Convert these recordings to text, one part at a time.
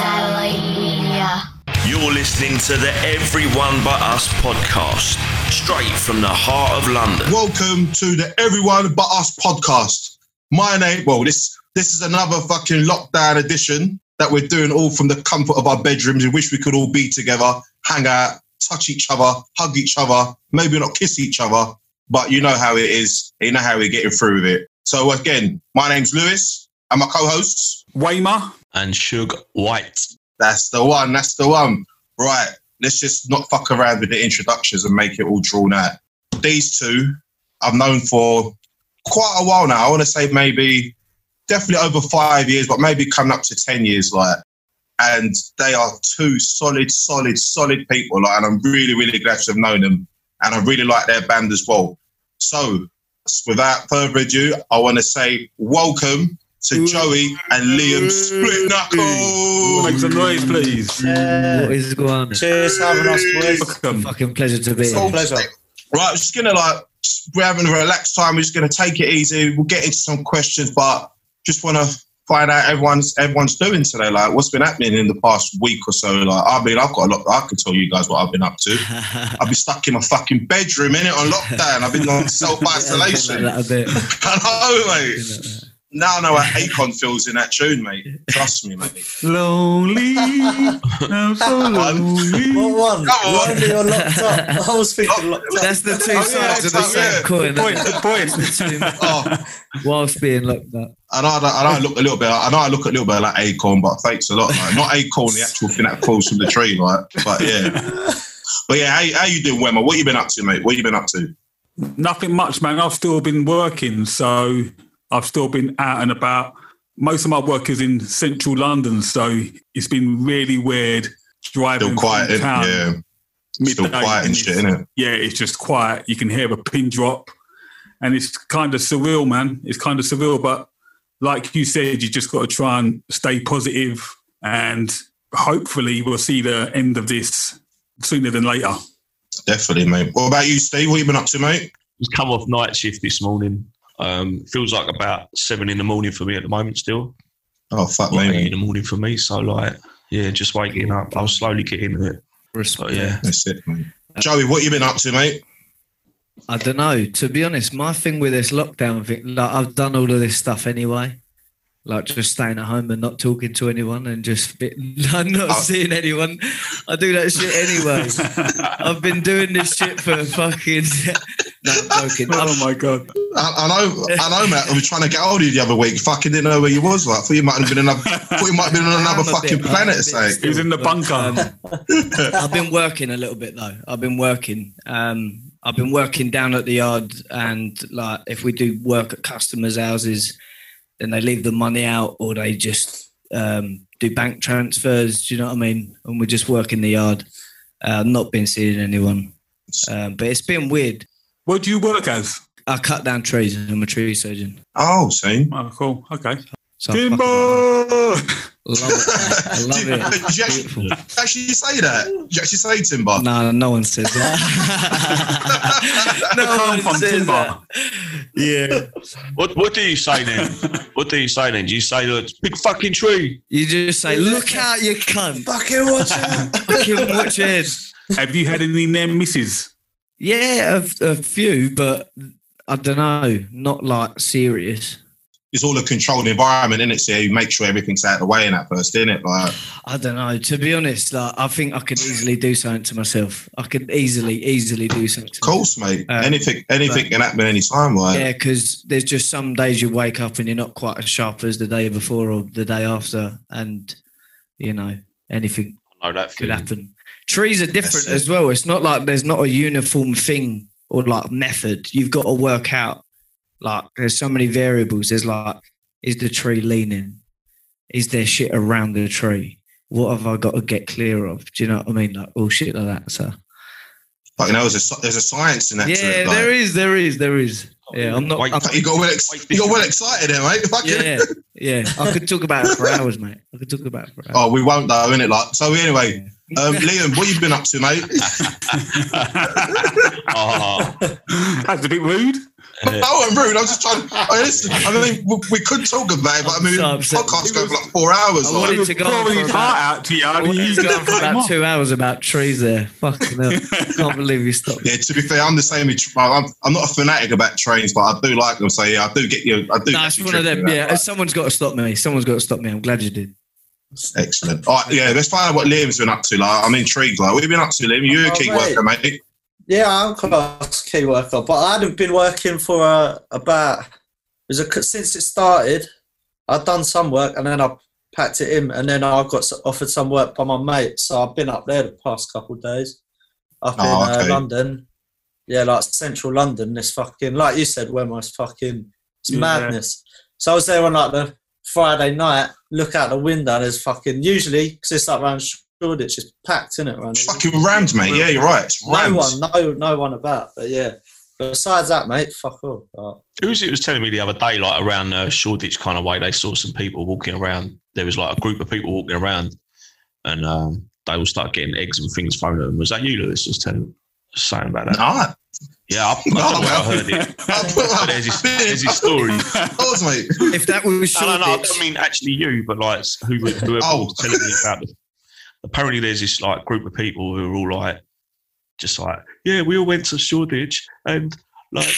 Satellite You're listening to the Everyone But Us podcast, straight from the heart of London. Welcome to the Everyone But Us podcast. My name, well, this this is another fucking lockdown edition that we're doing all from the comfort of our bedrooms. We wish we could all be together, hang out, touch each other, hug each other, maybe not kiss each other, but you know how it is. You know how we're getting through with it. So again, my name's Lewis, and my co-hosts. Waymer. And Suge White. That's the one. That's the one. Right. Let's just not fuck around with the introductions and make it all drawn out. These two I've known for quite a while now. I want to say maybe definitely over five years, but maybe coming up to 10 years, like. And they are two solid, solid, solid people. Like, and I'm really, really glad to have known them. And I really like their band as well. So without further ado, I want to say welcome to Joey and Liam Split Knuckle. Make some noise, please. Uh, what is going on? Cheers, having us, boys. Welcome. Fucking pleasure to be So- here. Pleasure. Right, I'm just gonna like we're having a relaxed time. We're just gonna take it easy. We'll get into some questions, but just want to find out everyone's everyone's doing today. Like, what's been happening in the past week or so? Like, I mean, I've got a lot. I can tell you guys what I've been up to. I've been stuck in my fucking bedroom, in it on lockdown. I've been on self isolation. Like a bit. I know, mate. Now I know how Akon feels in that tune, mate. Trust me, mate. Lonely. I'm so lonely. What one? Come on. Lonely or locked up? I was thinking locked up. That's the two Oh, sides yeah, of the yeah. same coin. Point, isn't good point. Oh, Whilst being locked up. I know, I know I look a little bit. I know I look a little bit like Acorn, but thanks a lot. Like, not Acorn, the actual thing that falls from the tree, like. But yeah, but yeah. How, how you doing, Wemmer? What you been up to, mate? What you been up to? Nothing much, man. I've still been working, so I've still been out and about. Most of my work is in central London, so it's been really weird driving Still quiet, in, town yeah. Still quiet and and shit, it's- innit? yeah, it's just quiet. You can hear a pin drop, and it's kind of surreal, man. It's kind of surreal, but like you said, you just got to try and stay positive, and hopefully, we'll see the end of this sooner than later. Definitely, mate. What about you, Steve? What you been up to, mate? just come off night shift this morning. Um, feels like about seven in the morning for me at the moment still. Oh fuck Like me, eight in the morning for me. So like, yeah, just waking up. I'll slowly get into it. Respect. But yeah, That's it, mate. Joey, what you been up to, mate? I don't know. To be honest, my thing with this lockdown thing, like I've done all of this stuff anyway. Like just staying at home and not talking to anyone and just bit, I'm not Oh. seeing anyone. I do that shit anyway. I've been doing this shit for fucking. No, I'm joking. Oh my god! I, I know, I know, Matt. I was trying to get hold of you the other week. Fucking didn't know where you was. Like, thought you might have been another. thought you might have been on another fucking bit- planet. I'm Say, He was in the bunker. um, I've been working a little bit though. I've been working. Um, I've been working down at the yard, and like if we do work at customers' houses, then they leave the money out, or they just um, do bank transfers. Do you know what I mean? And we just work in the yard. Uh, not been seeing anyone, um, but it's been weird. What do you work as? I cut down trees. I'm a tree surgeon. oh, same. Oh, cool. Okay. So I fucking Timber. love it. I love Did, it. did you actually, actually say that? Did you actually say Timber? No, no one says that. no Come one from says timber. that. Yeah. what what do you say then? what do you say then? Do you say the big fucking tree? You just say, look out, you cunt. Fucking watch out. Fucking watch it. Have you had any near misses? Yeah, a, a few, but I don't know, not like serious. It's all a controlled environment, innit? So you make sure everything's out of the way in that first, innit? Like, I don't know. To be honest, like I think I could easily do something to myself. I could easily, easily do something. Of course, mate. Uh, anything, anything can happen any time. Like, Yeah, because there's just some days you wake up and you're not quite as sharp as the day before or the day after, and you know anything I know that could happen. Trees are different as well. It's not like there's not a uniform thing or like method. You've got to work out. Like there's so many variables. There's like, is the tree leaning? Is there shit around the tree? What have I got to get clear of? Do you know what I mean? Like all shit like that. So fucking hell, there's a, there's a science in that. yeah, it, like. there is, there is, there is. Yeah, I'm not. Wait, I'm, You got well, ex- you got well excited there, mate. Fucking- yeah, yeah. I could talk about it for hours, mate. I could talk about it for hours. Oh, we won't though, innit? Like, so anyway, um, Liam, what you been up to, mate? oh, That's a bit rude. Oh, I'm rude. I was just trying. I, listen, I mean, we, we could talk about it, but I mean, So upset. podcast go for like four hours. I like. wanted to go on for about, out to you. I and wanted you to go on for about two hours about trees there. Fucking hell. Can't believe you stopped. Yeah, to be fair, I'm the same. I'm, I'm not a fanatic about trains, but I do like them. So yeah, I do get you. I do. No, get it's one of them. Yeah, that. someone's got to stop me. Someone's got to stop me. I'm glad you did. Excellent. All right, yeah, let's find out what Liam's been up to. Like, I'm intrigued. Like, what have you been up to, Liam? You're a Oh, key mate. worker, mate. Yeah, I'm class key worker, but I hadn't been working for uh, about it was a, since it started. I'd done some work and then I packed it in, and then I got offered some work by my mate. So I've been up there the past couple of days, up Oh, in okay. uh, London. Yeah, like central London. This fucking like you said, when was fucking it's Yeah. madness. So I was there on like the Friday night. Look out the window. And there's fucking usually because it's like around Shoreditch, it's packed in it around. It's here. fucking rammed, mate. Yeah, you're right. It's No one, no, no one about. But yeah, besides that, mate, fuck off. Like, Who was it was telling me the other day, like around uh, Shoreditch kind of way, they saw some people walking around. There was like a group of people walking around, and um, they all started getting eggs and things thrown at them. Was that you, Lewis? Was telling, saying about that? Nah. Yeah, I, I don't know where I heard it. But there's his, there's his story. Doors, mate. If that was No, no, no. I don't mean actually you, but like who, whoever Oh. was telling me about it. Apparently, there's this like group of people who are all like, just like, yeah, we all went to Shoreditch, and like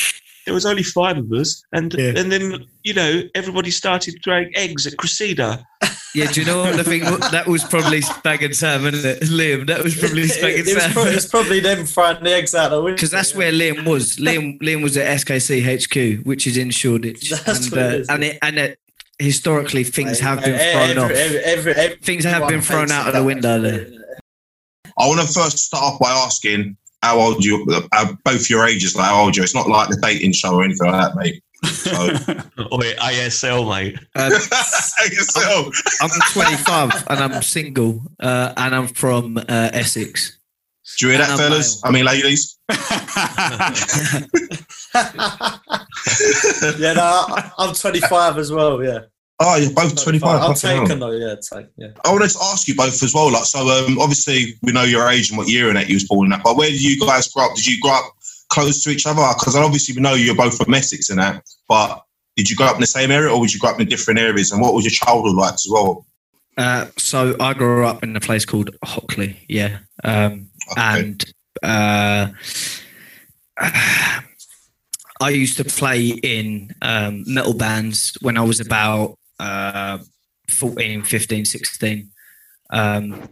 there was only five of us, and Yeah. and then you know everybody started throwing eggs at Cressida. yeah, do you know what the thing? That was probably Spag and Sam, isn't it, Liam? That was probably Spag and it, was Sam. pro- it's probably them throwing the eggs out the window. Because that's where Liam was. Liam Liam was at SKC HQ, which is in Shoreditch, That's and what it uh, is. and it, and it, historically things have been thrown every, off. Every, every, every, Things have been thrown out of the window there. I want to first start off by asking how old you, uh, both your ages, like how old you. It's not like the dating show or anything like that, mate. So, Or ASL, mate. Um, yourself. I'm 25 and I'm single, uh, and I'm from uh, Essex. Do you hear that, I'm fellas? I mean, ladies. yeah, no, I- I'm 25 as well. Yeah, Oh, you're both 25. I'm fucking hell. taken though. Yeah, take, yeah. I wanted to ask you both as well. Like, so um, obviously we know your age and what year and that you was born in that. But where did you guys grow up? Did you grow up close to each other? Because obviously we know you're both from Essex and that. But did you grow up in the same area, or would you grow up in different areas? And what was your childhood like as well? Uh, so I grew up in a place called Hockley, yeah, um, Okay. and uh, I used to play in um, metal bands when I was about uh, 14, 15, 16. Um,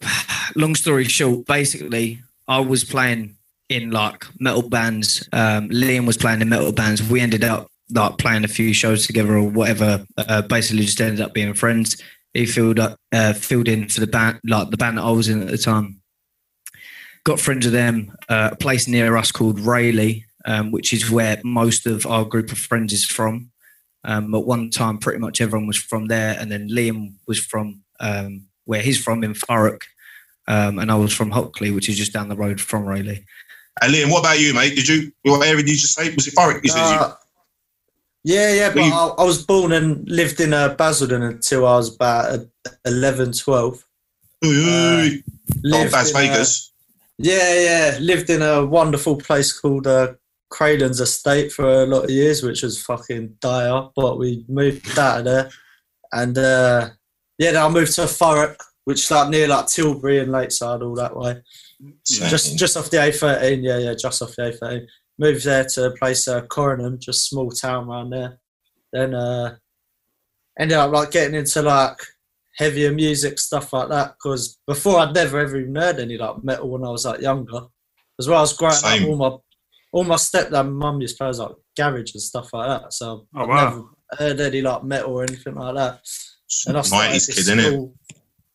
long story short, basically, I was playing in like metal bands. Um, Liam was playing in metal bands. We ended up like playing a few shows together or whatever. Uh, basically, just ended up being friends. He filled up, uh, filled in for the band, like the band that I was in at the time. Got friends with them. Uh, a place near us called Rayleigh, um, which is where most of our group of friends is from. Um, at one time, pretty much everyone was from there, and then Liam was from um, where he's from in Thurrock, um, and I was from Hockley, which is just down the road from Rayleigh. And Liam, what about you, mate? Did you what area did you say? Was it? You said you, Uh, yeah, yeah, but you- I, I was born and lived in uh, Basildon until I was about uh, 11, 12. Ooh, Lived Las uh, Vegas. Yeah, yeah. Lived in a wonderful place called uh, Craylands Estate for a lot of years, which was fucking dire. But we moved out of there, and uh, yeah, then I moved to Thurrock, which is like near like Tilbury and Lakeside, all that way. Just just off the A13. Yeah, yeah, just off the A13. Moved there to a place uh, Corringham, just small town around there. Then uh, ended up like getting into like heavier music stuff like that because before I'd never ever even heard any like metal when I was like younger. As well, as growing Same. up, all my all my stepdad and mum used to play like garage and stuff like that. So Oh, I've wow. never heard any like metal or anything like that. And I started Nineties this kid, school.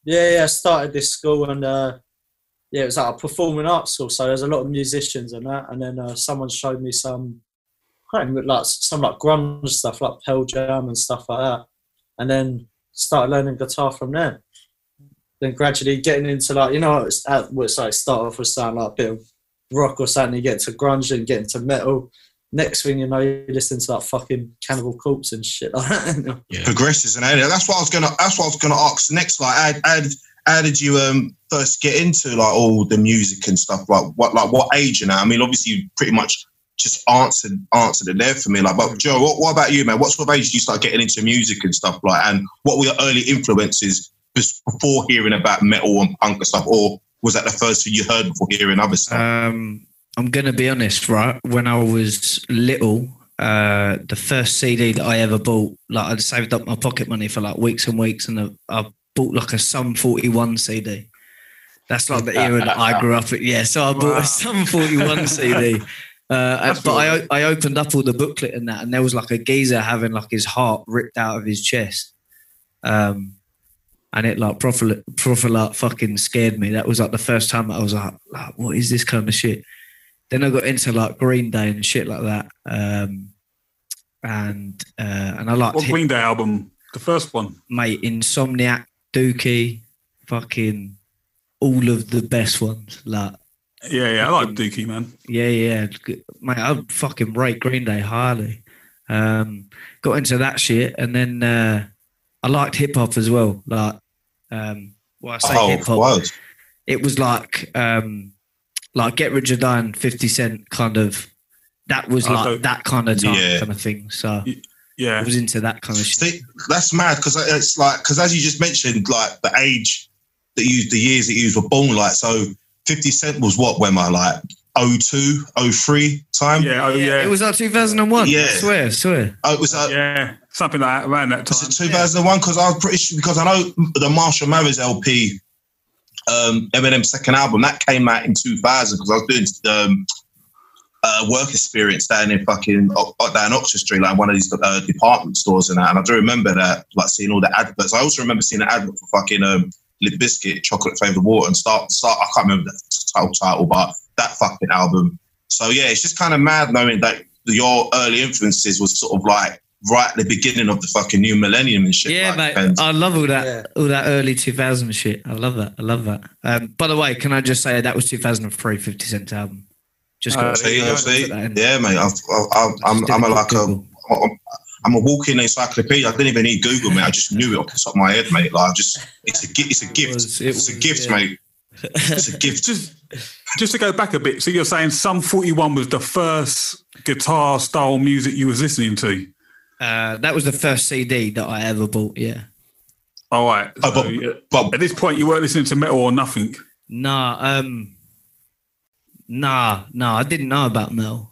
Yeah, yeah. I started this school and uh, yeah, it was like a performing arts school. So there's a lot of musicians and that. And then uh, someone showed me some, I remember, like some like grunge stuff, like Pearl Jam and stuff like that. And then started learning guitar from there. Then gradually getting into like you know, it's, it's like start off with sound like a bit of rock or something. You get into grunge and get into metal. Next thing you know, you listen to like fucking Cannibal Corpse and shit like that. progresses and. That's what I was gonna. That's what I was gonna ask next. Like, how, did- how did you um first get into like all the music and stuff? Like, what like what age and that? I mean, obviously, you pretty much just answered answered it there for me. Like, but Joe, what, what about you, man? What sort of age did you start getting into music and stuff like? And what were your early influences before hearing about metal and punk and stuff, or was that the first thing you heard before hearing other stuff? Um, I'm gonna be honest, right? When I was little, uh, the first CD that I ever bought, like I'd saved up my pocket money for like weeks and weeks, and I, I bought like a Sum 41 CD. That's like the era that I grew up at. Yeah, so I bought Wow. a Sum 41 CD. Uh, but I, I opened up all the booklet and that, and there was like a geezer having like his heart ripped out of his chest. Um, and it like proper, proper like fucking scared me. That was like the first time that I was like, like, what is this kind of shit? Then I got into like Green Day and shit like that. Um, and uh, and I liked What Green Day album? The first one. mate, Insomniac, Dookie, fucking all of the best ones. Like, Yeah, yeah. I like Dookie, man. yeah, yeah, mate, I fucking rate Green Day highly. Um, got into that shit, and then uh, I liked hip hop as well. Like, um, well, I say oh, hip hop. It was like, um, like Get Rich or Die and Fifty Cent kind of. That was like that kind of time, Yeah. kind of thing. So I Yeah. was into that kind of shit. That's mad because it's like because as you just mentioned, like the age that you, the years that you were born, like so, Fifty Cent was what when I like 02, 03 time. Yeah, oh, yeah. It was like 2001. Yeah. I swear, I swear. Oh, it was uh, yeah, something like that around that was time. it 2001? Because I was pretty sure because I know the Marshall Mathers LP, um, Eminem's second album that came out in 2000 because I was doing um, uh, work experience down in fucking O- O- down Oxford Street, like one of these uh, department stores and that. And I do remember that, like seeing all the adverts. I also remember seeing an advert for fucking um, Limp Bizkit, Chocolate Flavored Water, and start start. I can't remember the title title, but that fucking album. So yeah, it's just kind of mad knowing that your early influences was sort of like right at the beginning of the fucking new millennium and shit. Yeah, like, mate. and- I love all that, Yeah. all that early 2000 shit. I love that. I love that. Um, by the way, can I just say that was 2003 50 Cent album? Just Uh, got See, Yeah, see, put that in. yeah, mate. I've, I've, I'm, I'm a, like a, Google. I'm- I'm a walking encyclopedia. I didn't even need Google, mate. I just knew it off the top of my head, mate. Like, I just, it's a, gi- it's a gift. was- it it's a gift, yeah. mate. It's a gift. Just, just to go back a bit. So you're saying Sum 41 was the first guitar style music you was listening to? Uh, that was the first CD that I ever bought. Yeah. All right. Oh, So, but- but At this point, you weren't listening to metal or nothing. Nah. Um. Nah. Nah. I didn't know about Mel.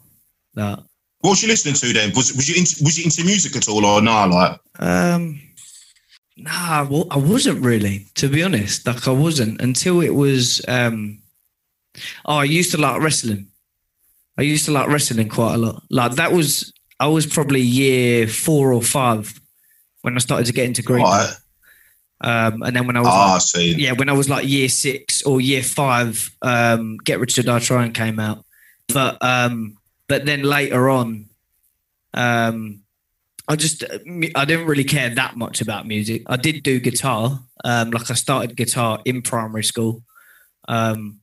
Nah. what was you listening to then? Was was you into, was you into music at all or nah? Like, Um, nah, well, I wasn't really, to be honest. Like I wasn't until it was. Um, oh, I used to like wrestling. I used to like wrestling quite a lot. Like that was, I was probably year four or five when I started to get into Green. Right? Um, and then when I was Ah, I like, yeah, when I was like year six or year five, um, Get Rich or Die Trying came out. But um, but then later on, um, I just I didn't really care that much about music. I did do guitar. Um, like I started guitar in primary school, um,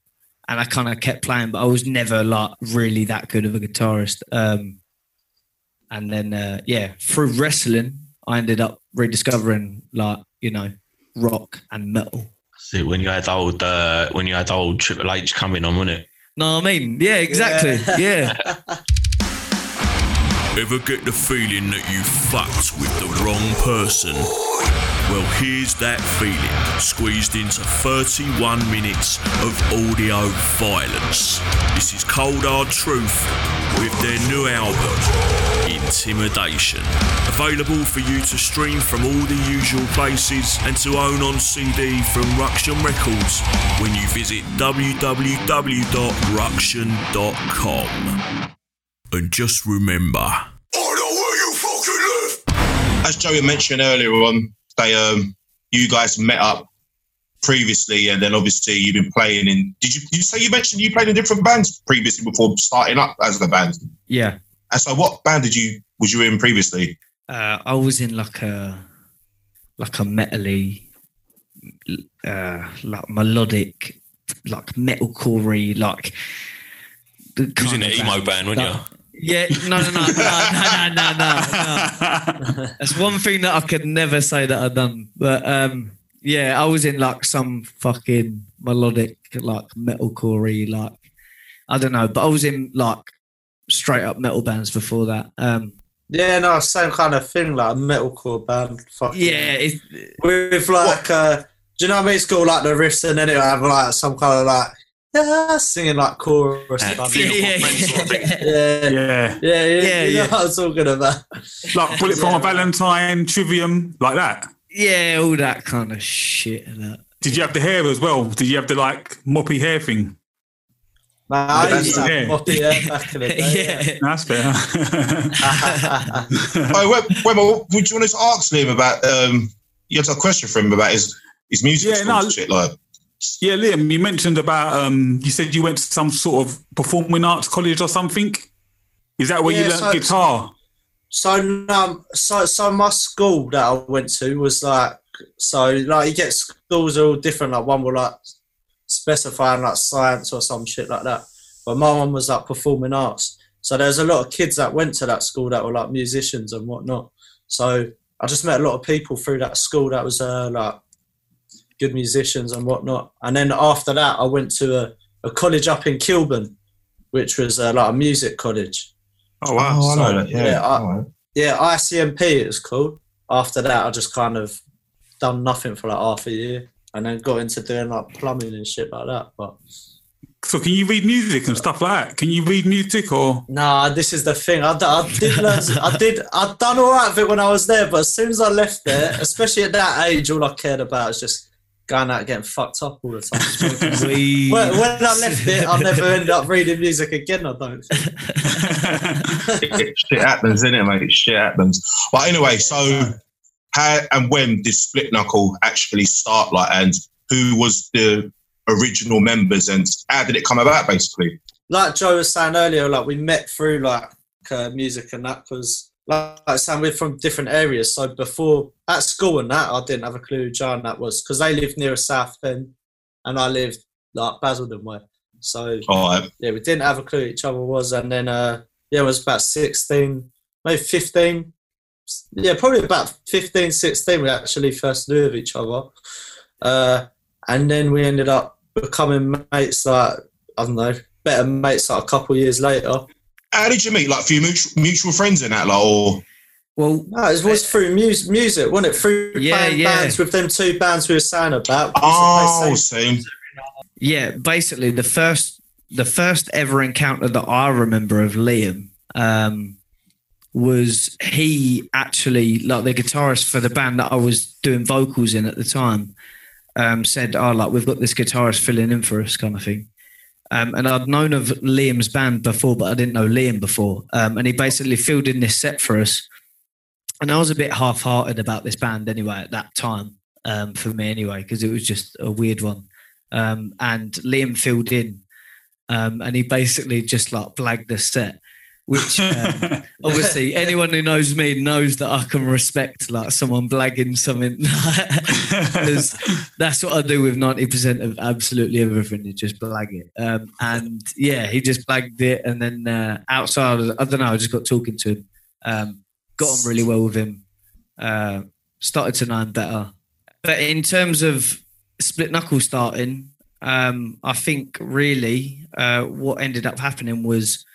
and I kind of kept playing, but I was never like really that good of a guitarist. Um, and then uh, yeah, through wrestling, I ended up rediscovering like you know rock and metal. See, when you had old, uh, when you had old Triple H coming on, wasn't it? No, I mean, yeah, exactly. Yeah. Ever get the feeling that you fucked with the wrong person? Well, here's that feeling squeezed into 31 minutes of audio violence. This is Cold Hard Truth with their new album, Intimidation. Available for you to stream from all the usual places and to own on CD from Ruction Records when you visit www.ruction.com. And just remember, I know where you fucking live. As Joey mentioned earlier on, they um, you guys met up previously, and then obviously you've been playing in. Did you? Did you say you mentioned you played in different bands previously before starting up as the band? Yeah. And so, what band did you was you in previously? Uh, I was in like a like a metally, uh, like melodic, like metalcore like. the You was in an emo band band, weren't you? Yeah, no, no, no, no, no, no, no, no. That's one thing that I could never say that I've done. But um, yeah, I was in like some fucking melodic, like metalcore, like I don't know. But I was in like straight up metal bands before that. Um, Yeah, no, same kind of thing, like a metalcore band. Fucking, yeah, it, with like, uh, do you know what I mean? It's got like the riffs, and then it'll have like some kind of like, yeah, singing like chorus. Uh, yeah, Good Friends sort of thing. yeah, yeah, Yeah, yeah, Yeah, yeah, You know what I'm talking about. like Bullet from Yeah. a Valentine, Trivium, like that. yeah, all that kind of shit. That. Did you have the hair as well? Did you have the like moppy hair thing? Nah, I used to have Yeah. moppy hair back in the day. yeah. That's fair. yeah. Oh, wait, wait, wait, would you want to ask Liam about? Um, you had a question for him about his his music Yeah, skills no. shit like. yeah, Liam, you mentioned about um, you said you went to some sort of performing arts college or something. Is that where you learned so- guitar? So um, so so my school that I went to was like so like you get schools are all different. Like one will like specify like science or some shit like that. But my one was like performing arts. So there's a lot of kids that went to that school that were like musicians and whatnot. So I just met a lot of people through that school that was uh, like good musicians and whatnot. And then after that, I went to a, a college up in Kilburn, which was uh, like a music college. Oh wow! Oh, I know So, that. Yeah, yeah, I- all right. Yeah, ICMP it was called. After that, I just kind of done nothing for like half a year, and then got into doing like plumbing and shit like that. But So can you read music and stuff like that? Can you read music or? nah, this is the thing. I did learn. I did. I done all right with it when I was there, but as soon as I left there, especially at that age, all I cared about was just going out getting fucked up all the time. smoking when, when I left it, I never ended up reading music again. I don't. think. shit happens, innit, mate? Shit happens. But anyway, so how and when did Split Knuckle actually start? Like, and who was the original members, and how did it come about? Basically, like Joe was saying earlier, like we met through like uh, music and that because like, like saying we're from different areas. So before at school and that, I didn't have a clue who John that was because they lived near Southend and I lived like Basildon way. So right. yeah, we didn't have a clue who each other was, and then uh, yeah, it was about sixteen, maybe fifteen. Yeah, probably about 15, 16 we actually first knew of each other. Uh, and then we ended up becoming mates like I don't know, better mates like a couple of years later. How did you meet? Like, few mutual, mutual friends in that, like, or well, No, it was through mus- music, wasn't it? Through Yeah, playing yeah. bands with them two bands we were saying about. We used to oh, same- same. yeah, basically the first the first ever encounter that I remember of Liam um, was he actually like the guitarist for the band that I was doing vocals in at the time um, said, "Oh, like we've got this guitarist filling in for us," kind of thing. Um, and I'd known of Liam's band before, but I didn't know Liam before. Um, and he basically filled in this set for us. And I was a bit half-hearted about this band anyway at that time, um, for me anyway, because it was just a weird one um, and Liam filled in, um, and he basically just like blagged the set. Which um, obviously anyone who knows me knows that I can respect like someone blagging something. that's what I do with ninety percent of absolutely everything. You just blag it, um, and yeah, he just blagged it, and then uh, outside, I don't know. I just got talking to him, um, got on really well with him, uh, started to know him better. But in terms of split knuckle starting, um, I think really uh, what ended up happening was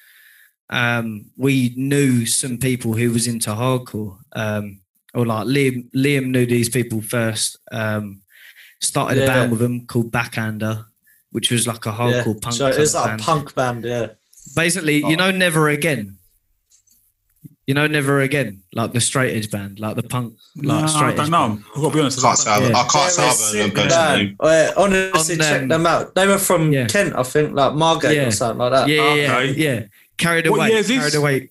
um, we knew some people who was into hardcore, um, or like Liam. Liam knew these people first. Um, started a band with them called Backhander, which was like a Yeah. hardcore punk. Band. So it was kind of like a punk band, yeah. Basically, Oh. you know, Never Again. You know, Never Again, like the straight edge band, like the punk, No, like I straight don't edge know. band. I've got to be honest. Can't say I've- Yeah. I can't say They were I've heard sick them personally. band. Yeah, honestly, On, check um, them out. They were from Yeah. Kent, I think, like Margate Yeah. or something like that. Yeah, yeah, Okay. yeah, yeah. Carried What away. year is this? Carried away.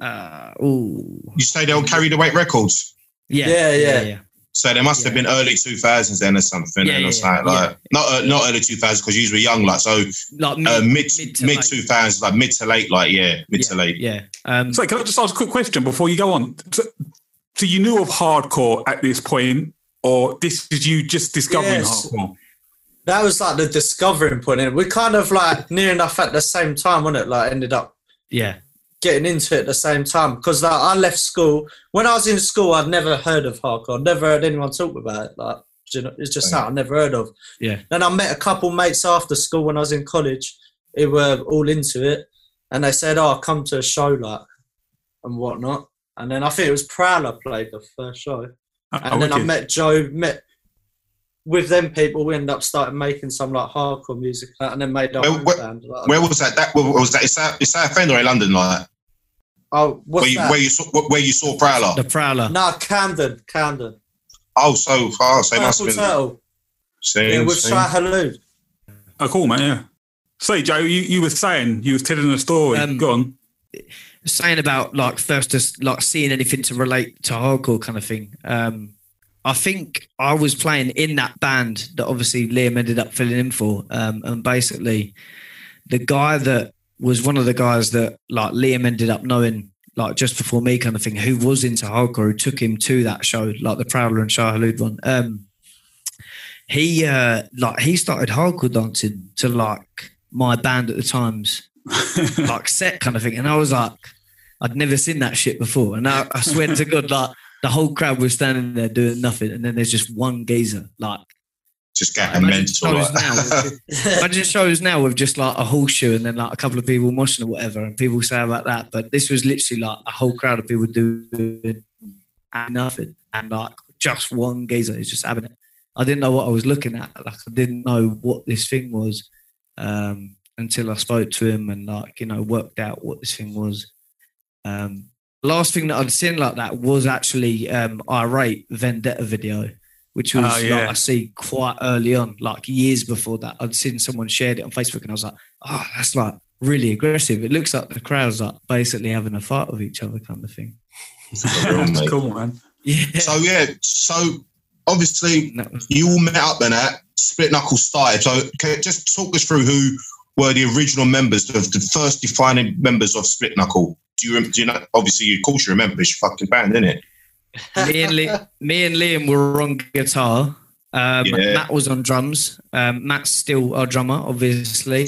Uh, ooh. You say they'll carry the weight records. Yeah, Yeah, yeah. yeah. So they must have been early 2000s then or something. Yeah, and yeah, it's like, yeah. like not uh, not early 2000s because you were young, like so Like uh, mid, mid, to mid 2000s, like mid to late, like yeah, mid yeah, to late. Yeah. Um, So can I just ask a quick question before you go on? So, so you knew of hardcore at this point, or this is you just discovering Yes. hardcore? That was like the discovering point. And we kind of like near enough at the same time, wasn't it? Like ended up yeah. getting into it at the same time because like I left school when I was in school. I'd never heard of hardcore. Never heard anyone talk about it. Like you know, it's just Right. something I never heard of. Yeah. Then I met a couple mates after school when I was in college. Who were all into it, and they said, "Oh, come to a show like and whatnot." And then I think it was Prowler played the first show, Oh, and then I met Joe. Met with them people, we ended up starting making some like hardcore music, and then made our Where- own where- band. Like, Where was that? That where was that? Is that is that or in London? Like oh, what's where you, where you saw where you saw Prowler? The Prowler. no, Camden, Camden. Oh, so far. So it must Purple have been. Turtle. Sing, Yeah, with sing. Shai Hulud. Oh, cool, man. Yeah. Say, Joe, you, you were saying you was telling a story. Um, Go on. saying about like first just like seeing anything to relate to hardcore kind of thing. Um, I think I was playing in that band that obviously Liam ended up filling in for, um, and basically the guy that was one of the guys that like Liam ended up knowing like just before me kind of thing, who was into hardcore, who took him to that show, like the Prowler and Shai Hulud one. Um, he uh, like he started hardcore dancing to like my band at the times like set kind of thing. And I was like, I'd never seen that shit before. And I, I swear to God, like the whole crowd was standing there doing nothing. And then there's just one gazer Like, Just getting imagine mental. shows like. now. imagine shows now with just like a horseshoe and then like a couple of people moshing or whatever. And people say about that. But this was literally like a whole crowd of people doing nothing. And like just one gazer is just having it. I didn't know what I was looking at. Like I didn't know what this thing was um, until I spoke to him and like you know worked out what this thing was. Um, last thing that I'd seen like that was actually um, Irate Vendetta video, which was Oh, yeah. like I see quite early on, like years before that. I'd seen someone shared it on Facebook and I was like, oh, that's like really aggressive. It looks like the crowd's like basically having a fight with each other, kind of thing. That's cool, man. Yeah. So yeah, so obviously That was- you all met up then at Split Knuckle started. So can you just talk us through who were the original members, of the first defining members of Split Knuckle? Do you, do you know? Obviously, of course, you remember. It's your fucking band, isn't it? me and me and Liam were on guitar. Um, Yeah. Matt was on drums. Um, Matt's still our drummer, obviously.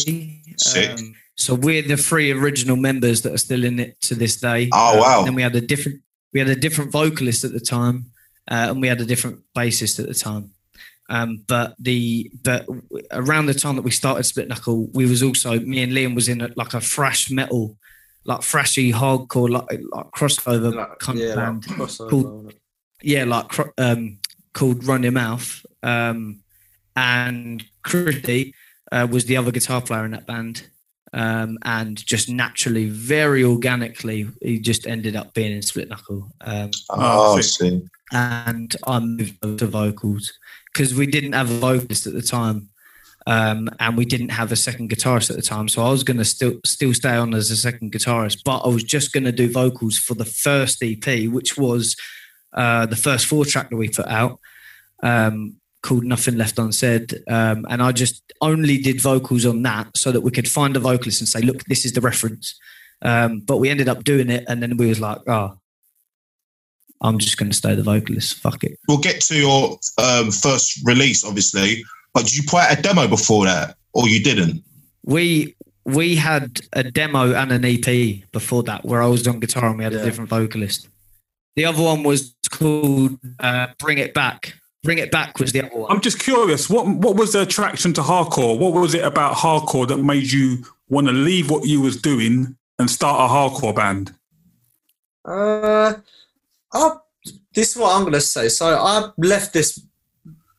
Sick. Um, so we're the three original members that are still in it to this day. Oh, Um, wow. Then we had a different we had a different vocalist at the time, uh, and we had a different bassist at the time. Um, but the but around the time that we started Split Knuckle, we was also me and Liam was in a, like a thrash metal, like thrashy hardcore like, like crossover Like, kind yeah, of like band crossover, Cool. yeah, like cr- um, called Run Your Mouth. Um, and Critty uh, was the other guitar player in that band. Um, and just naturally, very organically, he just ended up being in Split Knuckle. Um, Oh, Oh, I see. and I moved over to vocals because we didn't have a vocalist at the time. Um, and we didn't have a second guitarist at the time, so I was going to still still stay on as a second guitarist, but I was just going to do vocals for the first EP, which was uh, the first four track that we put out, um, called Nothing Left Unsaid. Um, and I just only did vocals on that so that we could find a vocalist and say, look, this is the reference. Um, but we ended up doing it, and then we was like, oh, I'm just going to stay the vocalist. Fuck it. We'll get to your um, first release, obviously. But did you put out a demo before that, or you didn't? We we had a demo and an EP before that where I was on guitar and we had Yeah. a different vocalist. The other one was called uh, Bring It Back. Bring It Back was the other one. I'm just curious. What what was the attraction to hardcore? What was it about hardcore that made you want to leave what you was doing and start a hardcore band? Uh, I, this is what I'm gonna say. So I left this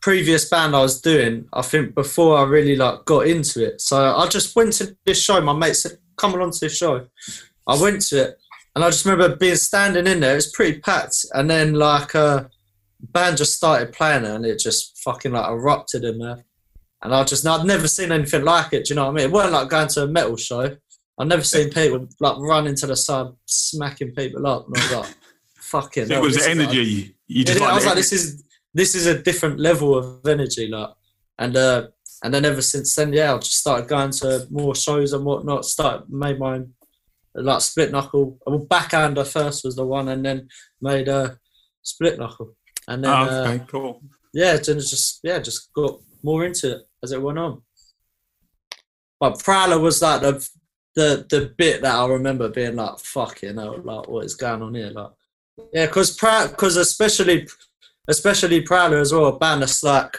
previous band I was doing. I think before I really like got into it. So I just went to this show. My mate said, "Come along to this show." I went to it, and I just remember being standing in there. It was pretty packed, and then like a band just started playing, it, and it just fucking like erupted in there. And I just, I'd never seen anything like it. Do you know what I mean? It weren't like going to a metal show. I've never seen people like run into the side, smacking people up. And I was like, fucking. it hell, was the is like- energy. You just I like, was the- like, this is this is a different level of energy, like, and uh, and then ever since then, yeah, I just started going to more shows and whatnot. Started made my own, like split knuckle. Well, backhander first was the one, and then made a uh, split knuckle, and then Oh, uh, okay, cool. yeah, then just yeah, just got more into it as it went on. But Prowler was like the the the bit that I remember being like, "Fuck you know, like what is going on here?" Like, yeah, because because especially especially Prowler as well, a band that's like.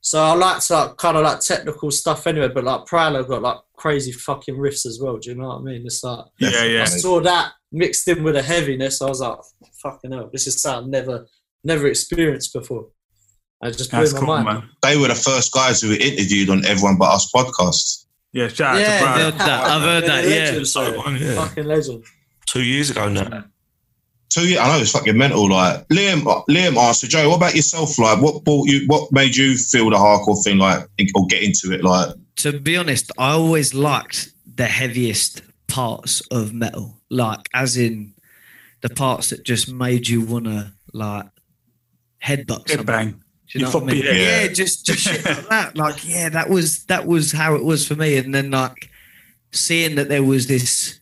So I liked like kind of like technical stuff anyway, but like Prowler got like crazy fucking riffs as well. Do you know what I mean? It's like Yeah, yeah. I saw that mixed in with a heaviness. I was like, fucking hell, this is something I've never never experienced before. I just blew That's my cool, mind. man. They were the first guys who were interviewed on Everyone But Us podcast. Yeah, shout out Yeah, to Brian. heard that. I've heard They're that, yeah. legends, So, yeah. Fucking legend. Two years ago now. Two years, I know it's fucking mental. Like Liam, uh, Liam asked so Joe, what about yourself? Like, what brought you? What made you feel the hardcore thing? Like, or get into it? Like, to be honest, I always liked the heaviest parts of metal, like as in the parts that just made you wanna like headbutt Head something. bang. Do you know You what I mean? Yeah, yeah. just just shit like that. Like, yeah, that was that was how it was for me. And then like seeing that there was this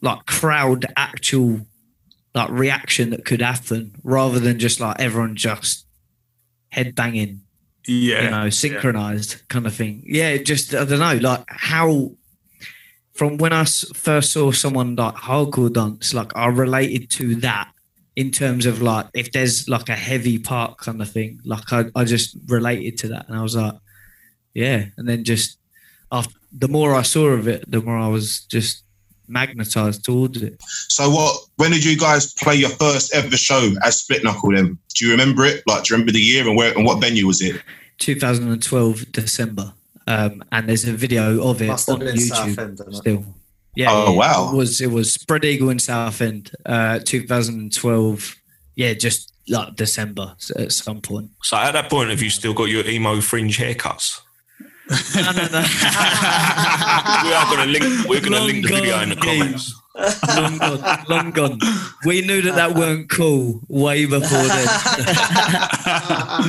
like crowd actual like reaction that could happen rather than just like everyone just head banging Yeah. you know, synchronized kind of thing. Yeah, just I don't know, like how from when i first saw someone like hardcore dance, like I related to that in terms of like if there's like a heavy part kind of thing, like I, I just related to that, and I was like, yeah, and then just after the more I saw of it, the more I was just magnetized towards it. so what? When did you guys play your first ever show as Split Knuckle? Then do you remember it? Like, do you remember the year and where and what venue was it? 2012 December, um, and there's a video of it Must have on been YouTube. Southend, didn't still. Yeah. Oh, yeah, wow. It was it was Spread Eagle in Southend, uh, 2012. Yeah, just like December at some point. So at that point, have you still got your emo fringe haircuts? No, no, no. we are going to link. We're going to link the video in the gone comments. long gone, long gone. We knew that that weren't cool way before then.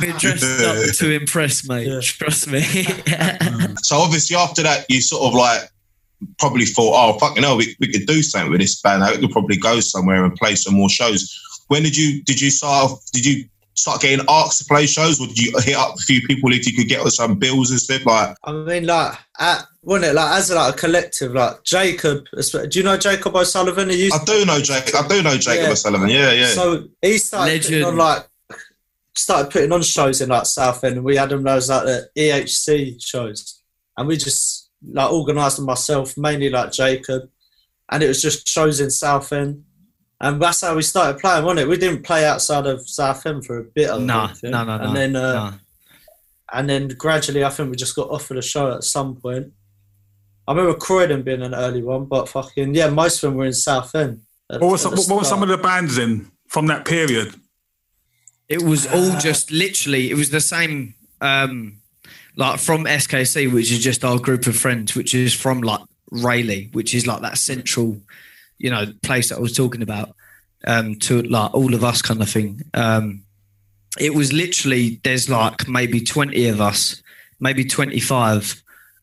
we dressed up to impress, mate. Yeah. Trust me. So obviously after that, you sort of like probably thought, oh fucking hell, we, we could do something with this band. We could probably go somewhere and play some more shows. When did you did you start? Did you start getting asked to play shows, or did you hit up a few people if you could get us some bills and stuff? Like, I mean, like, at, wasn't it like as like a collective, like Jacob? Do you know Jacob O'Sullivan? He used I do know Jake. I do know Jacob Yeah. O'Sullivan. Yeah, yeah. So he started putting Legend. on like started putting on shows in like Southend, and we had them those like the EHC shows, and we just like organised them myself, mainly like Jacob, and it was just shows in Southend, and that's how we started playing, wasn't it? We didn't play outside of Southend for a bit. I no, think. no, no, no. And then uh, no. and then gradually, I think we just got offered a show at some point. I remember Croydon being an early one, but fucking yeah, most of them were in Southend. at- What, was, at the what, what were some of the bands in from that period? It was all just literally. It was the same, um, like from SKC, which is just our group of friends, which is from like Rayleigh, which is like that central, you know, place that I was talking about, um, to like all of us kind of thing. Um, it was literally there's like maybe twenty of us, maybe twenty five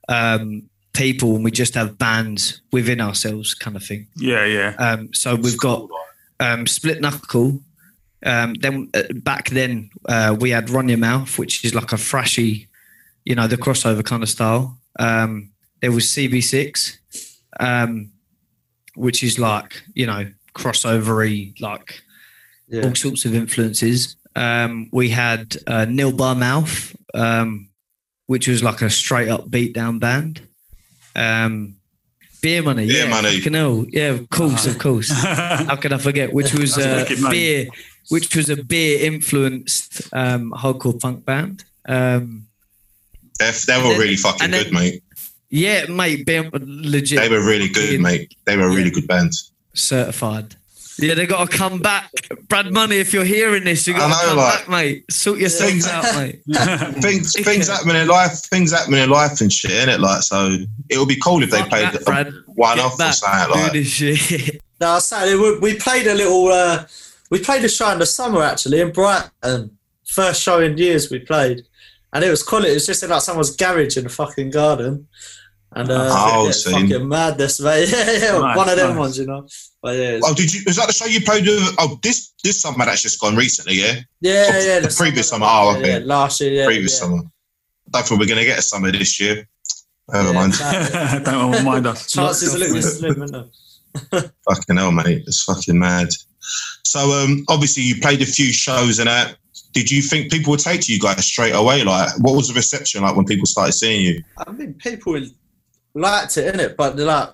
um, people, and we just have bands within ourselves, kind of thing. Yeah, yeah. Um, so we've got um, Split Knuckle. Um, then uh, back then uh, we had Run Your Mouth, which is like a thrashy, you know, the crossover kind of style. Um, there was CB6, um, which is like you know crossovery, like Yeah. all sorts of influences. Um, we had uh, Nil Bar Mouth, um, which was like a straight up beatdown band. Um, Beer Money, Beer yeah, Money. fucking hell. yeah, of course, of course. How can I forget? Which was a uh, beer, which was a beer influenced um, hardcore punk band. Um, They, they were then- really fucking and then- good, mate. Yeah, mate, beer, legit. They were really good, Fucking mate. They were a really good band. certified. Yeah, they got to come back. Brad Money, if you're hearing this, you got to come like- back, mate. Sort yourselves Things- out, mate. things things happen in life, things happen in life and shit, innit? Like, so it would be cool if they Fuck played that, Brad. one Get off or back. something Do like. this shit. No, I say we, we played a little. Uh, we played a show in the summer actually in Brighton. First show in years we played, and it was cool. It was just in like someone's garage in the fucking garden, and uh, Oh, yeah, seen. fucking madness, mate. Yeah, yeah, Nice, one of them nice. ones, you know. But yeah, Oh, did you? Was that the show you played with? Oh, this this summer that's just gone recently, yeah. yeah, oh, yeah. the previous summer, oh, okay. yeah, last year, yeah, Previous yeah. summer. Don't think we're gonna get a summer this year. Never Yeah, mind. exactly. Don't remind us. Chances are looking slim, isn't it? Fucking hell, mate. It's fucking mad. So, um, obviously, you played a few shows and that. Did you think people would take to you guys straight away? Like, what was the reception like when people started seeing you? I mean, people liked it, in it, But like,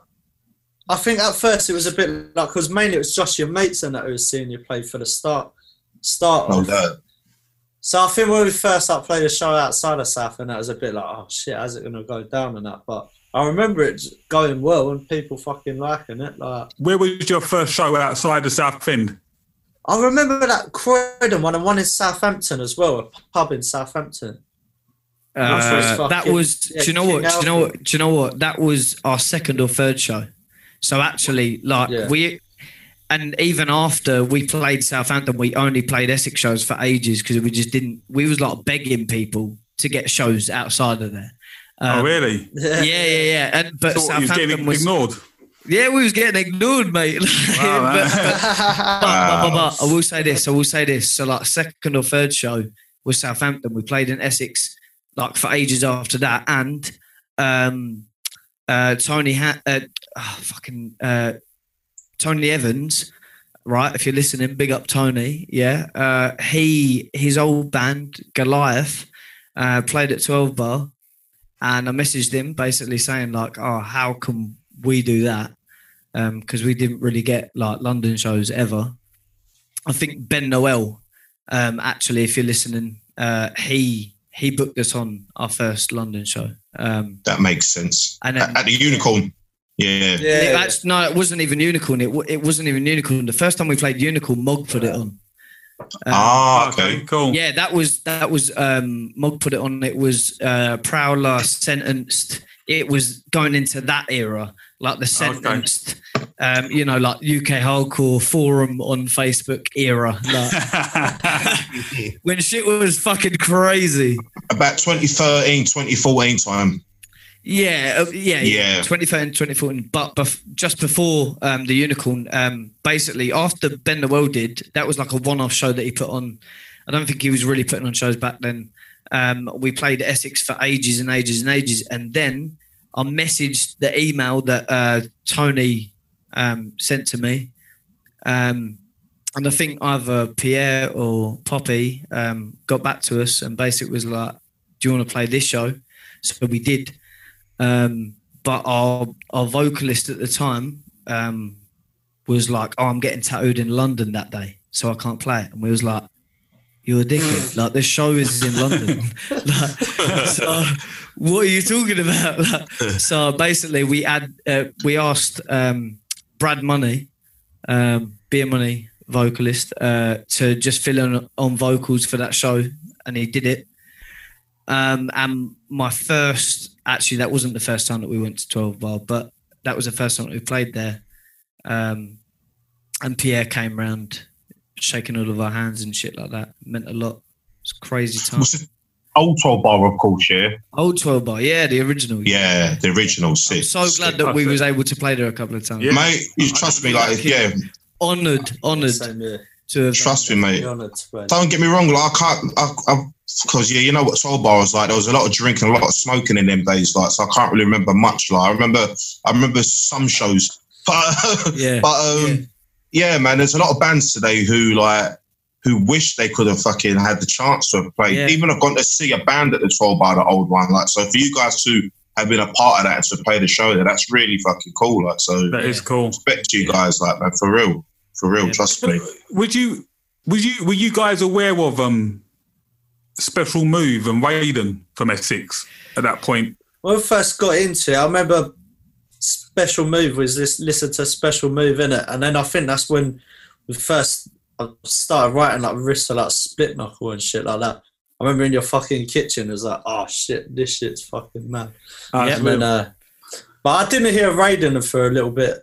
I think at first it was a bit like because mainly it was just your mates and that who was seeing you play for the start. Start. No of. doubt. So I think when we first like played a show outside of South, and that was a bit like, oh shit, how's it gonna go down and that? But I remember it going well and people fucking liking it. Like Where was your first show outside of Southend? I remember that Croydon one and one in Southampton as well, a pub in Southampton. Which was Uh, that was. yeah, do you know what? Do you know what? Do you know what? That was our second or third show. So actually, like Yeah. we, and even after we played Southampton, we only played Essex shows for ages because we just didn't. We was like begging people to get shows outside of there. oh, Um, really? Yeah, yeah, yeah. And but So you was Southampton getting was. ignored. Yeah, we was getting ignored, mate. Wow, man. but, but, but, but, but I will say this. I will say this. So, like, second or third show was Southampton. We played in Essex, like for ages after that, and um, uh, Tony had uh, oh, fucking uh, Tony Evans. Right, if you're listening, big up Tony. Yeah, uh, he his old band Goliath uh, played at Twelve Bar, and I messaged him basically saying like, "Oh, how can we do that?" Because we didn't really get like London shows ever. I think Ben Noel, um, actually, if you're listening, uh, he he booked us on our first London show. Um, That makes sense. and then, At, at the Unicorn. Yeah. it, yeah, that's- no, it wasn't even Unicorn. It, it wasn't even Unicorn. The first time we played Unicorn, Mog put it on. Um, ah, Okay, okay. cool. Yeah, that was that was um Mog put it on. It was uh Prowler sentenced. It was going into that era, like the sentenced, um, you know, like UK hardcore forum on Facebook era, like when shit was fucking crazy. About 2013, 2014 time. Yeah, uh, yeah, yeah. Yeah. 2013, 2014. But bef- just before um, the Unicorn, um, basically after Ben the World did, that was like a one-off show that he put on. I don't think he was really putting on shows back then. Um, we played Essex for ages and ages and ages, and then I messaged the email that uh, Tony um, sent to me, um, and I think either Pierre or Poppy um, got back to us and basically was like, "Do you want to play this show?" So we did. Um, but our our vocalist at the time um, was like, "Oh, I'm getting tattooed in London that day, so I can't play it." And we was like, "You're a dickhead! like this show is in London. like, so what are you talking about?" Like, so basically, we had uh, we asked um, Brad Money, um, Beer Money vocalist, uh, to just fill in on vocals for that show, and he did it. Um, and my first, actually, that wasn't the first time that we went to 12 Bar, but that was the first time that we played there. Um, and Pierre came round shaking all of our hands and shit like that. It meant a lot. It's crazy time. Was it Old 12 Bar, of course, yeah? Old 12 Bar, yeah, the original. Yeah, the original I'm sick. so glad that we was able to play there a couple of times. Yeah. Mate, you trust me, like, yeah, Honoured, honoured Same here. to trust me, mate. Honoured to. Don't get me wrong, like, I can't, I, I, because, yeah, you know what 12 Bar was like? There was a lot of drinking, a lot of smoking in them days, like, so I can't really remember much. Like, I remember, I remember some shows, but, Yeah. but, um, yeah. Man, there's a lot of bands today who, like, who wish they could have fucking had the chance to have played. Yeah. Even have gone to see a band at the 12 Bar, the old one. Like, so for you guys to have been a part of that and to play the show there, that's really fucking cool. Like, so That is cool. respect to you guys, like, man, for real, for real, Yeah. trust me. Would you, would you, were you guys aware of um, Special Move and Raiden from Essex at that point? When we first got into it, I remember Special Move was this listen to Special Move in it, and then I think that's when we first I started writing like wrist for like Split Knuckle and shit like that. I remember in your fucking kitchen, it was like, oh shit, this shit's fucking mad. Yeah, And then, uh, but I didn't hear Raiden for a little bit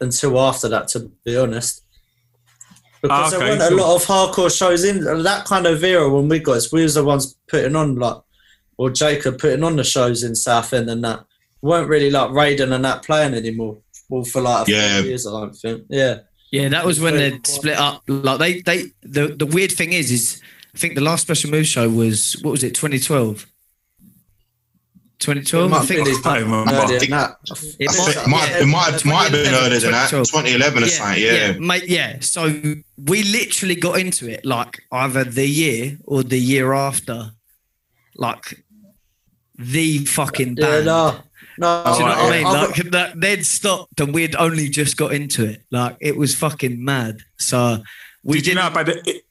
until after that, to be honest. Because Ah, okay, there weren't cool. a lot of hardcore shows in that kind of era when we got. We was the ones putting on like, or Jacob putting on the shows in Southend and that. Weren't really like Raiden and that playing anymore. Well, for like a few Yeah. years, I don't think. Yeah. Yeah, that was when they split up. Like they, they, the the weird thing is, is I think the last special move show was what was it, 2012? 2012, I think. be I don't remember. earlier than that. It might- think it might, it might, might have been earlier than that, 2011 or something, yeah. mate. Yeah, so we literally got into it like either the year or the year after, like the fucking Yeah, band. no, no. Do you know what I mean? I've Like that, they'd stopped and we'd only just got into it. Like it was fucking mad. So we Did you know about the,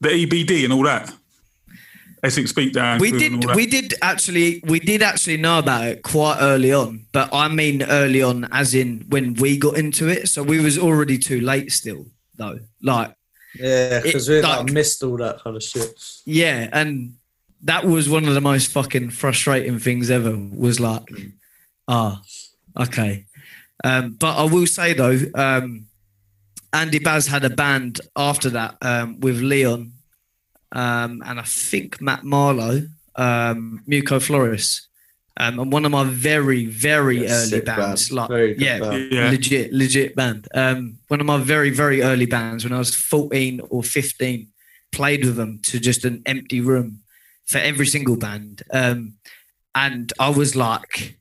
the EBD and all that? Essex Beat Down. we crew and all did we did actually we did actually know about it quite early on but i mean early on as in when we got into it so we was already too late still though like Yeah, because we like, like- missed all that kind of shit. yeah and that was one of the most fucking frustrating things ever was like ah okay um but i will say though um andy baz had a band after that um with leon um and i think matt marlowe um muco flores um, and one of my very very Yeah, early bands band. like Very yeah band. Yeah. legit legit band um one of my very very early bands when i was 14 or 15 played with them to just an empty room for every single band um and i was like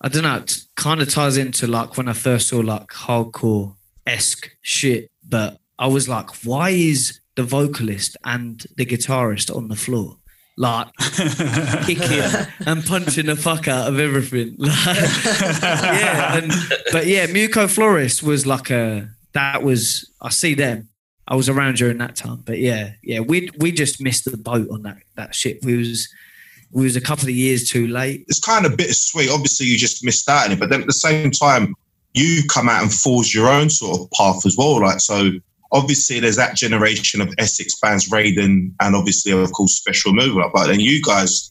i don't know it kind of ties into like when i first saw like hardcore esque shit but i was like why is the vocalist and the guitarist on the floor like kicking and punching the fuck out of everything. Like, yeah, and, but yeah, Muco Flores was like a that was I see them. I was around during that time, but yeah, yeah, we we just missed the boat on that that shit. We was we was a couple of years too late. it's kind of bittersweet. Obviously, you just missed out on it, but then at the same time, you come out and forge your own sort of path as well. Like so, obviously, there's that generation of Essex bands, Raiden, and obviously, of course, Special Mover. But then you guys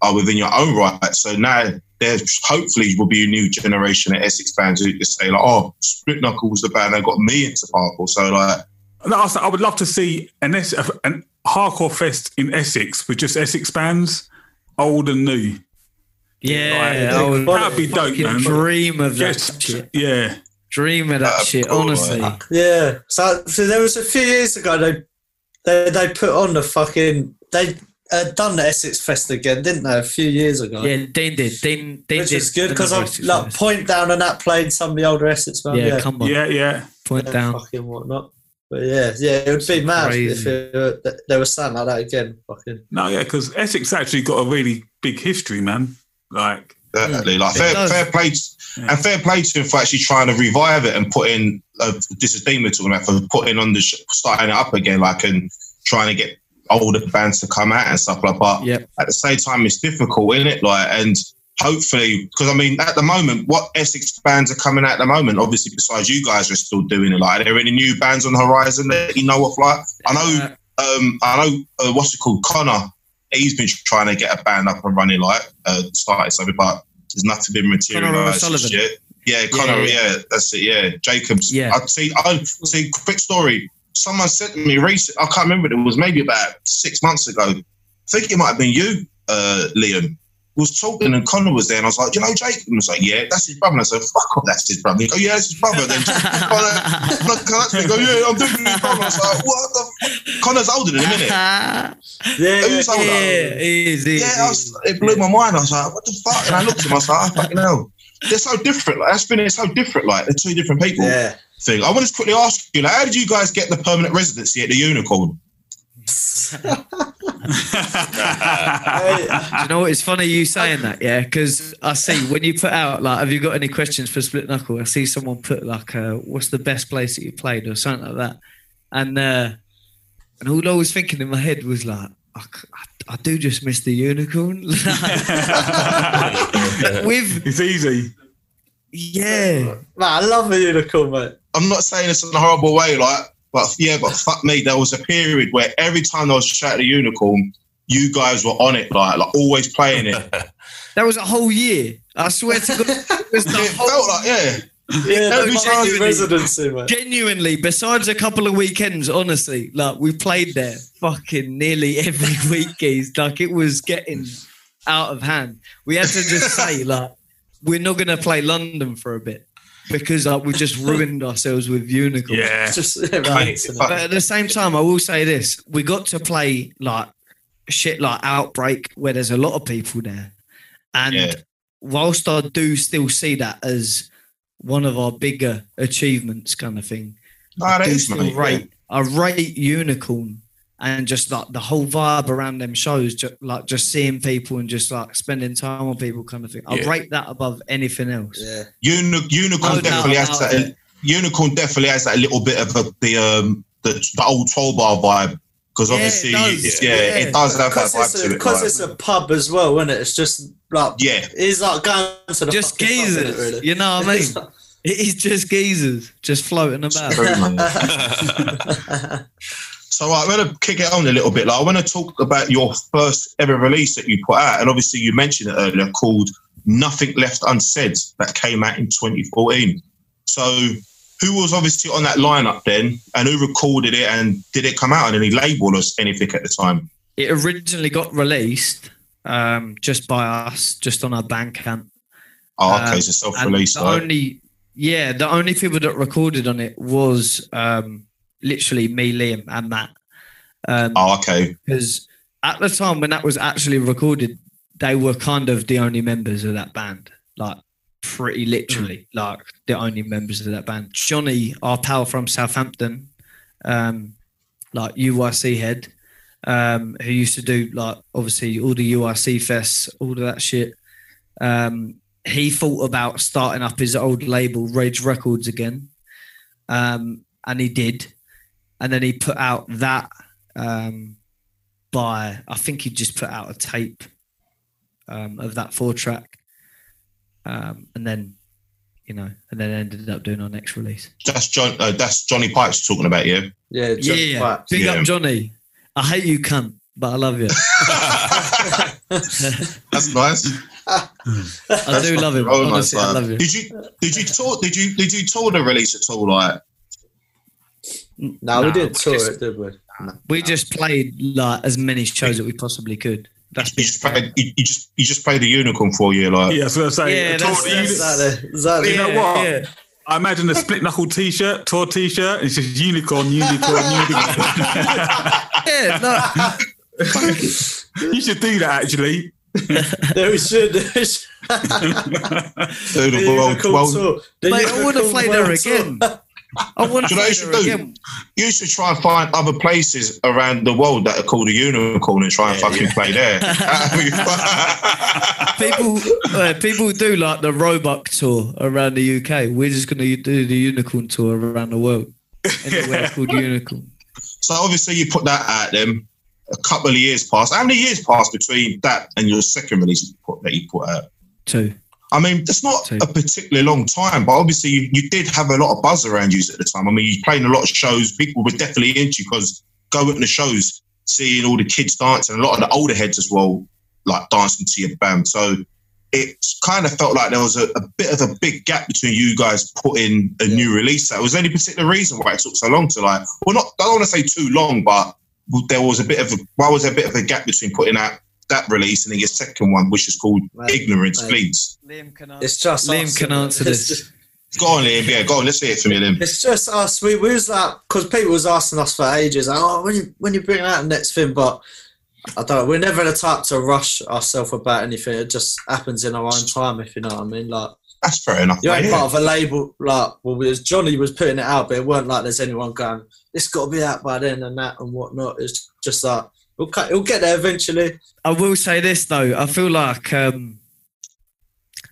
are within your own right. So now there hopefully will be a new generation of Essex bands who just say like, "Oh, Split Knuckles, the band that got me into hardcore." So like, I I would love to see an, Es- an hardcore fest in Essex with just Essex bands, old and new. Yeah, Like, that'd be dope, fucking man. dream of that Just, shit. yeah. Dream of that That'd shit. cool, honestly, right? Yeah. So, so there was a few years ago they they they put on the fucking they uh, done the Essex Fest again, didn't they? A few years ago. yeah, Dean did. Dean, Dean Which did. is good because I'm like point down and that playing some of the older Essex bands. yeah, Yeah, come on, Yeah, yeah. point yeah, down. fucking whatnot. But yeah, yeah, it would be mad if crazy. it, were- th- there was something like that again. Fucking No, yeah, because Essex actually got a really big history, man. Like, Definitely. Like fair, fair play, to, and fair play to him for actually trying to revive it and putting in. Uh, this is Dean we're talking about for putting on the sh- starting it up again, like and trying to get older bands to come out and stuff like. But Yep. at the same time, it's difficult, isn't it? Like, and hopefully, because I mean, at the moment, what Essex bands are coming out at the moment? Obviously, besides you guys are still doing it. Like, are there any new bands on the horizon that you know of? Like, I know, um, I know, uh, what's it called, Connor. He's been trying to get a band up and running, like uh, started something, but there's nothing been materialised yet. Yeah, Connor. yeah. Yeah, that's it. Yeah, Jacobs. Yeah. I see. I see. Quick story. Someone said to me recent. I can't remember. It was maybe about six months ago. I think it might have been you, uh, Liam. Was talking and Connor was there, and I was like, you know Jake? And I was like, "Yeah, that's his brother." And I said, "Fuck off, that's his brother." He go, "Yeah, that's his brother." Then Connor, Connor go, "Yeah, I'm doing his brother." I was like, "What the?" F-? Connor's older than him, isn't it? yeah, Who's older? yeah, he is, he is, Yeah, I was, it blew my mind. I was like, "What the fuck?" And I looked at him. I was like, oh, "Fucking hell." They're so different. Like, that's been it's so different. Like they're two different people. yeah. thing. I want to quickly ask you, like, how did you guys get the permanent residency at the Unicorn? Hey, Do you know what? It's funny you saying that, yeah, because I see when you put out like, have you got any questions for Split Knuckle? I see someone put like, uh, what's the best place that you played or something like that, and uh, and all I was thinking in my head was like, I do just miss the Unicorn. With it's easy. yeah, man, I love a unicorn, mate. I'm not saying this in a horrible way, like, but yeah, but fuck me, there was a period where every time I was chat at the Unicorn, you guys were on it, like, like always playing it. that was a whole year. I swear to God, it was the it whole felt like, yeah. Yeah, Every no, time- fucking residency, mate. Genuinely, besides a couple of weekends, honestly, like we played there fucking nearly every week, guys. Like it was getting out of hand. We had to just say, like, we're not gonna play London for a bit because like we just ruined ourselves with Unicorn. Yeah. Just right. fuck- But at the same time, I will say this: we got to play like shit like Outbreak, where there's a lot of people there, and Yeah. whilst I do still see that as one of our bigger achievements, kind of thing, No, I do is, still mate. rate. I rate Unicorn and just like the whole vibe around them shows, just like just seeing people and just like spending time with people, kind of thing. I'd Yeah. rate that above anything else. Yeah. Uni- Unicorn No definitely has that. it. Unicorn definitely has that little bit of a, the um the, the old 12 Bar vibe because Yeah, it obviously does. yeah, Yeah. it does have that vibe it's, to a, it. 'cause like- it's a pub as well, isn't it? It's just like yeah, it's like going to the Just fucking pub, innit, geezers, really? you know what I mean? It is just geezers just floating about. So I want to kick it on a little bit. Like I want to talk about your first ever release that you put out, and obviously you mentioned it earlier, called "Nothing Left Unsaid," that came out in 2014. So who was obviously on that lineup then, and who recorded it, and did it come out on any label or anything at the time? It originally got released um, just by us, just on our Bandcamp. Oh, okay, Um, so self-release. the right? only, yeah, the only people that recorded on it was um, literally me, Liam, and Matt. Um, Oh, okay. because at the time when that was actually recorded, they were kind of the only members of that band, like pretty literally, like the only members of that band. Johnny, our pal from Southampton, um, like UIC head, um, who used to do like obviously all the UIC fests, all of that shit. Um, he thought about starting up his old label, Rage Records, again, um, and he did. And then he put out that um, by I think he just put out a tape um, of that four track, um, and then you know, and then ended up doing our next release. That's John. Uh, that's Johnny Pipes talking about you. yeah, just yeah, right. big Yeah. up Johnny. I hate you, cunt, but I love you. That's nice. I That's do love him. fucking real Honestly, I love you. Did you did you tour did you did you tour the release at all? Like No, we didn't tour just- it, did we? We just played like as many shows that we possibly could. That's you just played you, you just you just played the unicorn for you like Yeah, so I say, Yeah, tour- that's- you- Exactly. Exactly. You know Yeah, what? yeah. I imagine a split knuckle t-shirt, tour t-shirt. It's just unicorn, unicorn, unicorn. Yeah, no, you should do that actually. No, we should. we should. do the The world, Unicorn world mate, I want to Unicorn play there again. I want to you know you should do? again. you should try and find other places around the world that are called a unicorn and try and fucking play there. people uh, people do like the Roebuck tour around the UK. We're just going to do the Unicorn tour around the world. Anywhere called Unicorn. so obviously you put that out then. A couple of years passed. How many years passed between that and your second release that you put, that you put out? Two. I mean, that's not Two. a particularly long time, but obviously you, you did have a lot of buzz around you at the time. I mean, you played a lot of shows. People were definitely into you because going to the shows, seeing all the kids dancing, a lot of the older heads as well, like dancing to your band. So it kind of felt like there was a, a bit of a big gap between you guys putting a new release out. Was there any particular reason why it took so long to like? Well, not I don't want to say too long, but there was a bit of a why was there a bit of a gap between putting out that release and then your second one, which is called Mate, Ignorance mate. Bleeds. Liam can answer. It's just Liam us, can answer this. just- Go on, Liam. Yeah, go on. Let's hear it from you, Liam. It's just us. We, we was like, because people was asking us for ages, like, oh, when you when you bring out the next thing, but I don't know. We're never the type to rush ourselves about anything. It just happens in our own time, if you know what I mean. Like, That's fair enough. you mate, ain't yeah. part of a label. Like, well, it was Johnny was putting it out, but it weren't like there's anyone going, it's got to be out by then and that and whatnot. It's just like it'll, cut- it'll get there eventually. I will say this though. I feel like um,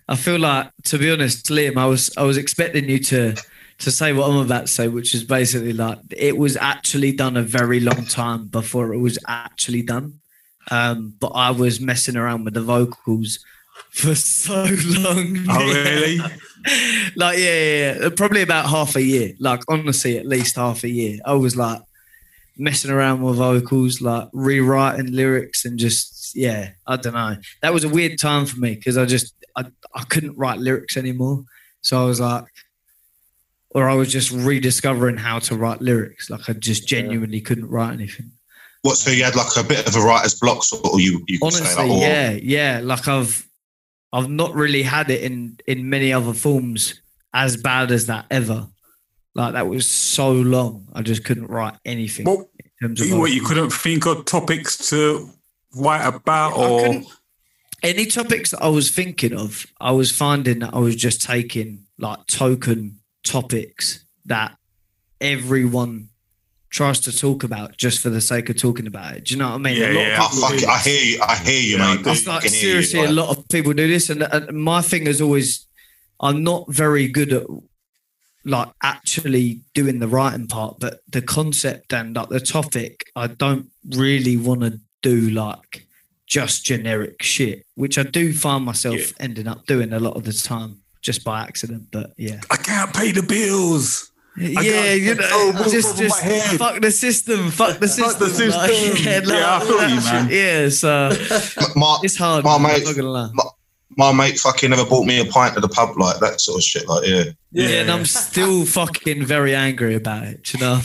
I feel like to be honest, Liam, I was I was expecting you to to say what I'm about to say, which is basically like it was actually done a very long time before it was actually done. Um, but I was messing around with the vocals for so long. Oh, really? like yeah, yeah, yeah, probably about half a year. Like honestly, at least half a year. I was like messing around with vocals, like rewriting lyrics, and just yeah, I don't know. That was a weird time for me because I just I, I couldn't write lyrics anymore. So I was like, or I was just rediscovering how to write lyrics. Like I just genuinely couldn't write anything. What? So you had like a bit of a writer's block, sort of. You, you could say, Honestly, like, or- yeah, yeah. Like I've I've not really had it in in many other forms as bad as that ever. Like that was so long, I just couldn't write anything. What, in terms of you, what, you couldn't think of topics to write about, or any topics that I was thinking of, I was finding that I was just taking like token topics that everyone tries to talk about just for the sake of talking about it. Do you know what I mean? Yeah, yeah. People fuck I hear you. I hear you, Yeah, mate. It's like hear you, seriously, a lot of people do this, and, and my thing is always, I'm not very good at like actually doing the writing part, but the concept and like the topic, I don't really want to do like just generic shit, which I do find myself Yeah. ending up doing a lot of the time just by accident. But yeah, I can't pay the bills. yeah, you know, oh, just just my fuck the system, fuck the system, Fuck the system. Like, yeah, like, Yeah, I feel you, man. Yeah, so my, it's hard. My man, mate- I'm not gonna lie. My mate fucking never bought me a pint at the pub, like that sort of shit. Like, yeah. Yeah, Yeah. and I'm still fucking very angry about it. You know,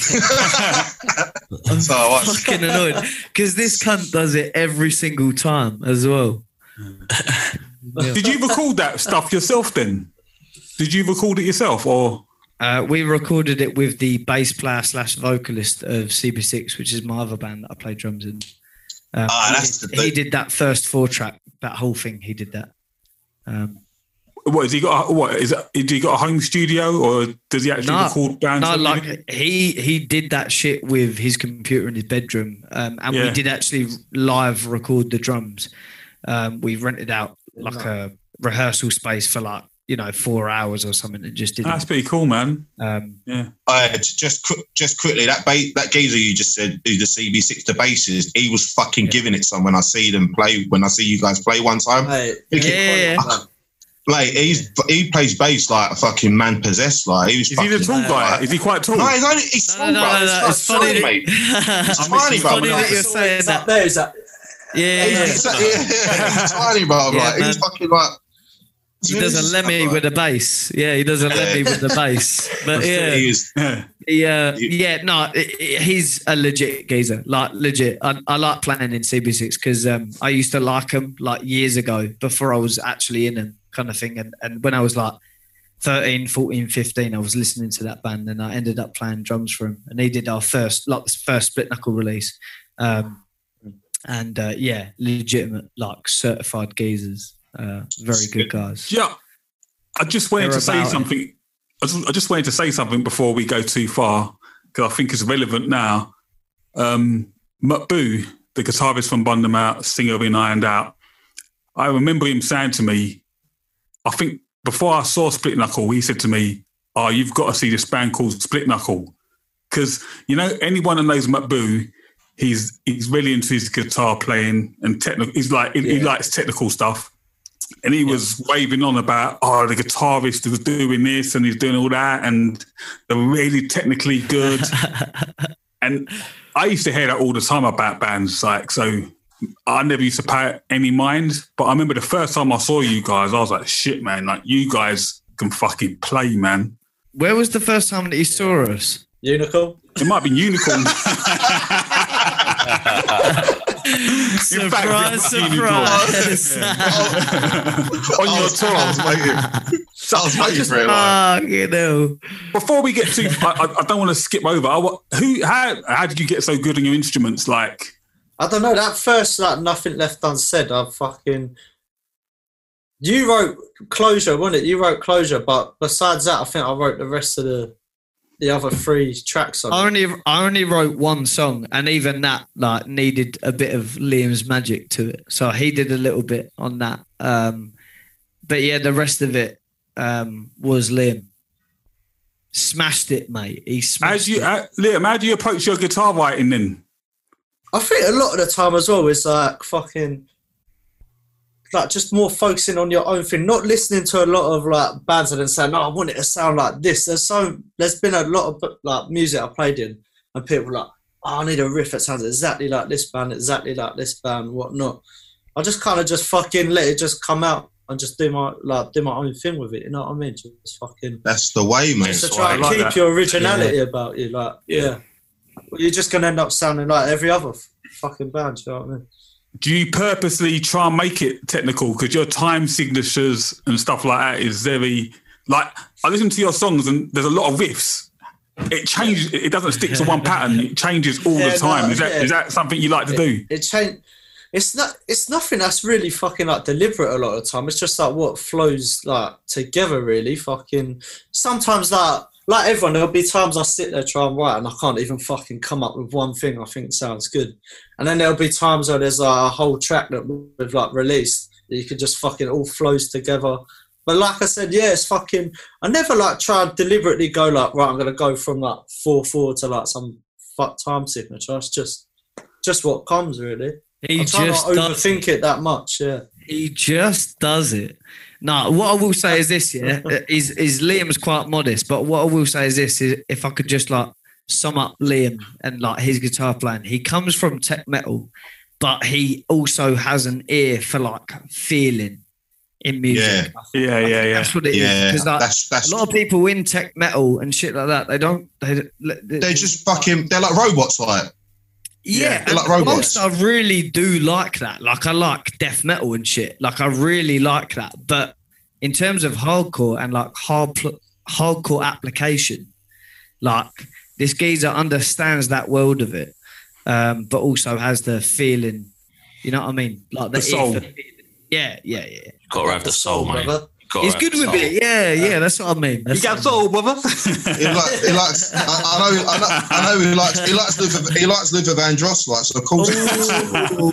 I'm So I fucking annoyed because this cunt does it every single time as well. Yeah. Did you record that stuff yourself then? Did you record it yourself or? Uh, we recorded it with the bass player slash vocalist of CB6, which is my other band that I play drums in. Um, Ah, he, that's did, the- he did that first four track, that whole thing. He did that. Um, What has he got? A, what is it? Has he got a home studio, or does he actually No, record bands? no, like he he did that shit with his computer in his bedroom, um, and we did actually live record the drums. Um, we rented out like a rehearsal space for like you know four hours or something, and just did. that's pretty cool, man. Um, Yeah, Uh, just just quickly, that ba- that geezer you just said, who's the CB6 the bassist, he was fucking giving it some when I see them play. When I see you guys play one time, Mate, Yeah. like he's he plays bass like a fucking man possessed. Like he was. is he the tall guy? Is he quite tall? No, he's only he's no, small, no, bro. no, It's no, it's funny, tiny, that, mate. it's tiny, bro. funny that you're saying that. up there. Is that Yeah, yeah. He's, yeah, he's tiny, bro. Yeah, like he's man. fucking like. He does a lemmy with a bass. Yeah, he does a lemmy with the bass. But yeah, He is. Yeah. Yeah, yeah, no, i- i- he's a legit geezer. Like legit, I, I like playing in CB6 because um, I used to like him like years ago before I was actually in him, kind of thing. And and when I was like 13, 14, 15, I was listening to that band, and I ended up playing drums for him. And he did our first like this first split knuckle release. Um, and uh, yeah, legitimate like certified geezers, uh, very good guys. Yeah, I just wanted They're to say about it. something. I just, wanted to say something before we go too far because I think it's relevant now. Um, the guitarist from Bund 'Em Out, singer in Ironed Out, I remember him saying to me, I think before I saw Split Knuckle, he said to me, "Oh, you've got to see this band called Split Knuckle." Because you know, anyone that knows Mutboo, he's he's really into his guitar playing and technical. He's like he, he likes technical stuff and he was waving on about oh the guitarist was doing this and he's doing all that and they're really technically good and i used to hear that all the time about bands like so i never used to pay any mind but i remember the first time i saw you guys i was like shit man like you guys can fucking play man Where was the first time that you saw us? unicorn? it might be unicorn Surprise, fact, it might be surprise. on your was, I was tour waiting. I was waiting for it. Like, Ah, you know. before we get too I, I- I don't want to skip over I, who how, how did you get so good on your instruments like I don't know. That first, like nothing left unsaid. I fucking. You wrote closure, wasn't it? You wrote closure, but besides that, I think I wrote the rest of the the other three tracks on I only I only wrote one song, and even that like needed a bit of Liam's magic to it. So he did a little bit on that. Um, but yeah, the rest of it um, was Liam. Smashed it, mate. He smashed do you, it. how, Liam, how do you approach your guitar writing then? I think a lot of the time as well is like fucking like just more focusing on your own thing, not listening to a lot of like bands and then saying, "No, I want it to sound like this." There's so there's been a lot of like music I played in, and people were like, oh, "I need a riff that sounds exactly like this band, exactly like this band, whatnot." I just kind of just fucking let it just come out and just do my like do my own thing with it. You know what I mean? Just fucking that's the way, man. just to try why and like keep that. your originality about you. Like, Yeah. yeah. Well, You're just gonna end up sounding like every other f- fucking band. You know what I mean? Do you purposely try and make it technical? Because your time signatures and stuff like that is very like I listen to your songs and there's a lot of riffs. It changes. It doesn't stick to one pattern. It changes all Yeah, the time. no, is that yeah. is that something you like to do? It changed. It's not. It's nothing that's really fucking like deliberate a lot of the time. It's just like what flows like together. Really, fucking. Sometimes like like everyone, there'll be times I sit there try and write and I can't even fucking come up with one thing I think sounds good. And then there'll be times where there's like a whole track that we've like released that you could just fucking all flows together. But like I said, yeah, it's fucking. I never like try and deliberately go like right. I'm gonna go from like four four to like some fuck time signature. It's just just what comes really. He I try just not to overthink it that much. Yeah. He just does it. No, what I will say is this, yeah, is is Liam's quite modest, but what I will say is this: is if I could just like sum up Liam and like his guitar playing, he comes from tech metal, but he also has an ear for like feeling in music. Yeah, yeah, yeah. That's what it is. Yeah, Because like, that's that's. a lot of people in tech metal and shit like that, they don't. They, they, They're just fucking. They're like robots, like. Yeah, they're like and robots. whilst I really do like that. Like I like death metal and shit. Like I really like that. But in terms of hardcore and like hard pl- hardcore application, like this geezer understands that world of it, um, but also has the feeling. You know what I mean? Like the, The soul. ear for- Yeah, yeah, yeah. Got to have the soul, mate. brother. Gotta He's good with soul. it. Yeah, yeah. That's what I mean. That's You got what I soul, brother. He, like, he likes. I, I know. I know. I know. He likes. He likes Luther. He likes Luther Vandross. Like so. Of course. Oh.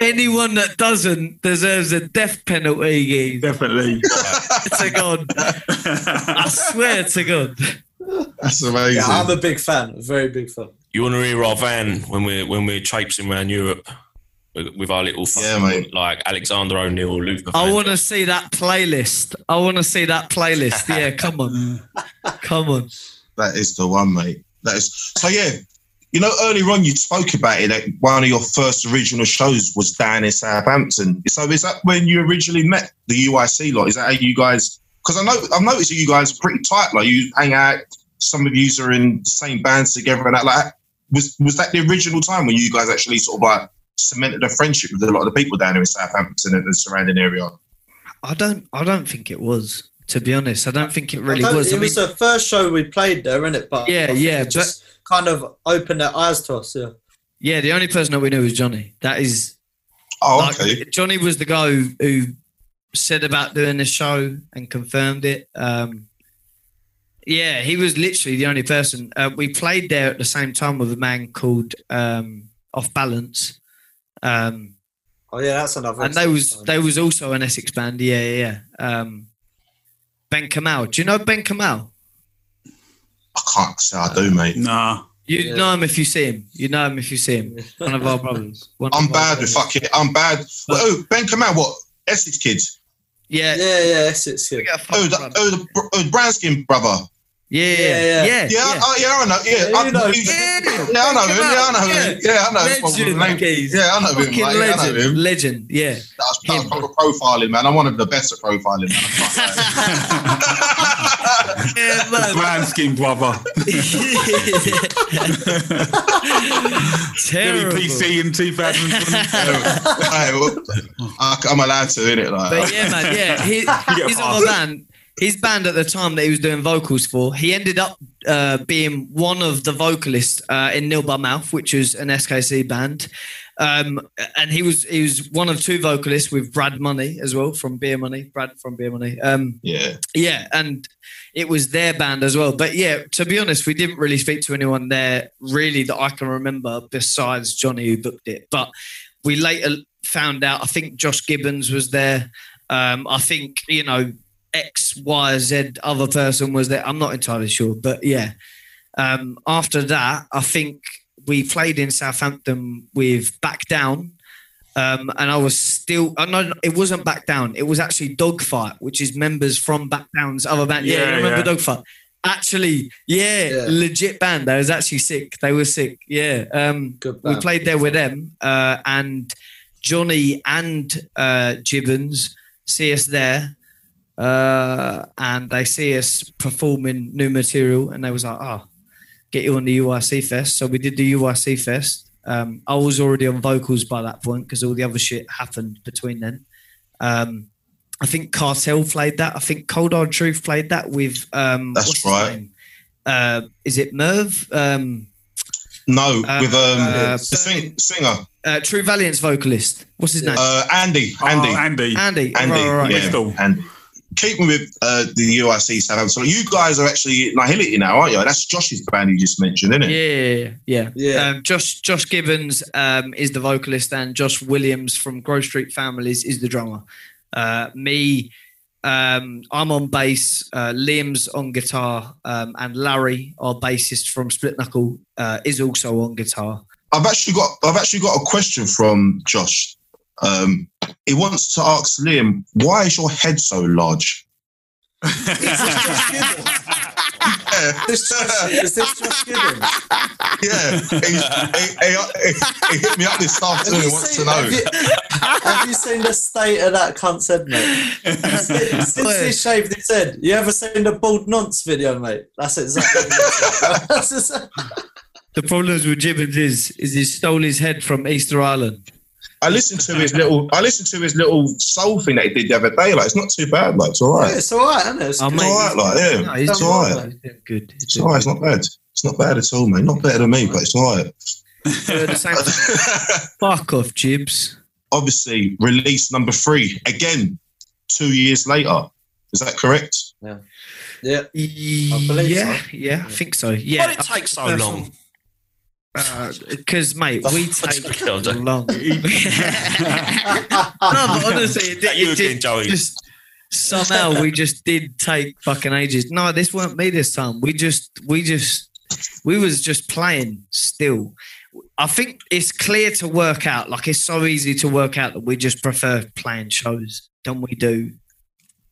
Anyone that doesn't deserves a death penalty. geez. Definitely. to God. I swear to God. That's amazing. Yeah, I'm a big fan. A very big fan. You want to hear our van when we're when we're traipsing around Europe with, with our little Yeah, fucking, mate. like Alexander O'Neill, Luther. I want to see that playlist. I want to see that playlist. Yeah, come on. Come on. That is the one, mate. That is so. Yeah, you know, earlier on you spoke about it. That one of your first original shows was down in Southampton. So is that when you originally met the UIC lot? Is that how you guys? Because I know I've noticed that you guys are pretty tight. Like you hang out. Some of you are in the same bands together, and that. Like, was was that the original time when you guys actually sort of like cemented a friendship with a lot of the people down here in Southampton and the surrounding area? I don't. I don't think it was. To be honest, I don't think it really I don't- was. I It was the first show we played there, innit? But Yeah, yeah, it just kind of opened their eyes to us. Yeah. yeah, the only person that we knew was Johnny. That is Oh, like, okay. Johnny was the guy who, who said about doing the show and confirmed it. Um, yeah, he was literally the only person. Uh, we played there at the same time with a man called um, Off Balance. Um, Oh yeah, that's another. and there was excellent there was also an Essex band. Yeah, yeah. yeah. Um, ben Kamal. Do you know Ben Kamal? I can't say I do, mate. Nah. You Yeah. know him if you see him. You know him if you see him. One of our brothers. One I'm bad with fucking. I'm bad. Oh, Ben Kamal, what? Essex kids. Yeah. Yeah, yeah, Essex. Yeah. We got a Oh, the, oh, the, oh, the brown skin brother. Yeah, yeah, Yeah, yeah, yeah. yeah. Yeah, oh, yeah, I know. Yeah, Yeah, I, you know. he's- Yeah. yeah, I know him. Yeah, I know him. Yeah, I know him. Legend, Name- geez. Yeah, I know him. Fucking Mate. Yeah, I know legend, him. legend. Yeah. That's, that's Him. proper profiling, man. I'm one of the best at profiling, man. I yeah, man. Brown skin brother. Terrible. PC in 2020. Hey, well, I, I'm allowed to, innit? Like, But yeah, man, yeah. He, get his a other pass. band, his band at the time that he was doing vocals for, he ended up uh, being one of the vocalists uh, in Nil by Mouth, which was an SKC band. Um, and he was he was one of two vocalists with Brad Money as well from Beer Money. Brad from Beer Money. Um, yeah. yeah, and it was their band as well. But yeah, to be honest, we didn't really speak to anyone there really that I can remember besides Johnny who booked it. But we later found out. I think Josh Gibbons was there. Um, I think you know X, Y, Z other person was there. I'm not entirely sure, but yeah. Um, after that, I think we played in Southampton with Back Down. Um, and I was still, uh, no, no, it wasn't Back Down. It was actually Dogfight, which is members from Back Down's other band. Yeah, Yeah, you remember yeah. Dogfight? Actually, yeah, Yeah. legit band. They was actually sick. They were sick. Yeah. Um, Good we played there with them, uh, and Johnny and uh, Gibbons see us there, uh, and they see us performing new material, and they was like, "Oh, get you on the UIC fest." So we did the UIC fest. Um, I was already on vocals by that point because all the other shit happened between then. Um, I think Cartel played that. I think Cold Hard Truth played that with. Um, That's what's his right. name? Uh, is it Merv? Um, No, Uh, with um, uh, sing, singer, uh, True Valiant's vocalist. What's his name? uh, Andy. Andy. Oh, Andy. Andy. Andy. Right, right, right. Yeah, Andy. Keeping with uh, the UIC Southampton, so you guys are actually Nihility now, aren't you? That's Josh's band you just mentioned, isn't it? Yeah, yeah. Yeah. Um, Josh Josh Gibbons um, is the vocalist, and Josh Williams from Grove Street Families is the drummer. Uh, me, um, I'm on bass. Uh, Liam's on guitar, um, and Larry, our bassist from Split Knuckle, uh, is also on guitar. I've actually got I've actually got a question from Josh. Um, he wants to ask Liam, why is your head so large? yeah. This Josh, is this Josh Gibbons? Yeah, he, he, he, he hit me up this afternoon Have and you, wants to know. have, you, have you seen the state of that cunt's head, mate? Since since he shaved his head, you ever seen the bald nonce video, mate? That's exactly. That's exactly The problems with Gibbons is is he stole his head from Easter Island. I listened to his little I listened to his little soul thing that he did the other day. Like it's not too bad. Like it's all right. yeah, it's all right, isn't it? It's Oh, good. mate, all right, like, yeah. No, he's It's doing all well. right. He's doing good. He's It's all right. It's not bad. It's not bad at all, mate. Not better than me, but it's all right. good. At the same time, fuck off, Jibs. Obviously, release number three again, two years later. Is that correct? Yeah. yeah, so. yeah, I think so. Yeah, Why did it take so long? Because, mate, we take Okay, long. no, but honestly, it, That you it, it just somehow we just did take fucking ages. No, this weren't me this time. We just, we just, we was just playing still. I think it's clear to work out. Like it's so easy to work out that we just prefer playing shows than we do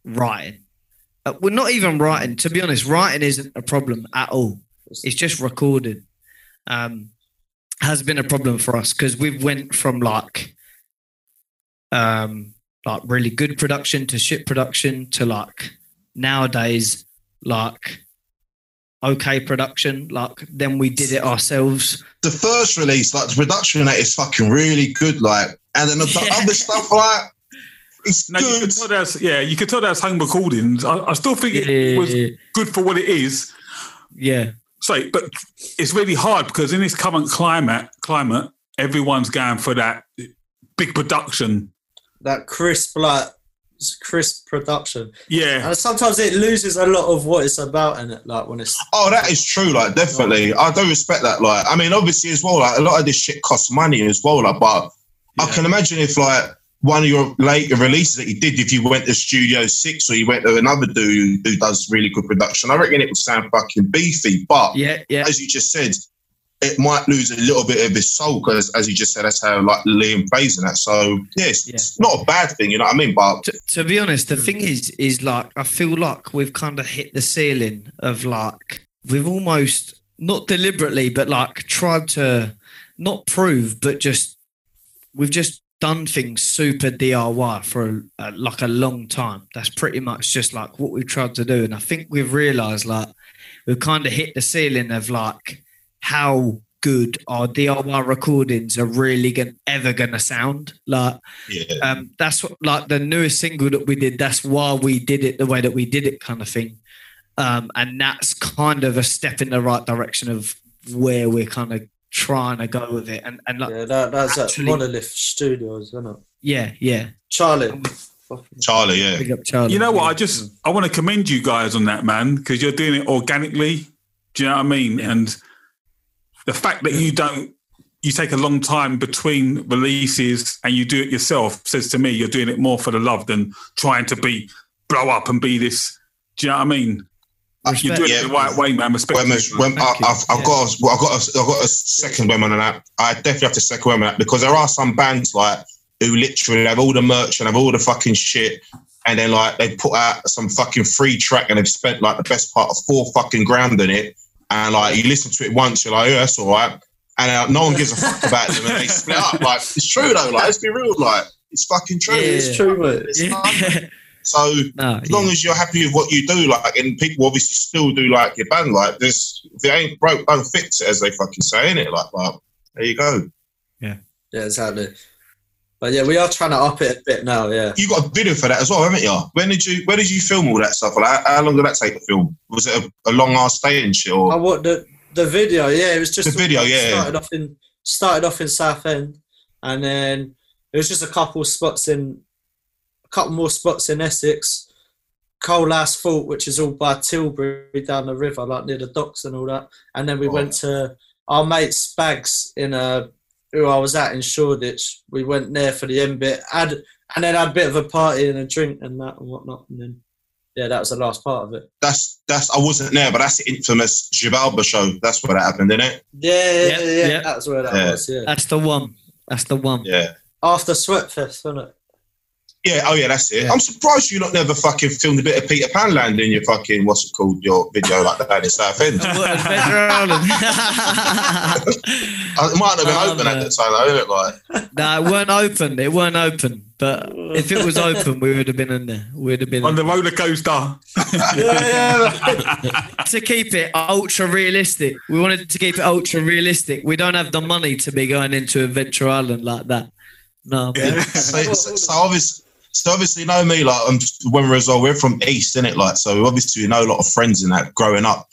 writing. Uh, we're not even writing. To be honest, writing isn't a problem at all. It's just recording. Um, has been a problem for us because we've went from like, um, like really good production to shit production to like nowadays like okay production. Like then we did it ourselves. The first release, like the production on it is fucking really good. Like, and then the, the Yeah. other stuff, like it's No, you good. could tell that's yeah, you could tell that's home recordings. I, I still think it was good for what it is. yeah, So, but it's really hard because in this current climate, climate, everyone's going for that big production. that crisp, like crisp production, Yeah, and sometimes it loses a lot of what it's about and it. Like when it's Oh, that is true. Like, definitely, I do respect that. Like, I mean, obviously as well. Like, a lot of this shit costs money as well. Like, but I can imagine if like one of your later releases that you did, if you went to Studio Six or you went to another dude who does really good production, I reckon it would sound fucking beefy. But yeah, yeah. as you just said, it might lose a little bit of its soul because, as you just said, that's how like Liam plays in that. So yes, Yeah. it's not a bad thing. You know what I mean? But to, to be honest, the thing is, is like I feel like we've kind of hit the ceiling of like we've almost not deliberately, but like tried to not prove, but just we've just done things super DIY for a, like a long time. That's pretty much just like what we've tried to do, and I think we've realised like we've kind of hit the ceiling of like how good our DIY recordings are really gonna, ever gonna sound like yeah, um, that's what, like the newest single that we did. That's why we did it the way that we did it, kind of thing. Um, and that's kind of a step in the right direction of where we're kind of trying to go with it. And and like, yeah, that, that's Actually- at Monolith Studios, isn't it? yeah, yeah. Charlie, Charlie, yeah. Big up Charlie. you know what? I just I want to commend you guys on that, man, because you're doing it organically. Do you know what I mean? Yeah. And the fact that you don't you take a long time between releases and you do it yourself says to me you're doing it more for the love than trying to be blow up and be this. Do you know what I mean? You're doing Yeah. it the right way, man. Respect. When, to there's- it, when man. I, Thank you. I've, I've Yeah. got, a, well, I've got, a, I've got a second women on that. I definitely have to second women on that because there are some bands like who literally have all the merch and have all the fucking shit, and then like they put out some fucking free track and they've spent like the best part of four fucking grand in it, and like you listen to it once, you're like, yeah, that's all right, and uh, no one gives a fuck about them, and they split up. Like it's true though. Like let's be real. Like it's fucking true. Yeah. it's true, mate. It's Yeah. fun. So no, as long yeah. as you're happy with what you do, like, and people obviously still do like your band, like this, if it ain't broke, don't fix it, as they fucking say, in it. Like, well, there you go. Yeah, Yeah, exactly. But yeah, we are trying to up it a bit now. Yeah, You got a video for that as well, haven't you? When did you, where did you film all that stuff? Like, how, how long did that take to film? Was it a, a long ass stay and shit? I Or? Oh, what the the video? Yeah, it was just The video, yeah. Started off in started off in Southend, and then it was just a couple spots in, a couple more spots in Essex, Coalhouse Fort, which is all by Tilbury down the river, like near the docks and all that. And then we Oh. went to our mate Spags in a who I was at in Shoreditch. We went there for the end bit, had and then had a bit of a party and a drink and that and whatnot. And then yeah, that was the last part of it. That's that's I wasn't there, but that's the infamous Gibalba show. That's where that happened, isn't it? Yeah, yeah, Yep, yeah. yep. That's where that Yeah. was. Yeah, That's the one. That's the one. Yeah. after Sweatfest, wasn't it? Yeah, oh yeah, that's it. Yeah. I'm surprised you not never fucking filmed a bit of Peter Pan Land in your fucking what's it called, your video like that in Southend. What, Adventure Island? Uh, It might not have been Oh, open at the time, though, isn't it? Like, no, it weren't open. It weren't open. But if it was open, we would have been in there. We'd have been On in the roller coaster. yeah, yeah. to keep it ultra realistic. We wanted to keep it ultra realistic. We don't have the money to be going into Adventure Island like that. No. yeah. so, so, so obviously, so obviously, you know me, like um, when we're as well, we're from East, innit? Like, so obviously, you know a lot of friends in that growing up.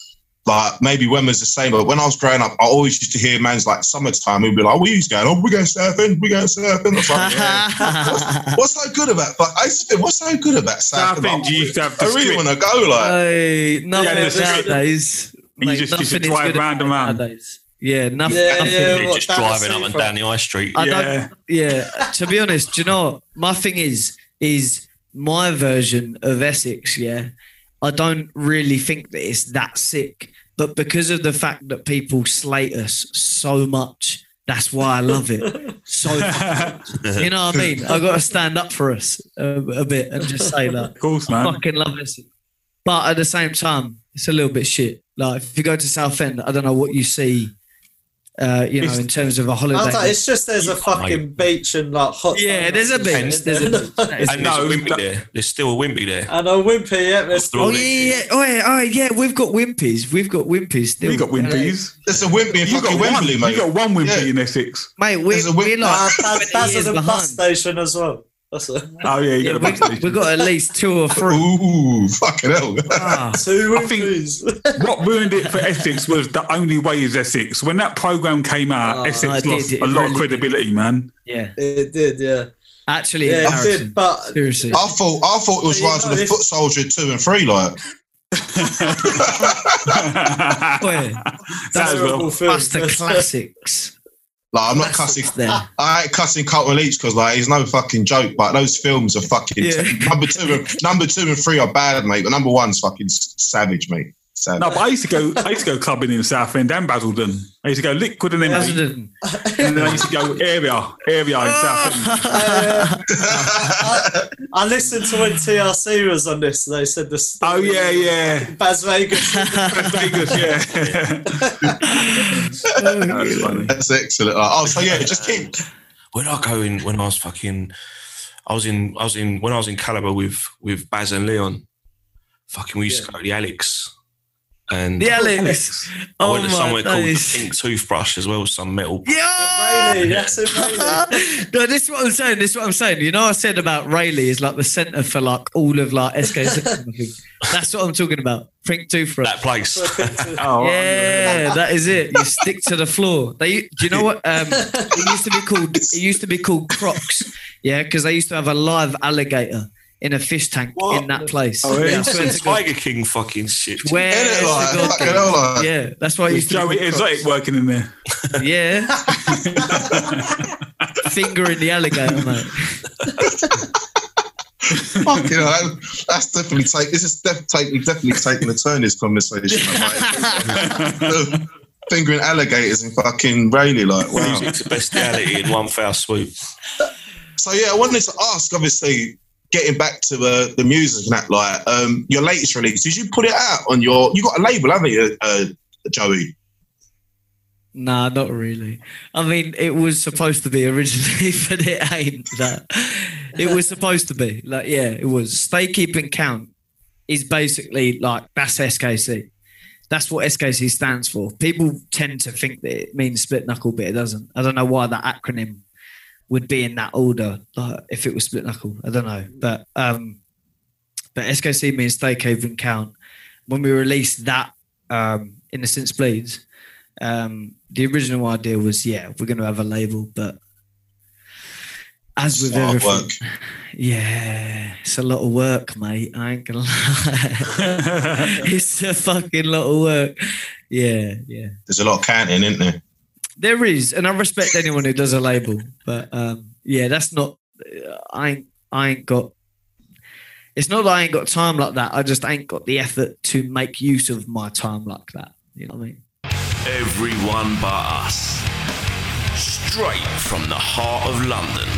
Like maybe when was the same, but when I was growing up, I always used to hear man's like summertime. We'd be like, "Where you going? Oh, we're going surfing. We're going surfing." I was like, yeah. What's so good about? But I used to think, what's so good about surfing? Southend, Like, you used to have the I really want to go. Like, Hey, nothing Yeah, there's- nowadays. You Mate, just- you nothing should is drive good round and round. nowadays. Yeah, nothing. Yeah, nothing. yeah. They're what, just driving up and down the high street. I Yeah. Yeah. To be honest, do you know? My thing is, is my version of Essex. Yeah, I don't really think that it's that sick, but because of the fact that people slate us so much, that's why I love it so. you know what I mean? I got to stand up for us a, a bit and just say that. Of course, I man. fucking love Essex. But at the same time, it's a little bit shit. Like if you go to Southend, I don't know what you see. Uh, you know, It's- in terms of a holiday. like, it's just there's a fucking beach and like hot. Yeah, there's a beach. There's a beach. And there's a No, Wimpy there. There's still a Wimpy there. and a wimpy. Yeah, there's Oh yeah, yeah, yeah. Oh yeah, oh yeah. We've got wimpies. We've got wimpies. Still. We got wimpies. there's a Wimpy in You got fucking. Wembley, mate. You got one wimpy Yeah. in Essex. mate. We, There's a we're wim- like uh, 20 Baz, Baz a bus station as well. That's a Oh yeah, you Yeah, got a bus we, station. we've got at least two or three. Ooh, fucking hell. Ah, two I think- what ruined it for Essex was the only way is Essex. When that program came out, Oh, Essex did, lost it a lot really of did. credibility, man. yeah, it did, yeah. actually, Yeah, it did. But Seriously. I thought I thought it was But you Rise of the Foot Soldier two and three, like. Oh, yeah. That as well. terrible film. Plus the classics. Like I'm not cussing. Classics. I ain't cussing Carlton Leach because like he's no fucking joke. But those films are fucking Yeah. number two. And, number two and three are bad, mate. But number one's fucking savage, mate. Savage. No, but I used to go. I used to go clubbing in Southend and Basildon. I used to go Liquid and Envy, Basildon. and then I used to go area, area in Southend. Uh, I, I listened to when TRC was on this. They said the Oh yeah, yeah. Baz Vegas. Las Vegas, yeah. That's funny. That's excellent. Oh, so yeah, just keep. When I go in, when I was fucking, I was in, I was in, when I was in Calibre with with Baz and Leon, fucking, we used to go to the Alex, and The Alex. I Oh went to somewhere my called the. Pink Toothbrush as well, some metal. Yeah. Rayleigh, that's it, no, this is what I'm saying. This is what I'm saying. You know, I said about Rayleigh is like the centre for like all of like SK6. I think. That's what I'm talking about. Pink toothbrush. That place. Oh, yeah, that is it. You stick to the floor. They, do you know what? Um, it used to be called. It used to be called Crocs. Yeah, because they used to have a live alligator in a fish tank What? in that place. Oh, yeah. I swear. Tiger King fucking shit. Where Innit, like, the God hell, like. Yeah, that's why I Is used to. Joey Exotic working in there? Crocs. Yeah, fingering the alligator, mate. Fucking hell, that- that's definitely take. This is def- taking definitely taking a turn. This conversation. mate. Fingering alligators and fucking Rayleigh, like wow. Music's the bestiality in one foul swoop. So yeah, I wanted to ask. Obviously, getting back to uh, the music and that, like um, your latest release, did you put it out on your? You got a label, haven't you, uh, Joey? Nah, not really. I mean, it was supposed to be originally, but it ain't that. It was supposed to be. Like, yeah, it was. Stay keeping count is basically like that's SKC. That's what SKC stands for. People tend to think that it means split knuckle, but it doesn't. I don't know why that acronym would be in that order. Like if it was split knuckle, I don't know. But um, but SKC means keeping count. When we released that um, Innocence Bleeds, um, the original idea was, yeah, we're going to have a label, but as with everything, work. yeah, it's a lot of work, mate. I ain't gonna lie. it's a fucking lot of work. Yeah, yeah. There's a lot of counting, isn't there? There is, and I respect anyone who does a label, but um, yeah, that's not. I ain't. I ain't got. It's not that I ain't got time like that. I just ain't got the effort to make use of my time like that. You know what I mean? Everyone but us. Straight from the heart of London.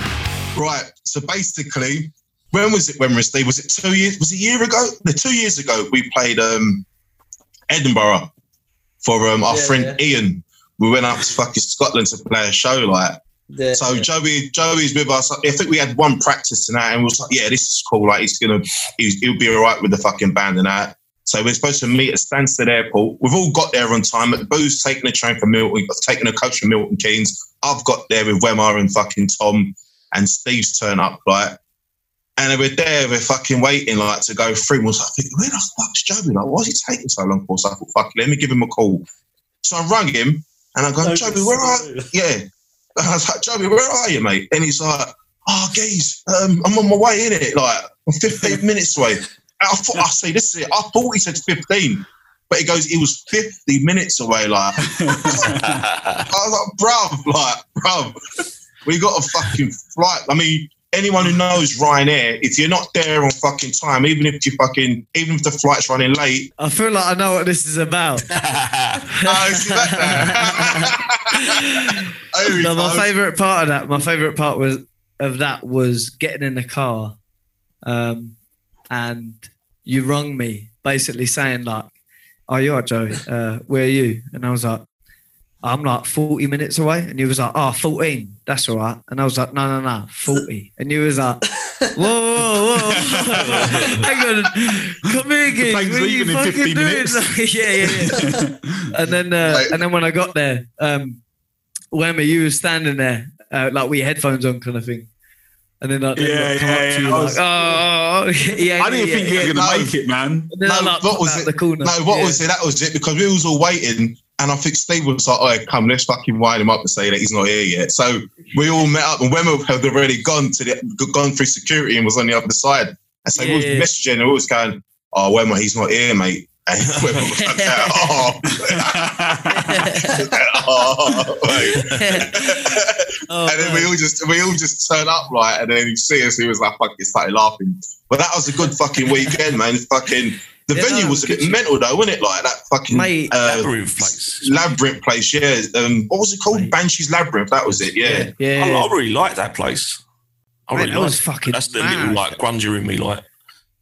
Right. So basically, when was it? When was it? Was it two years? Was it a year ago? No, two years ago. We played um, Edinburgh for um, our Yeah, friend yeah. Ian. We went up to fucking Scotland to play a show. Like, Yeah. so Joey, Joey's with us. I think we had one practice tonight, and we was like, "Yeah, this is cool. Like, he's gonna, he's, he'll be all right with the fucking band and that." So we're supposed to meet at Stansted Airport. We've all got there on time. Boo's taking a train from Milton, taking a coach from Milton Keynes. I've got there with Wemar and fucking Tom, and Steve's turn up like. And we're there, we're fucking waiting like to go through. And I was like, where the fuck's Joey? Like, why is he taking so long for? So I thought, fuck, let me give him a call. So I rang him and I go, Joey, where are sorry. Yeah. And I was like, Joey, where are you, mate? And he's like, oh, geez, um, I'm on my way in it. Like, I'm 15 minutes away. And I thought, I say, this is it. I thought he said 15. But he goes, he was 50 minutes away. Like, I was like, bruv, like, bruv, we got a fucking flight. I mean, anyone who knows Ryanair, if you're not there on fucking time, even if you fucking, even if the flight's running late, I feel like I know what this is about. oh, see that no, my favorite part of that, my favorite part was of that was getting in the car, um, and you rung me basically saying like, "Oh, you are Joey? Uh, where are you?" And I was like, "I'm like 40 minutes away," and you was like, "Oh, 14, that's all right." And I was like, "No, no, no, 40," and you was like. Whoa, whoa, whoa! Hang on, come here, Gig. plane's What are you in fucking 15 doing? minutes. yeah, yeah, yeah and then uh, and then when I got there, um, Whammy, you were standing there uh, like with your headphones on, kind of thing. And then like, they Yeah, like, come yeah, up to yeah, you I like, oh, yeah, I didn't yeah, think you yeah, were gonna no. make it, man. And then I No, like what was it? the corner. No, what Yeah. was it? That was it because we was all waiting, and I think Steve was like, "Oh, come, let's fucking wind him up and say that he's not here yet." So we all met up, and Wemmer had already gone to the gone through security and was on the other side. And so we was Yeah. messaging, and we was going, "Oh, Wemmer, he's not here, mate." And was like, "Oh, oh. Oh, and then we all just we all just turn up right, and then he see us, he was like fucking started laughing. But that was a good fucking weekend, man. Fucking the Yeah, venue no, was a bit mental though, wasn't it? Like that fucking Mate, uh, Labyrinth place. labyrinth place, yeah. Um, what was it called? Mate. Banshee's Labyrinth. That was it, yeah. yeah, I, yeah. I really like that place. I Mate, really that like was fucking That's the mad. little like grunger in me, like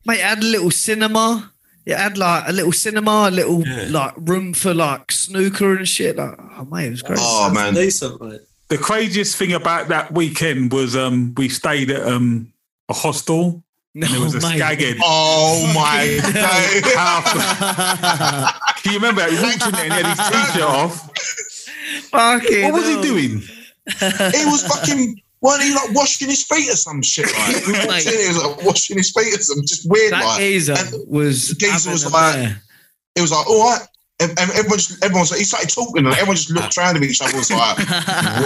Mate, it had a little cinema. It had like a little cinema, a little Yeah. like room for like snooker and shit. Like, oh mate, it was great. Oh man, Decent, mate. The craziest thing about that weekend was um, we stayed at um, a hostel. No, And there was a mate. oh my god. Can you remember? He walked in there and he had his t-shirt off. Fucking What was he doing? he was fucking. Wasn't he like washing his feet or some shit? Like he, walked Mate. in, he was like washing his feet or some just weird. That like geezer and was the geezer was a like- it was like all right. And, and everyone, just, everyone was like, he started talking, and everyone just looked around at each other. and Was like,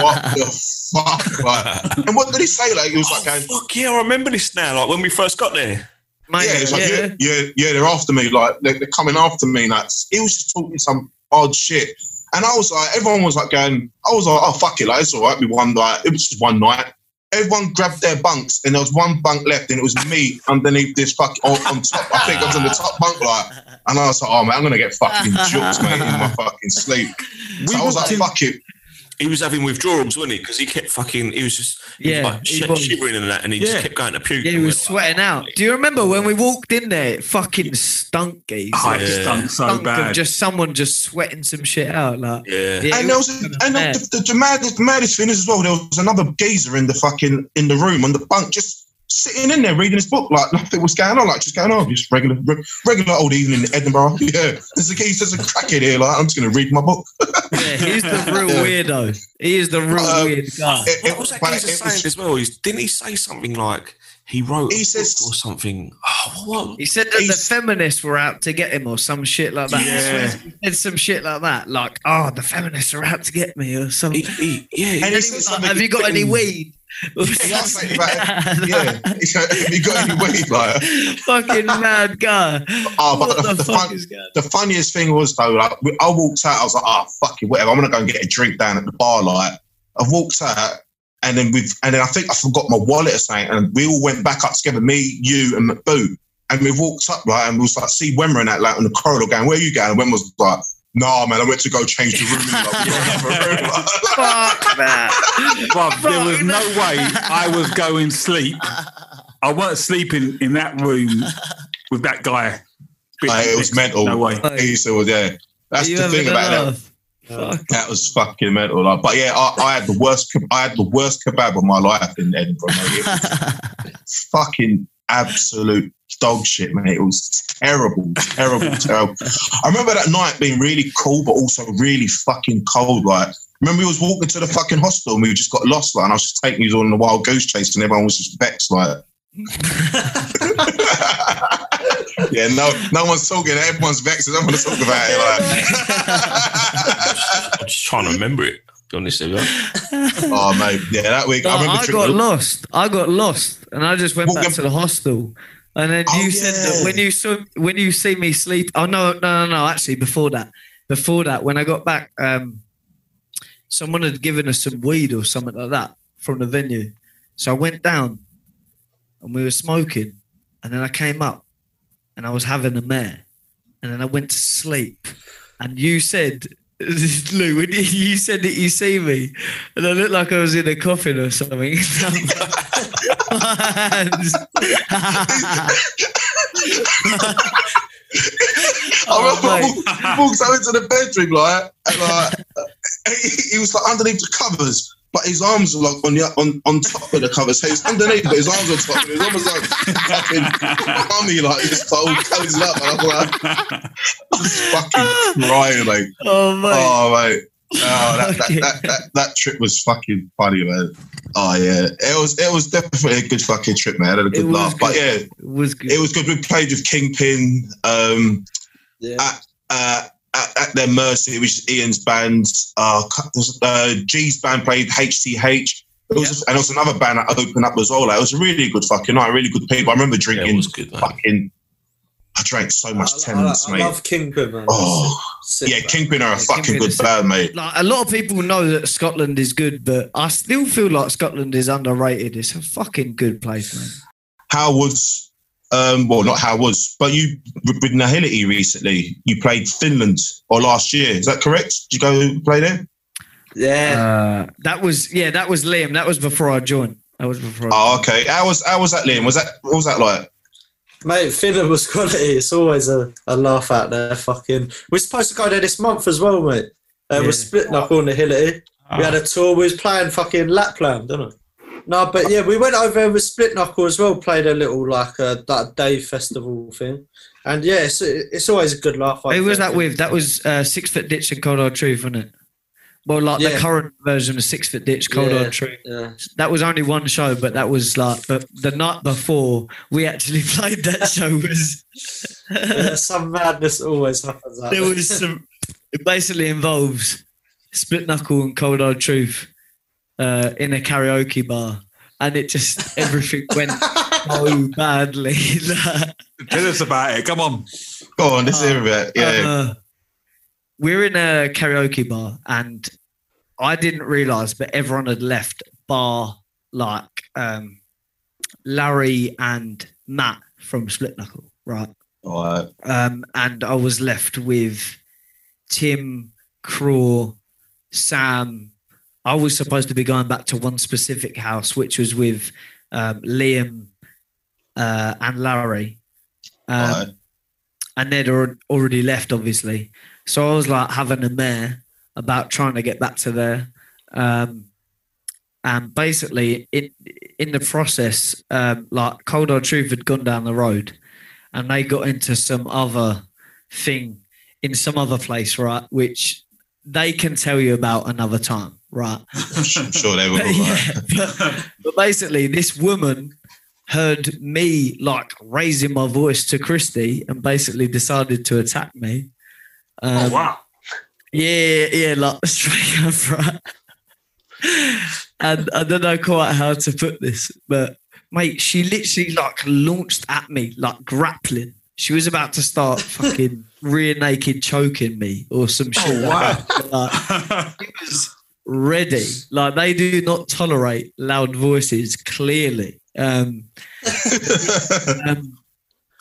what the fuck? Like, and what did he say? Like, he was like, oh, going, fuck yeah, I remember this now. Like when we first got there. Mate, yeah, it's like, yeah. yeah, yeah, yeah, they're after me. Like, they're, they're coming after me. Like, he was just talking some odd shit. And I was like, everyone was like going, I was like, oh, fuck it. Like, it's all right. We won, like, it was just one night. Everyone grabbed their bunks, and there was one bunk left, and it was me underneath this fucking, on, on top. I think I was on the top bunk, like, and I was like, oh, man, I'm to get fucking juked, mate, in my fucking sleep. So I was like, fuck it. He was having withdrawals, wasn't he? Because he kept fucking. He was just he Yeah, was like he shit, was. shivering and that, and he Yeah. just kept going to puke. Yeah, he was we're like, sweating out. Do you remember when we walked in there? It fucking stunk, geez. Oh, it Yeah. stunk so stunk of bad. just someone just sweating some shit out. Like, Yeah. yeah, and it there was was, and the, the, the, maddest, the maddest thing is as well. There was another geezer in the fucking in the room on the bunk, just sitting in there reading his book, like nothing was going on, like just going on, just regular, re- regular old evening in Edinburgh. Yeah, there's a geezer, there's a crackhead here. Like I'm just going to read my book. yeah, he's the real weirdo. He is the real Um, weird guy. It- What was that but was- saying as well? He's, didn't he say something like he wrote He a says- book or something? Oh, what? He said that the feminists were out to get him or some shit like that. Yeah. He said some shit like that. Like, oh, the feminists are out to get me or He, something. he, yeah, And And he he said was like, Have you got any weed? Yeah, like. Have you got any weed? Like, Fucking mad guy. oh, but the, the fun, the funniest thing was though, like I walked out, I was like, oh fuck it, whatever. I'm gonna go and get a drink down at the bar. Like I walked out, and then we and then I think I forgot my wallet or something, and we all went back up together, me, you, and McBoo, and we walked up right, and we was like, see Wemmer and that like on the corridor going, where you going? And Wemmer was like. Nah, man, I went to go change the room. Like, we don't have a room. Like, Fuck that. Bruv, there was no way I was going sleep. I weren't sleeping in that room with that guy. Like, it was mental. No way. he said, well, yeah. That's the thing about that. Fuck. That was fucking mental. Like, but yeah, I, I had the worst. I had the worst kebab of my life in Edinburgh. Mate. It was fucking absolute dog shit, mate. It was terrible, terrible, terrible. I remember that night being really cool, but also really fucking cold. Like, remember we was walking to the fucking hostel and we just got lost. Like, and I was just taking you on the wild goose chase, and everyone was just vexed. Like, yeah, no, no one's talking. Everyone's vexed. I don't want to talk about it. Like. I'm just trying to remember it. To be honest with you. Oh mate, yeah, that week No, I remember I got drinking- lost. I got lost, and I just went Well, back yeah. to the hostel. And then Oh, you said that when you saw when you see me sleep. Oh no, no, no, no! Actually, before that, before that, when I got back, um, someone had given us some weed or something like that from the venue. So I went down, and we were smoking, and then I came up, and I was having a mare, and then I went to sleep, and you said. Lou, when you, said that you see me, and I looked like I was in a coffin or something. I Oh, remember walk- walks out into the bedroom like, and like he, he was like underneath the covers, but his arms were like on the on, on top of the covers. So he's underneath, but his arms on top. And it was almost like fucking mummy, like his all cozy up. And I was like, I was fucking crying, like, Oh mate. oh mate. Oh, that, that, Okay. that, that, that trip was fucking funny, man. Oh yeah, it was it was definitely a good fucking trip, man. I had a good was laugh, but yeah, it was good. it was good. We played with Kingpin. Um, Yeah. uh, at, at their mercy, which is Ian's band. Uh, uh, G's band played HCH. It was, and it was another band that opened up as well. Like, it was a really good fucking night, really good people. I remember Yeah, drinking it was good, fucking. I drank so much I, Tennent's, I, I mate. love Kingpin, man. oh, Sick, yeah, man. Kingpin are a Yeah, fucking Kingpin good band, mate. like a lot of people know that Scotland is good, but I still feel like Scotland is underrated. It's a fucking good place, man. How was, um, well, not how was, but you with with Nahility recently, you played Finland or last year. Is that correct? Did you go play there? Yeah. Uh, that was yeah, that was Liam. That was before I joined. That was before. I Oh, okay. How was how was that, Liam? Was that what was that like? Mate, Finland was quality. It's always a, a laugh out there. Fucking, we're supposed to go there this month as well, mate. Uh, Yeah. We're splitting up on the Hillity. We had a tour. We was playing fucking Lapland, didn't we? No, but yeah, we went over with Split Knuckle as well. Played a little like a that day festival thing, and yeah, it's, it's always a good laugh. I Who was that with? That was uh, Six Foot Ditch and Cold Hard Truth, wasn't it? Well, like the current version of Six Foot Ditch, Cold Yeah. Hard Truth. Yeah, That was only one show, but that was like the, the night before we actually played that show was yeah, some madness always happens. there. was some. It basically involves Split Knuckle and Cold Hard Truth uh, in a karaoke bar, and it just everything went so badly. Tell us about it. Come on. Go on, let's hear about it. Yeah. Uh, we're in a karaoke bar, and I didn't realize, but everyone had left bar like um, Larry and Matt from Split Knuckle, right? All right. um, and I was left with Tim, Craw, Sam. I was supposed to be going back to one specific house, which was with um, Liam uh, and Larry, um, right. and they'd already left, obviously. So I was like having a mare about trying to get back to there. Um, and basically, it, in the process, um, like Cold Hard Truth had gone down the road and they got into some other thing in some other place, right? Which they can tell you about another time, right? I'm sure they will. But, yeah, but, but basically, this woman heard me like raising my voice to Christy and basically decided to attack me. Um, wow. yeah, yeah, like straight up, right? and I don't know quite how to put this, but mate, she literally like launched at me like grappling. She was about to start fucking rear naked choking me or some shit. Oh, wow. Like, it was ready. Like they do not tolerate loud voices, clearly. Um, um,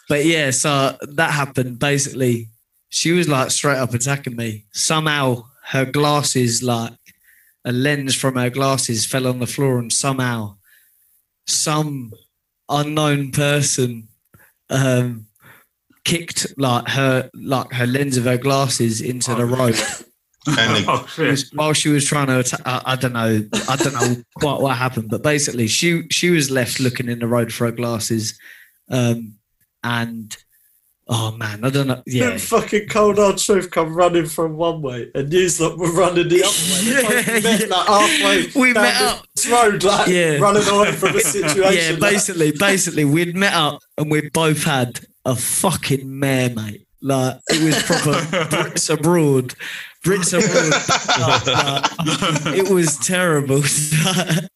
but yeah, so that happened. Basically, she was like straight up attacking me. Somehow her glasses, like a lens from her glasses, fell on the floor, and somehow some unknown person um, kicked like her like her lens of her glasses into the road And oh, shit. while she was trying to I, I don't know I don't know quite what happened but basically she she was left looking in the road for her glasses um and oh man I don't know yeah fucking cold hard truth come running from one way and you lot were running the other way. Yeah, We met yeah. like halfway We down met up. this road, like Yeah. running away from a situation. yeah like- basically basically we'd met up and we both had a fucking mare mate like it was proper Brits abroad Brits abroad Like, it was terrible.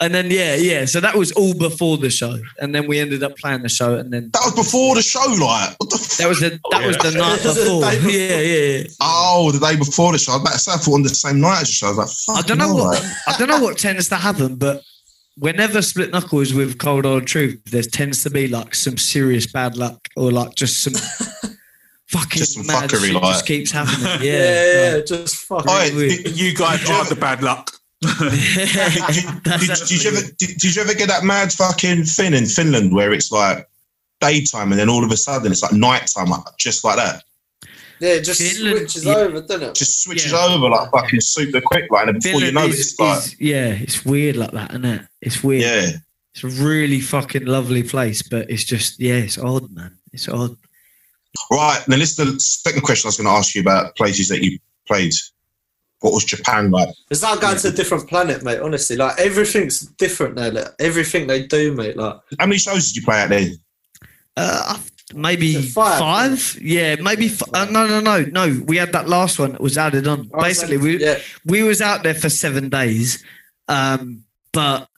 And then yeah yeah. So that was all before the show. And then we ended up playing the show and then that was before the show, like what the that was the that oh, was the night That was the before. Yeah yeah, yeah. Oh, the day before the show. I was about to say I thought on the same night as the show. I was like, I don't know what hell, I don't know what tends to happen, but whenever split knuckles with cold hard truth, there tends to be like some serious bad luck or like just some fucking Just some mad fuckery, shit like- just keeps happening. yeah, Yeah, yeah, just fucking. Oh, weird. you guys are the bad luck. did, That's did, did you ever did, did you ever get that mad fucking thing in Finland where it's like daytime and then all of a sudden it's like nighttime, like, just like that? yeah, it just Finland- switches yeah. over, doesn't it? Just switches Yeah. over like fucking super quick, like, and then before you Finland know it, is- it's like, is- yeah, it's weird like that, isn't it? It's weird. yeah. It's a really fucking lovely place, but it's just yeah, it's odd, man. It's odd. Right. Now, this is the second question I was going to ask you about places that you played. What was Japan like? It's like going to a different planet, mate. Honestly, like everything's different there. Like, everything they do, mate. Like How many shows did you play out there? Uh, maybe five? five? Yeah, maybe. F- uh, no, no, no, no. We had that last one that was added on. Basically, we yeah, we was out there for seven days, um, but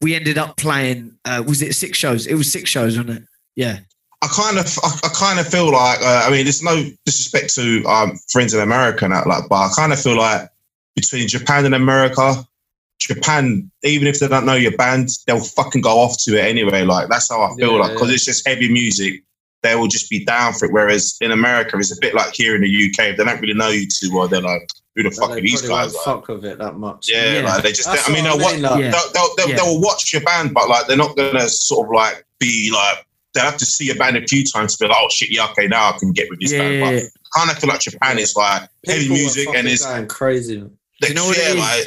we ended up playing. Uh, was it six shows? It was six shows, wasn't it? Yeah. I kind of, I, I kind of feel like, uh, I mean, there's no disrespect to um, friends in America and that, like, but I kind of feel like between Japan and America, Japan, even if they don't know your band, they'll fucking go off to it anyway. Like that's how I feel Yeah, like because yeah. it's just heavy music. They will just be down for it. Whereas in America, it's a bit like here in the UK. If they don't really know you too well, they're like, "Who the fuck are these guys?" Like, fuck with it that much. yeah, Yeah. like they just. I mean, they'll, I mean, wa- like- they'll, they'll, they'll, they'll watch your band, but like they're not gonna sort of like be like. They will have to see a band a few times to be like, "Oh shit, yeah, okay, now I can get with this Yeah, band." But yeah. I kind of feel like Japan is like heavy People are music and it's going crazy. man. Do you know what yeah, is? like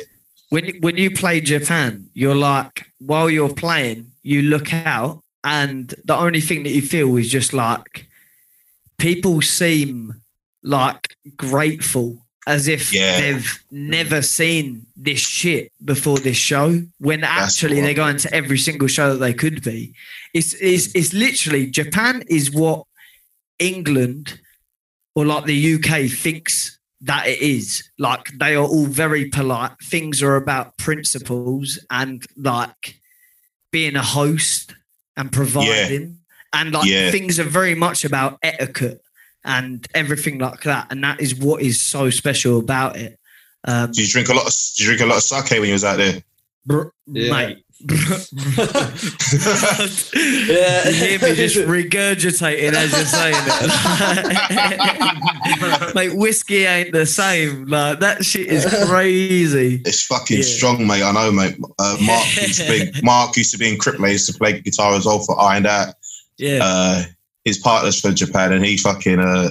when when you play Japan, you're like while you're playing, you look out, and the only thing that you feel is just like people seem like grateful, as if Yeah. they've never seen this shit before this show. When actually they're going to every single show that they could be. It's it's it's literally Japan is what England or like the UK thinks that it is. Like they are all very polite. Things are about principles and like being a host and providing. And like Yeah. things are very much about etiquette and everything like that. And that is what is so special about it. Um, do you drink a lot of do you drink a lot of sake when you was out there? br- Yeah. mate. Yeah. You hear me just regurgitating as you're saying it. Mate, whiskey ain't the same. Like that shit is crazy. It's fucking Yeah. strong, mate. I know, mate. Uh, Mark used to be Mark used to be in Crip, mate. Used to play guitar as well for Iron Out. Yeah. Uh, his partner's from Japan, and he fucking uh,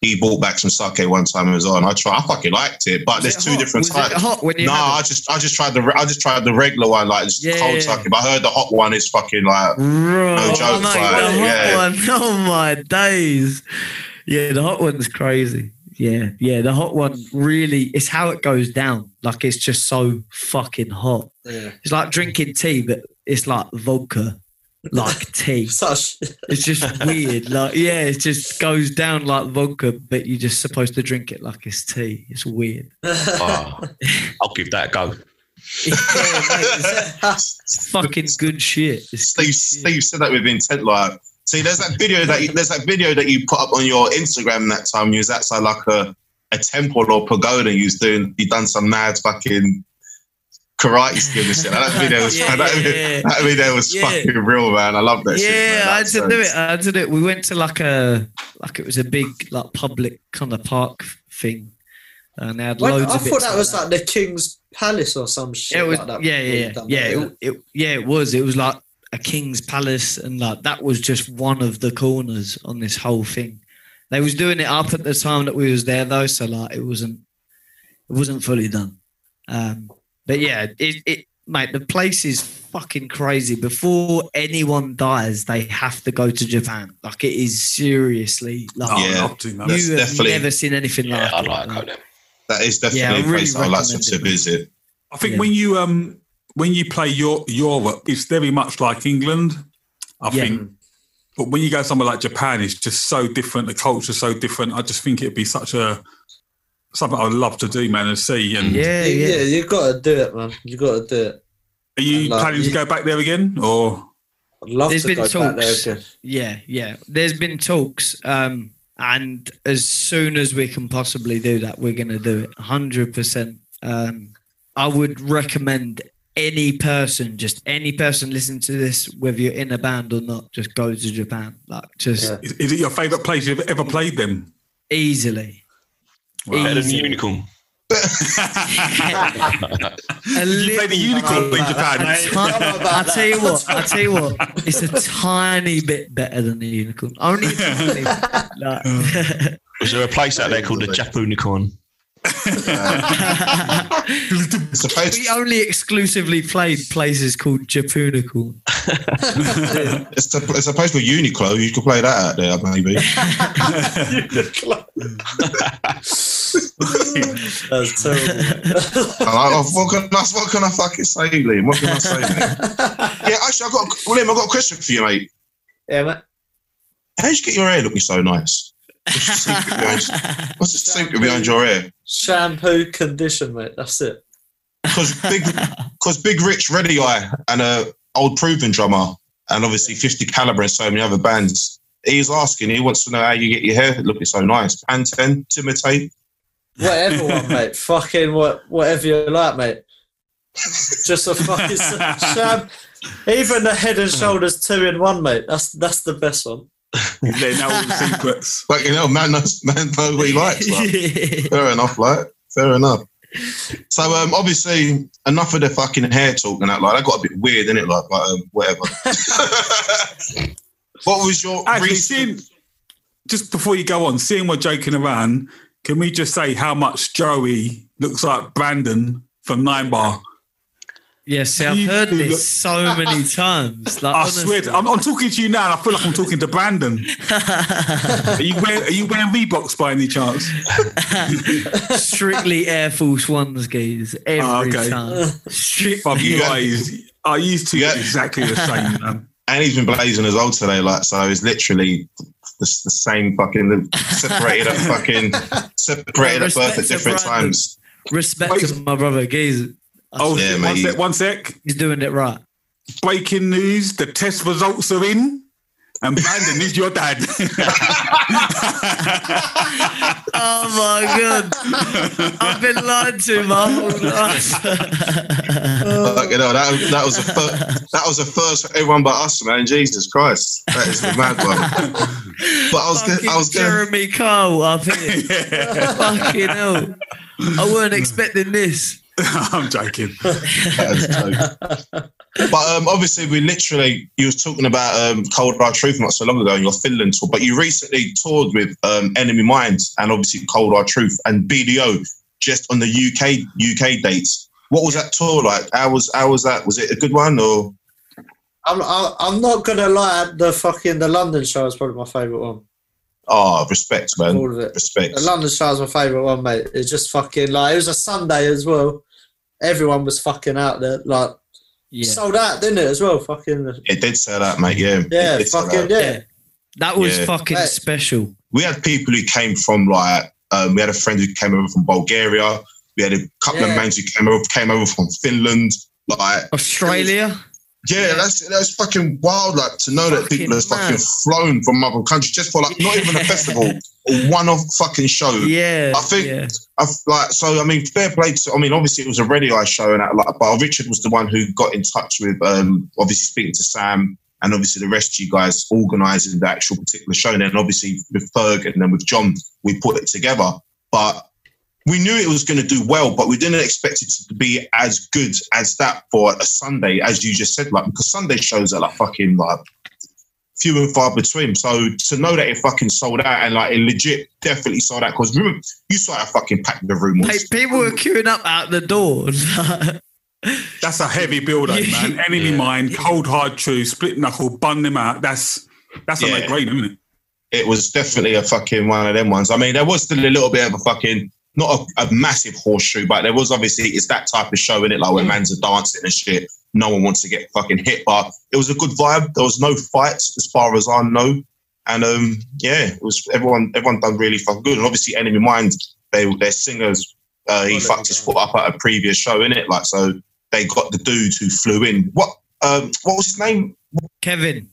he bought back some sake one time and was on. I tried, I fucking liked it, but Was there's it two hot? different Was types. hot when you No, had I it? just I just tried the re- I just tried the regular one, like just Yeah, cold yeah. sake. But I heard the hot one is fucking like Bro, No joke, mate, like, yeah. one. Oh my days. Yeah, the hot one's crazy. Yeah, yeah, the hot one really it's how it goes down. Like it's just so fucking hot. Yeah. It's like drinking tea, but it's like vodka, like tea. Such. It's just weird. Like, yeah, it just goes down like vodka, but you're just supposed to drink it like it's tea. It's weird. Oh, I'll give that a go. Yeah, mate, it's fucking good shit. It's Steve, good shit. Steve said that with intent. Like, see, there's that video that you, there's that video that you put up on your Instagram that time. You was outside like a, a temple or pagoda. You was doing, you done some mad fucking karate skill and shit. That video was, Yeah, that, yeah, yeah. that was Yeah. fucking real, man. I love that. shit, Yeah, man. I had That's to do it. I had to do it. We went to like a like it was a big like public kind of park thing, and they had When- loads I of thought bits that was like the King's Palace or some shit. it was like that. yeah yeah yeah Done yeah it, it, yeah it was it was like a king's palace and like that was just one of the corners on this whole thing they was doing it up at the time that we was there though so like it wasn't it wasn't fully done um but yeah it, it mate the place is fucking crazy before anyone dies they have to go to japan like it is seriously like Oh, Yeah. I'd love to, man. That's you have definitely- never seen anything Yeah, like I'd it like like. go. That is definitely Yeah, I a place really I'd like to, recommend to it. visit. I think Yeah. when you um when you play your Europe, it's very much like England. I Yeah. think, but when you go somewhere like Japan, it's just so different. The culture's so different. I just think it'd be such a something I'd love to do, man, and see. And yeah Yeah, yeah yeah, you got to do it, man. You've got to do it. are you Like, planning to you- go back there again, or I'd love There's to been go back there talks. again. Yeah, yeah. There's been talks, um, and as soon as we can possibly do that, we're going to do it. Hundred percent. Um, I would recommend any person, just any person listening to this, whether you're in a band or not, just go to Japan. Like, just Yeah. is, is it your favourite place you've ever played? Then easily. Better than Easy. Unicorn. You played the unicorn in Japan. I tell you what, I tell you what, it's a tiny bit better than the unicorn. Only a. Like- Was there a place out there called the Japunicorn? We only exclusively played places called Japunicorn. it's, to, it's supposed to be Uniqlo. You could play that out there, maybe. That's terrible. I, I- what, can I, what can I fucking say, Liam? What can I say, mate? yeah, actually, I've got, a- Liam, I've got a question for you, mate. yeah, man. How did you get your hair looking so nice? What's the secret behind, what's the secret behind your hair? Shampoo, condition, mate. That's it. Because big, because Big Rich, Ready Eye, and a old proven drummer, and obviously 50 Caliber and so many other bands. He's asking, he wants to know how you get your hair looking so nice. Pantene, Timotei. Whatever one, mate. Fucking what, whatever you like, mate. Just a fucking sham. Even the head and shoulders two in one, mate. That's that's the best one. they know all the secrets. But you know, man knows, man knows what he likes. like. Fair enough, like fair enough. So um, obviously enough of the fucking hair talk and that. Like that got a bit weird, didn't it? Like, but um, whatever. what was your Actually, recent? seeing, just before you go on, seeing we're joking around, can we just say how much Joey looks like Brandon from Nine Bar? Yes, see, I've You heard do look- this so many times. Like, I honestly. swear, to- I'm, I'm talking to you now, and I feel like I'm talking to Brandon. are you wearing, are you wearing Reeboks by any chance? strictly Air Force Ones, guys, every Oh, okay. time. Strict- From you guys, I used to Yeah. exactly the same. Man. And he's been blazing as well today. Like so, it's literally the, the same fucking separated at fucking separated at birth at different Brandon. times. Respect Wait. to my brother, guys. Oh, Yeah, one mate. sec, one sec. He's doing it right. Breaking news: the test results are in, and Brandon is your dad. Oh my god, I've been lied to my whole life. Like, you know, that, that was a fir- that was a first for everyone but us, man. Jesus Christ, that is the mad one. But I was Fucking gonna, I was gonna, Jeremy Kyle up here. Fucking hell. I weren't expecting this. I'm joking. that is a joke. But um, obviously, we literally you was talking about um, Cold Hard Truth not so long ago in your Finland tour, but you recently toured with um, Enemy Minds and obviously Cold Hard Truth and BDO just on the UK UK dates. What was that tour like? How was how was that? Was it a good one or? I'm I- I'm not gonna lie. The fucking the London show was probably my favourite one. Oh, respect, man. All of it. Respect. The London show is my favourite one, mate. It's just fucking like it was a Sunday as well. Everyone was fucking out there, like Yeah. sold out, didn't it? As well, fucking It did sell out, mate. Yeah. yeah, It did sell fucking yeah. Yeah. That was Yeah. fucking Right. special. We had people who came from like um, we had a friend who came over from Bulgaria. We had a couple Yeah. of mates who came over came over from Finland. Like Australia. Yeah, that's that's fucking wild. Like to know that people have Fucking fucking flown from other countries just for like not even a festival, one-off fucking show. Yeah. I think- yeah. I've, like so. I mean, fair play to. I mean, obviously it was a radio eye show, and that, like, but Richard was the one who got in touch with, um, obviously speaking to Sam, and obviously the rest of you guys organising the actual particular show. And then obviously with Ferg and then with John, we put it together. But we knew it was going to do well, but we didn't expect it to be as good as that for a Sunday, as you just said, like because Sunday shows are like fucking like few and far between. So to know that it fucking sold out and like it legit definitely sold out because remember you saw how fucking packed the room was. Hey, people were queuing up out the door. That's a heavy build up, man. Enemy Yeah. mine, cold hard truth, split knuckle, bun them out. That's that's a Yeah. no brainer, isn't it? it was definitely a fucking one of them ones. I mean, there was still a little bit of a fucking not a, a massive horseshoe, but there was obviously it's that type of show in it, like when man's are dancing and shit. No one wants to get fucking hit, but it was a good vibe. There was no fights as far as I know, and um, yeah, it was everyone. Everyone done really fucking good, and obviously, Enemy Mind, they their singers. Uh, he Oh, fucked his foot up at a previous show in it, like so. They got the dude who flew in. What? Um, what was his name? Kevin.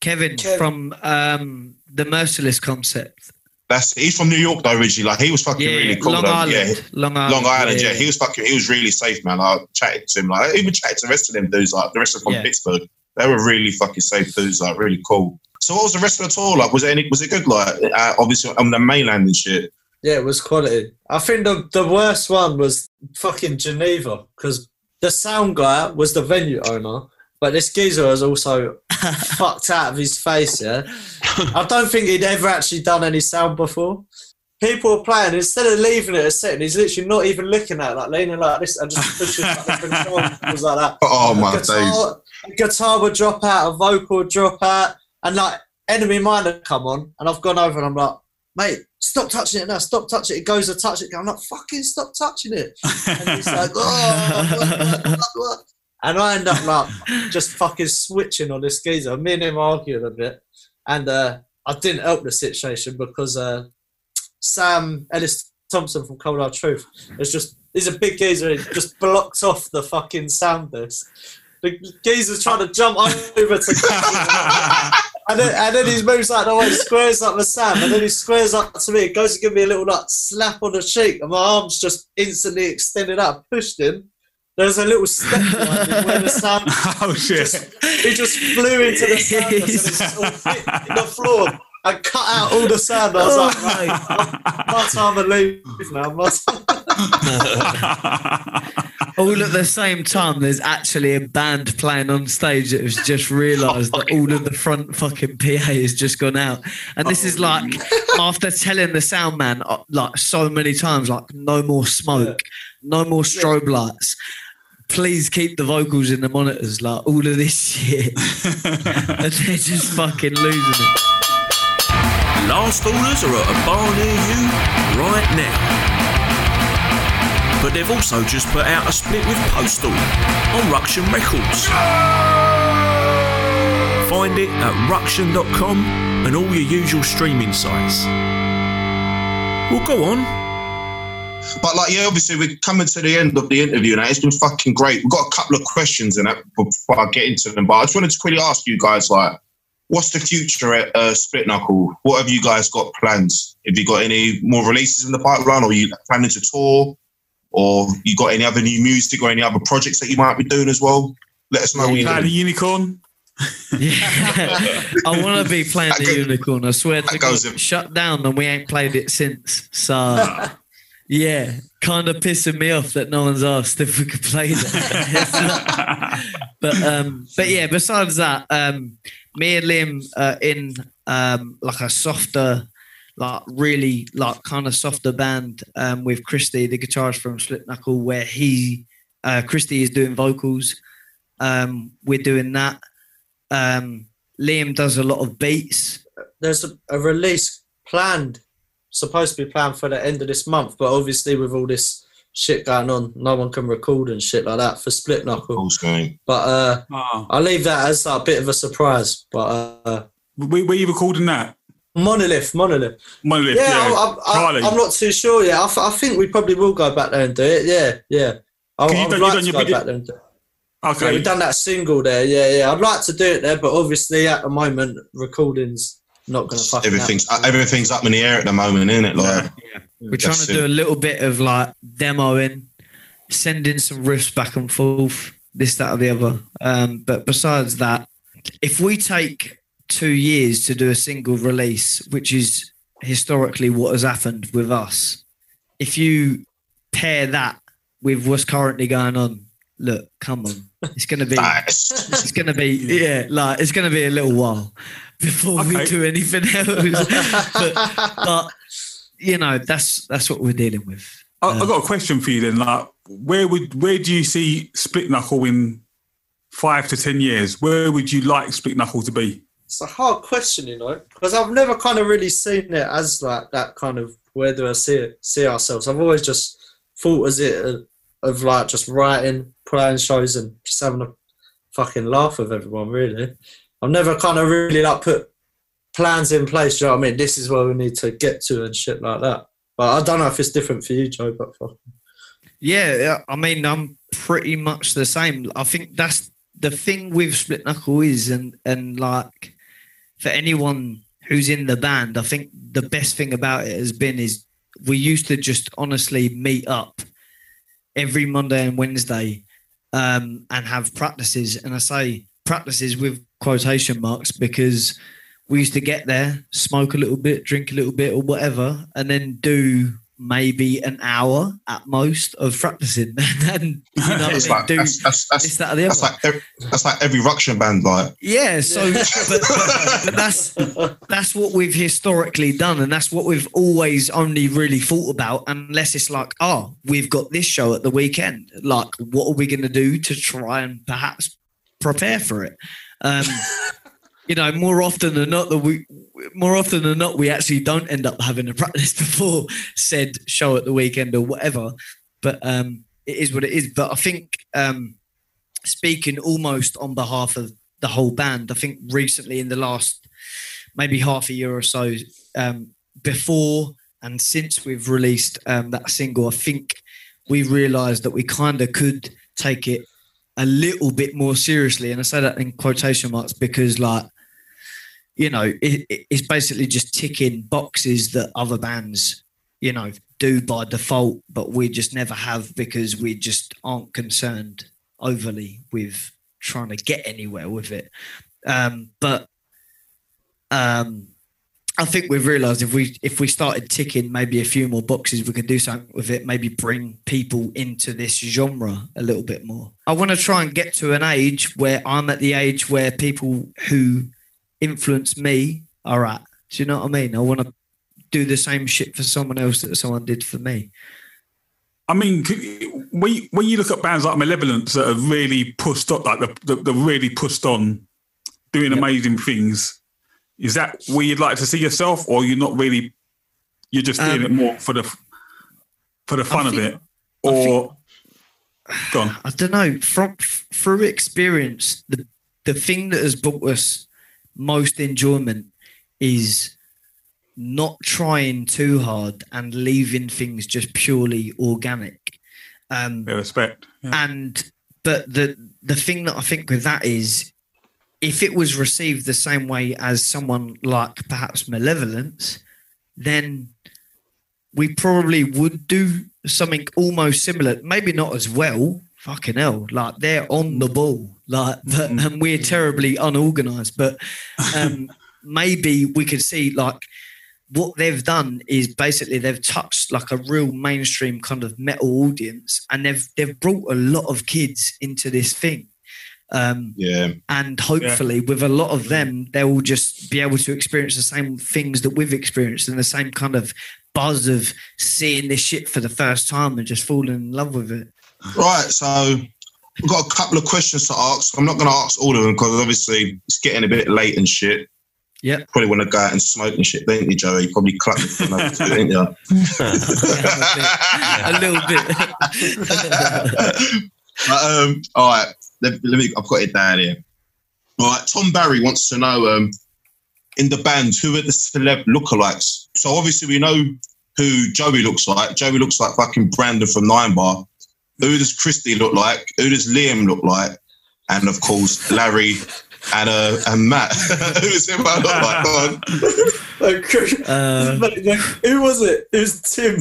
Kevin Kev- from um, the Merciless concept. That's he's from New York though originally. Like he was fucking Yeah, really cool. Long though. Island. Yeah, Long Island. Long Island, yeah. He was fucking, he was really safe, man. I chatted to him, like, I even chatted to the rest of them dudes, like, the rest of them from Yeah. Pittsburgh. They were really fucking safe dudes, like, really cool. So, what was the rest of the tour like? Was it any, was it good, like, uh, obviously on the mainland and shit? Yeah, it was quality. I think the, the worst one was fucking Geneva because the sound guy was the venue owner, but this geezer was also fucked out of his face. Yeah, I don't think he'd ever actually done any sound before. People were playing instead of leaving it a second, he's literally not even looking at it, like leaning like this and just pushing like, the like that. Oh, my days. guitar, guitar would drop out, a vocal would drop out, and like enemy mine had come on, and I've gone over and I'm like, mate, stop touching it now, stop touching it. It goes to touch it, I'm like, fucking stop touching it. And he's like, oh? And I end up like just fucking switching on this geezer. Me and him arguing a bit, and uh, I didn't help the situation because uh, Sam Ellis Thompson from Cold Hard Truth is just he's a big geezer. He just blocks off the fucking sound disc. The geezer's trying to jump over to. And then, and then he moves like the way, squares up to Sam, and then he squares up to me. Goes to give me a little like slap on the cheek, and my arms just instantly extended out, pushed him. There's a little step behind where the sound oh shit. he just flew into the sound and it's all hit the floor and cut out all the sound. I was Oh, like, mate, my time to leave now. My time. all at the same time, there's actually a band playing on stage that has just realised that all of the front fucking PA has just gone out. And this is like after telling the sound man uh, like so many times, like no more smoke, no more strobe lights. Please keep the vocals in the monitors, like all of this shit. and they're just fucking losing it. Last orders are at a bar near you right now. But they've also just put out a split with Postal on Ruction Records. Find it at ruction.com and all your usual streaming sites. Well, go on. But like, yeah, obviously we're coming to the end of the interview now. It's been fucking great. We've got a couple of questions in that before I get into them. But I just wanted to quickly ask you guys, like, what's the future at uh, Split Knuckle? What have you guys got plans? Have you got any more releases in the pipeline, or you planning to tour, or you got any other new music or any other projects that you might be doing as well? Let us know what you're the unicorn. Yeah. I want to be playing That the goes- unicorn. I swear to God, shut down and we ain't played it since. So, yeah, kind of pissing me off that no one's asked if we could play that. but um, but yeah, besides that, um, me and Liam are in um, like a softer, like really like kind of softer band um, with Christy, the guitarist from Split Knuckle, where he uh, Christy is doing vocals. Um, we're doing that. Um, Liam does a lot of beats. There's a, a release planned, supposed to be planned for the end of this month, but obviously with all this shit going on, no one can record and shit like that for Split Knuckle. Cool, Screen. But uh, Oh. I'll leave that as a bit of a surprise. But uh, Where, where you recording that? Monolith, Monolith. Monolith, Yeah, yeah. I'm, I'm, I'm not too sure. Yeah, I, th- I think we probably will go back there and do it. Yeah, yeah. I, Can you I'd done- like to your go video- back there and do it. Yeah, okay. we've done that single there. Yeah, yeah. I'd like to do it there, but obviously at the moment, recording's not going to fucking Everything's happen. everything's up in the air at the moment, isn't it? Like, yeah. We're trying to do it. a little bit of like demoing, sending some riffs back and forth, this, that, or the other. Um, but besides that, if we take two years to do a single release, which is historically what has happened with us, if you pair that with what's currently going on, look, come on, it's going to be. nice. It's gonna be yeah, like it's gonna be a little while before we do anything else. but, but you know, that's that's what we're dealing with. I, I've got a um, question for you then. Like, where would where do you see Split Knuckle in five to ten years? Where would you like Split Knuckle to be? It's a hard question, you know, because I've never kind of really seen it as like that kind of where do I see it, see ourselves. I've always just thought as it of, like just writing, playing shows, and just having a fucking laugh with everyone. Really, I've never kind of really like put plans in place. You know what I mean? This is where we need to get to and shit like that. But I don't know if it's different for you, Joe. But fuck. Yeah, yeah, I mean, I'm pretty much the same. I think that's the thing with Split Knuckle is, and and like for anyone who's in the band, I think the best thing about it has been is we used to just honestly meet up every Monday and Wednesday um, and have practices. And I say practices with quotation marks because we used to get there, smoke a little bit, drink a little bit, or whatever, and then do maybe an hour at most of practicing. and you know, what It's like do that's, that's, this, that's, that, that's like every, that's like every Ruction band. Like, Yeah, so but, but, but that's that's what we've historically done, and that's what we've always only really thought about. Unless it's like, oh, we've got this show at the weekend. Like, what are we going to do to try and perhaps prepare for it? Um, you know, more often than not, that we more often than not we actually don't end up having a practice before said show at the weekend or whatever. But um, it is what it is. But I think um, speaking almost on behalf of the whole band. I think recently, in the last maybe half a year or so, um, before and since we've released um, that single, I think we realised that we kind of could take it a little bit more seriously. And I say that in quotation marks because, like, you know, it, it- it's basically just ticking boxes that other bands, you know, do by default, but we just never have because we just aren't concerned overly with trying to get anywhere with it. Um, but um, I think we've realised if we if we started ticking maybe a few more boxes, we could do something with it. Maybe bring people into this genre a little bit more. I want to try and get to an age where I'm at the age where people who influence me are at. Do you know what I mean? I want to do the same shit for someone else that someone did for me. I mean, when you, when you look at bands like Malevolence that have really pushed up, like the, the, really pushed on, doing Yep. amazing things, is that where you'd like to see yourself, or you're not really? You're just doing Um, it more for the for the fun of it, or gone. I don't know. From through experience, the the thing that has brought us most enjoyment is not trying too hard and leaving things just purely organic. Um, Yeah, respect. Yeah. and but the the thing that I think with that is if it was received the same way as someone like perhaps malevolence, then we probably would do something almost similar. Maybe not as well. Fucking hell, like they're on the ball, like, but, and we're terribly unorganized. But um, maybe we could see like what they've done is basically they've touched like a real mainstream kind of metal audience, and they've they've brought a lot of kids into this thing. Um, yeah, and hopefully with a lot of them they will just be able to experience the same things that we've experienced and the same kind of buzz of seeing this shit for the first time and just falling in love with it right. So we've got a couple of questions to ask. I'm not going to ask all of them because obviously it's getting a bit late and shit. Yeah. Probably want to go out and smoke and shit, don't you, Joey? You probably clap me for another two, didn't you? a little bit But, um, all right, let, let me. I've got it down here. All right, Tom Barry wants to know: um, in the band, who are the celeb lookalikes? So obviously we know who Joey looks like. Joey looks like fucking Brandon from Nine Bar. Who does Christy look like? Who does Liam look like? And of course, Larry and uh, and Matt. who does him look like? Go on. Like, Uh, like, like, who was it? It was Tim.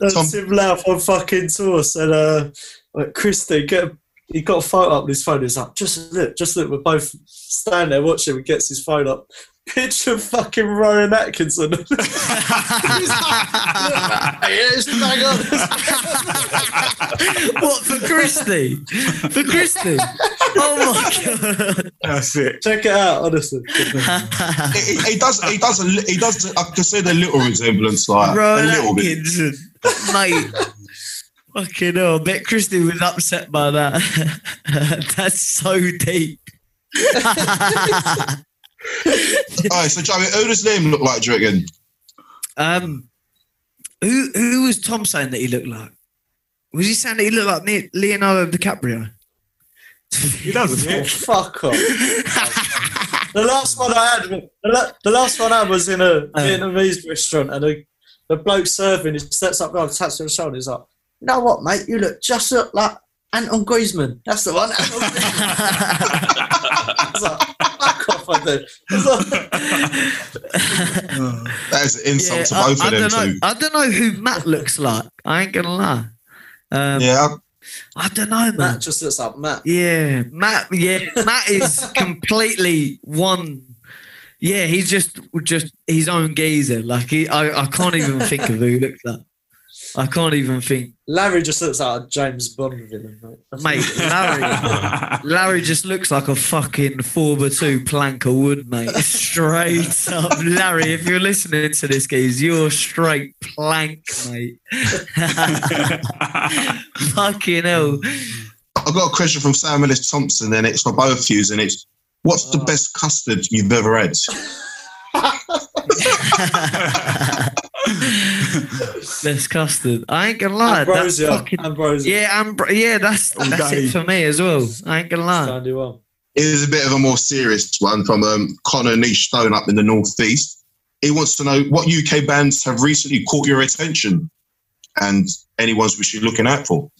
That Tom- Tim Louth on fucking tour said, uh, like, Christy, get he got a photo up on his phone. He's like, just look, just look. We're both standing there watching. He gets his phone up. Picture fucking Rowan Atkinson. He's like, yes, bang on. what for Christy? For Christy? Oh my god! That's it. Check it out, honestly. he, he- he does. He does. A, li- he does. I can see the little resemblance, like Rowan a little bit. Atkinson, mate. Fucking hell! I bet Christy was upset by that. That's so deep. All right, so Joey, who does Liam look like? Do you reckon? um, who who was Tom saying that he looked like? Was he saying that he looked like Leonardo DiCaprio? He doesn't. Oh, Yeah. fuck off. the last one I had, the, last one I had was in a Vietnamese restaurant, and the, the bloke serving, he steps up, and taps on the shoulder. He's like, "You know what, mate? You look just look like Anton Griezmann. That's the one." "Fuck off, I do." I was like, That is an insult Yeah, to I, both I of them don't know. two. I don't know who Matt looks like. I ain't gonna lie. Um, Yeah, I don't know, man. Matt just looks like Matt. Yeah, Matt. Yeah, Matt is completely one. Yeah, he's just just his own geezer. Like he, I, I can't even think of who he looks like. I can't even think, Larry just looks like a James Bond villain, mate. mate. Larry, Larry just looks like a fucking four by two plank of wood, mate. Straight up, Larry. If you're listening to this, guys, you're straight plank, mate. fucking hell. I've got a question from Sam Ellis Thompson, and it's for both of you, and it's what's the Oh. best custard you've ever had? Best custard. I ain't gonna lie. that Ambrosia. fucking- Ambrosia. Yeah, Ambr- yeah, that's that's Okay. it for me as well. I ain't gonna lie. Standing one. Here's a bit of a more serious one from um, Connor Niche Stone up in the northeast. He wants to know what UK bands have recently caught your attention, and any ones we should be looking out for.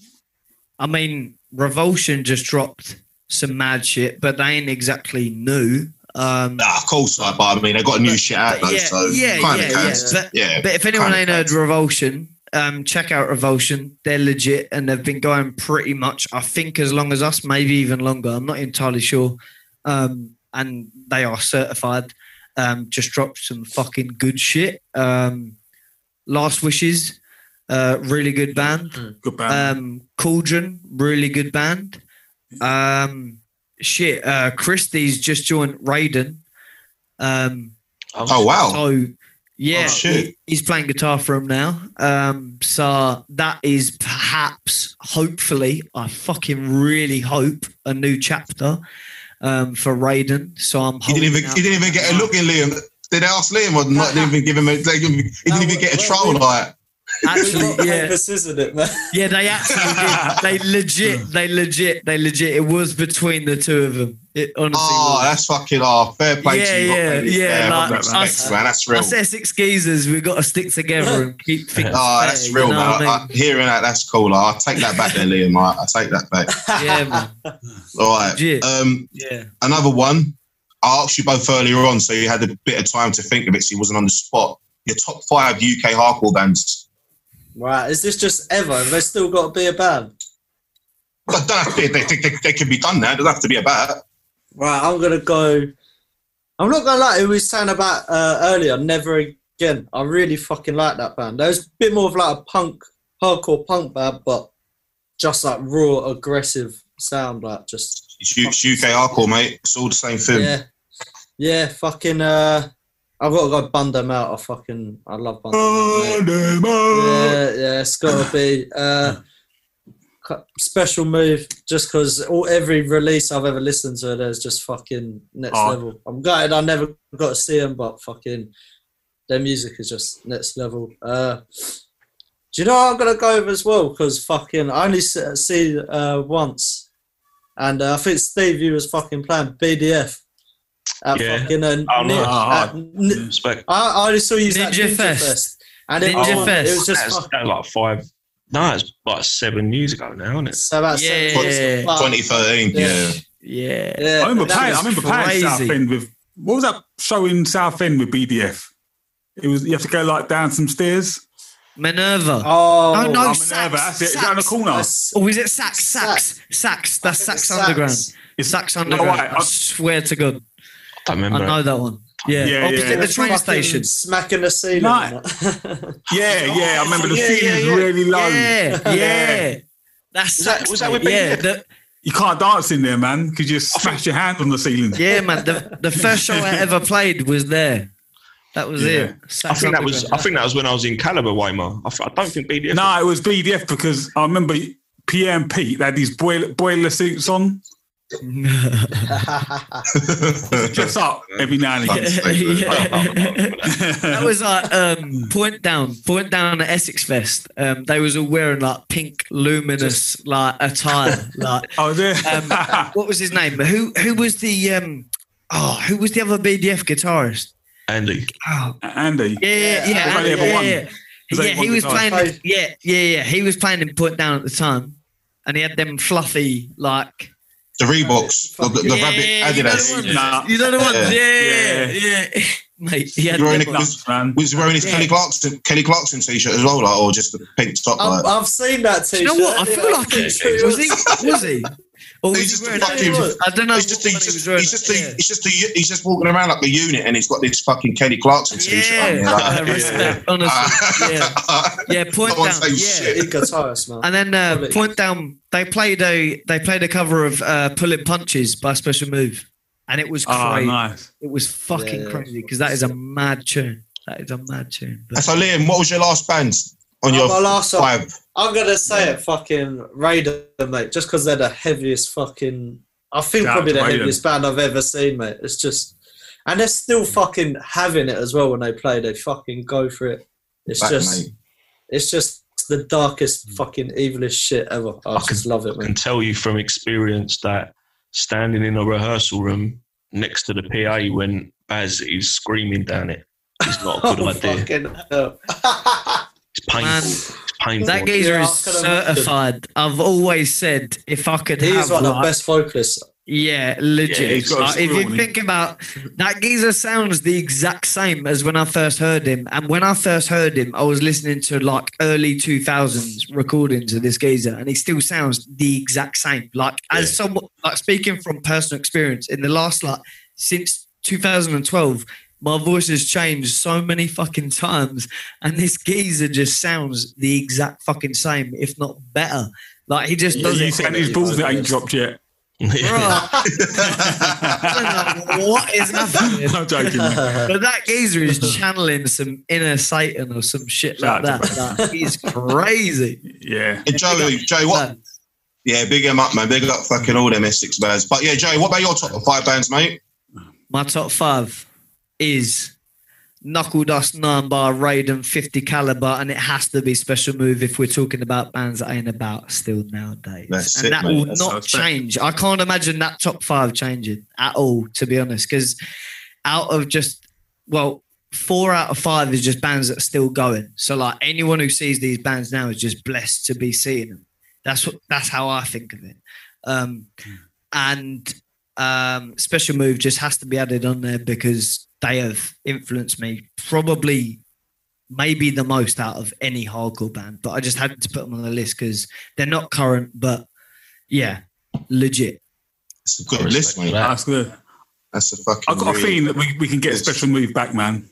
I mean, Revulsion just dropped some mad shit, but they ain't exactly new. Um, Ah, of course, like, but I mean, they got a new shit out though, yeah, so yeah, kind yeah, of yeah. counts. But, Yeah, but if anyone ain't heard. Revulsion, um, check out Revulsion. They're legit and they've been going pretty much, I think, as long as us, maybe even longer. I'm not entirely sure. Um, and they are certified. Um, just dropped some fucking good shit. Um, Last Wishes, uh, really good band. Good band. Um, Cauldron, really good band. Um, shit, uh, Christie's just joined Raiden. Um, oh wow, so yeah, Oh, shit. he- he's playing guitar for him now. Um, so that is perhaps, hopefully, I fucking really hope a new chapter um, for Raiden. So I'm. he didn't even he didn't even get a look in Liam. Did they ask Liam or not? Didn't even give him a. They didn't he No, didn't even get a we- troll like. Actually, We've yeah, got scissored it, man. yeah, they actually did. They legit, they legit, they legit. It was between the two of them. It honestly Oh, was. that's fucking oh, fair play Yeah, to you. yeah, yeah, like, respect, us- man. That's real. Us Essex geezers, we've got to stick together and keep things. Oh, fair, that's you real, know man. I I, mean? I, hearing that, that's cool. I'll take that back there, Liam. I, I take that back. yeah, man. All right. Legit. Um, Yeah. another one. I asked you both earlier on, so you had a bit of time to think of it, so you wasn't on the spot. Your top five UK hardcore bands. Right, is this just ever? Have they still got to be a band? But don't have to be, they think they, they can be done now. It doesn't have to be a band. Right, I'm gonna go. I'm not gonna lie. Who we was saying about uh, earlier? Never again. I really fucking like that band. That was a bit more of like a punk, hardcore punk band, but just like raw, aggressive sound. Like just it's UK hardcore, mate. It's all the same thing. yeah, yeah. Fucking. Uh, I've got to go bund them out. I fucking. I love bund them out. Yeah, yeah, it's got to be uh, special move. Just because all every release I've ever listened to, there's just fucking next Oh. level. I'm gutted I never got to see them, but fucking their music is just next level. Uh, do you know I'm gonna go with as well? Because fucking I only see, see uh, once, and uh, I think Steve you was fucking playing BDF. At Yeah. fucking uh, Oh, Ni- nice. at Ni- Respect. I, I only saw you at Ninja Ninja Fest. Fest. And it, Ninja oh, Fest. it was just That's, fucking, that like five. No, it's like seven years ago now, isn't it? so about Yeah. seven- 2013, yeah. Yeah. Yeah. Yeah, I remember that playing. I was remember playing crazy. Southend with what was that show in South End with BDF? It was you have to go like down some stairs. Minerva. Oh, Oh, no, I'm Sax, Minerva, that's it. Is that in the corner? that's- Or is it Sax? Sax. Sax. That's I Sax Underground. Sax. It's Sax No, Underground. I- I, swear to God. I don't remember. I know that one. Yeah. Yeah, oh, Opposite yeah. the train station. Smacking the ceiling. No. Yeah, yeah. I remember the Yeah, ceiling's yeah, yeah. really low. Yeah. Yeah. That's Was that- was that with yeah, the, You can't dance in there, man, because you smash your hand on the ceiling. yeah, man. The, the first show I ever played was there. That was Yeah. it. I think that was. I think that was when I was in Caliber, Weimar. I don't think BDF. No, it was BDF because I remember Pierre and Pete. They had these boiler, boiler suits on, dress up every now and again. that was like um, point down, point down at Essex Fest. Um, they was all wearing like pink, luminous like attire. Like, oh, there. um, what was his name? Who who was the um, oh who was the other BDF guitarist? Andy. Oh, Andy. yeah, yeah, yeah, There's only yeah, yeah, yeah. Yeah, he was guitarist. playing. Yeah, yeah, yeah. He was playing in point down at the time, and he had them fluffy like The Reeboks, the, the Yeah, rabbit you know the Adidas. ones. You know the ones? Yeah. Yeah, yeah. Mate, he had You're in them a- on. Man. Was he wearing his Yeah. Kelly Clarkson Kelly Clarkson t-shirt as well, like, or just the pink top? I've, Like? I've seen that t-shirt. you know what? I feel yeah. like he was he was he or He's just a fucking- I don't know. He's just, what he's just, was he's just, Yeah. he's just, he's just walking around like a unit, and he's got this fucking Kelly Clarkson t-shirt. on. Yeah, You're like, respect, honestly. Yeah, yeah. Point No down. Yeah, shit. Guitarist, man. and then uh, point down. They played a they played a cover of uh, "Pulling Punches" by Special Move, and it was Oh, crazy. nice. It was fucking Yeah, yeah. crazy because that is a mad tune. That is a mad tune. But- So Liam, what was your last band on Oh, your my last one. five? I'm gonna say it, fucking Raiden, mate. Just because they're the heaviest fucking. I think Shout probably the Raiden. heaviest band I've ever seen, mate. It's just, and they're still mm. fucking having it as well when they play. They fucking go for it. It's Back, just, mate. it's just the darkest mm. fucking evilest shit ever. I, I just love it, I can tell you from experience that standing in a rehearsal room next to the PA when Baz is screaming down it is not a good Oh, idea. fucking hell. It's painful. Man, it's painful. That geezer is certified. I've always said if I could he have is one of the best vocalists. Yeah, legit. Yeah, he's got a Like, if you on him. think about that geezer sounds the exact same as when I first heard him. And when I first heard him, I was listening to like early 2000s recordings of this geezer, and he still sounds the exact same. Like as someone like speaking from personal experience in the last like since 2012, my voice has changed so many fucking times, and this geezer just sounds the exact fucking same, if not better. Like he just Yeah, does you it. saying his balls that ain't dropped yet? Bro, I don't know what is happening. I'm joking. man. But that geezer is channeling some inner Satan or some shit Shout like that. Like, he's crazy. Yeah. And Joey, Joey, what? Yeah, big him up, man. Big up fucking all them Essex bands. But yeah, Joey, what about your top five bands, mate? My top five is Knuckle Dust, Nine Bar, Raiden, 50 Caliber, and it has to be Special Move if we're talking about bands that ain't about still nowadays. That's and it, that mate. will That's not how change. I can't imagine that top five changing at all, to be honest, because out of just, well, four out of five is just bands that are still going. So, like, anyone who sees these bands now is just blessed to be seeing them. That's what. That's how I think of it. Um, and um, special move just has to be added on there because they have influenced me probably maybe the most out of any hardcore band but i just had to put them on the list because they're not current but yeah legit It's a good I respect list, mate. that. That's good. That's a fucking. I've got a feeling that we, we can get a special move back, man.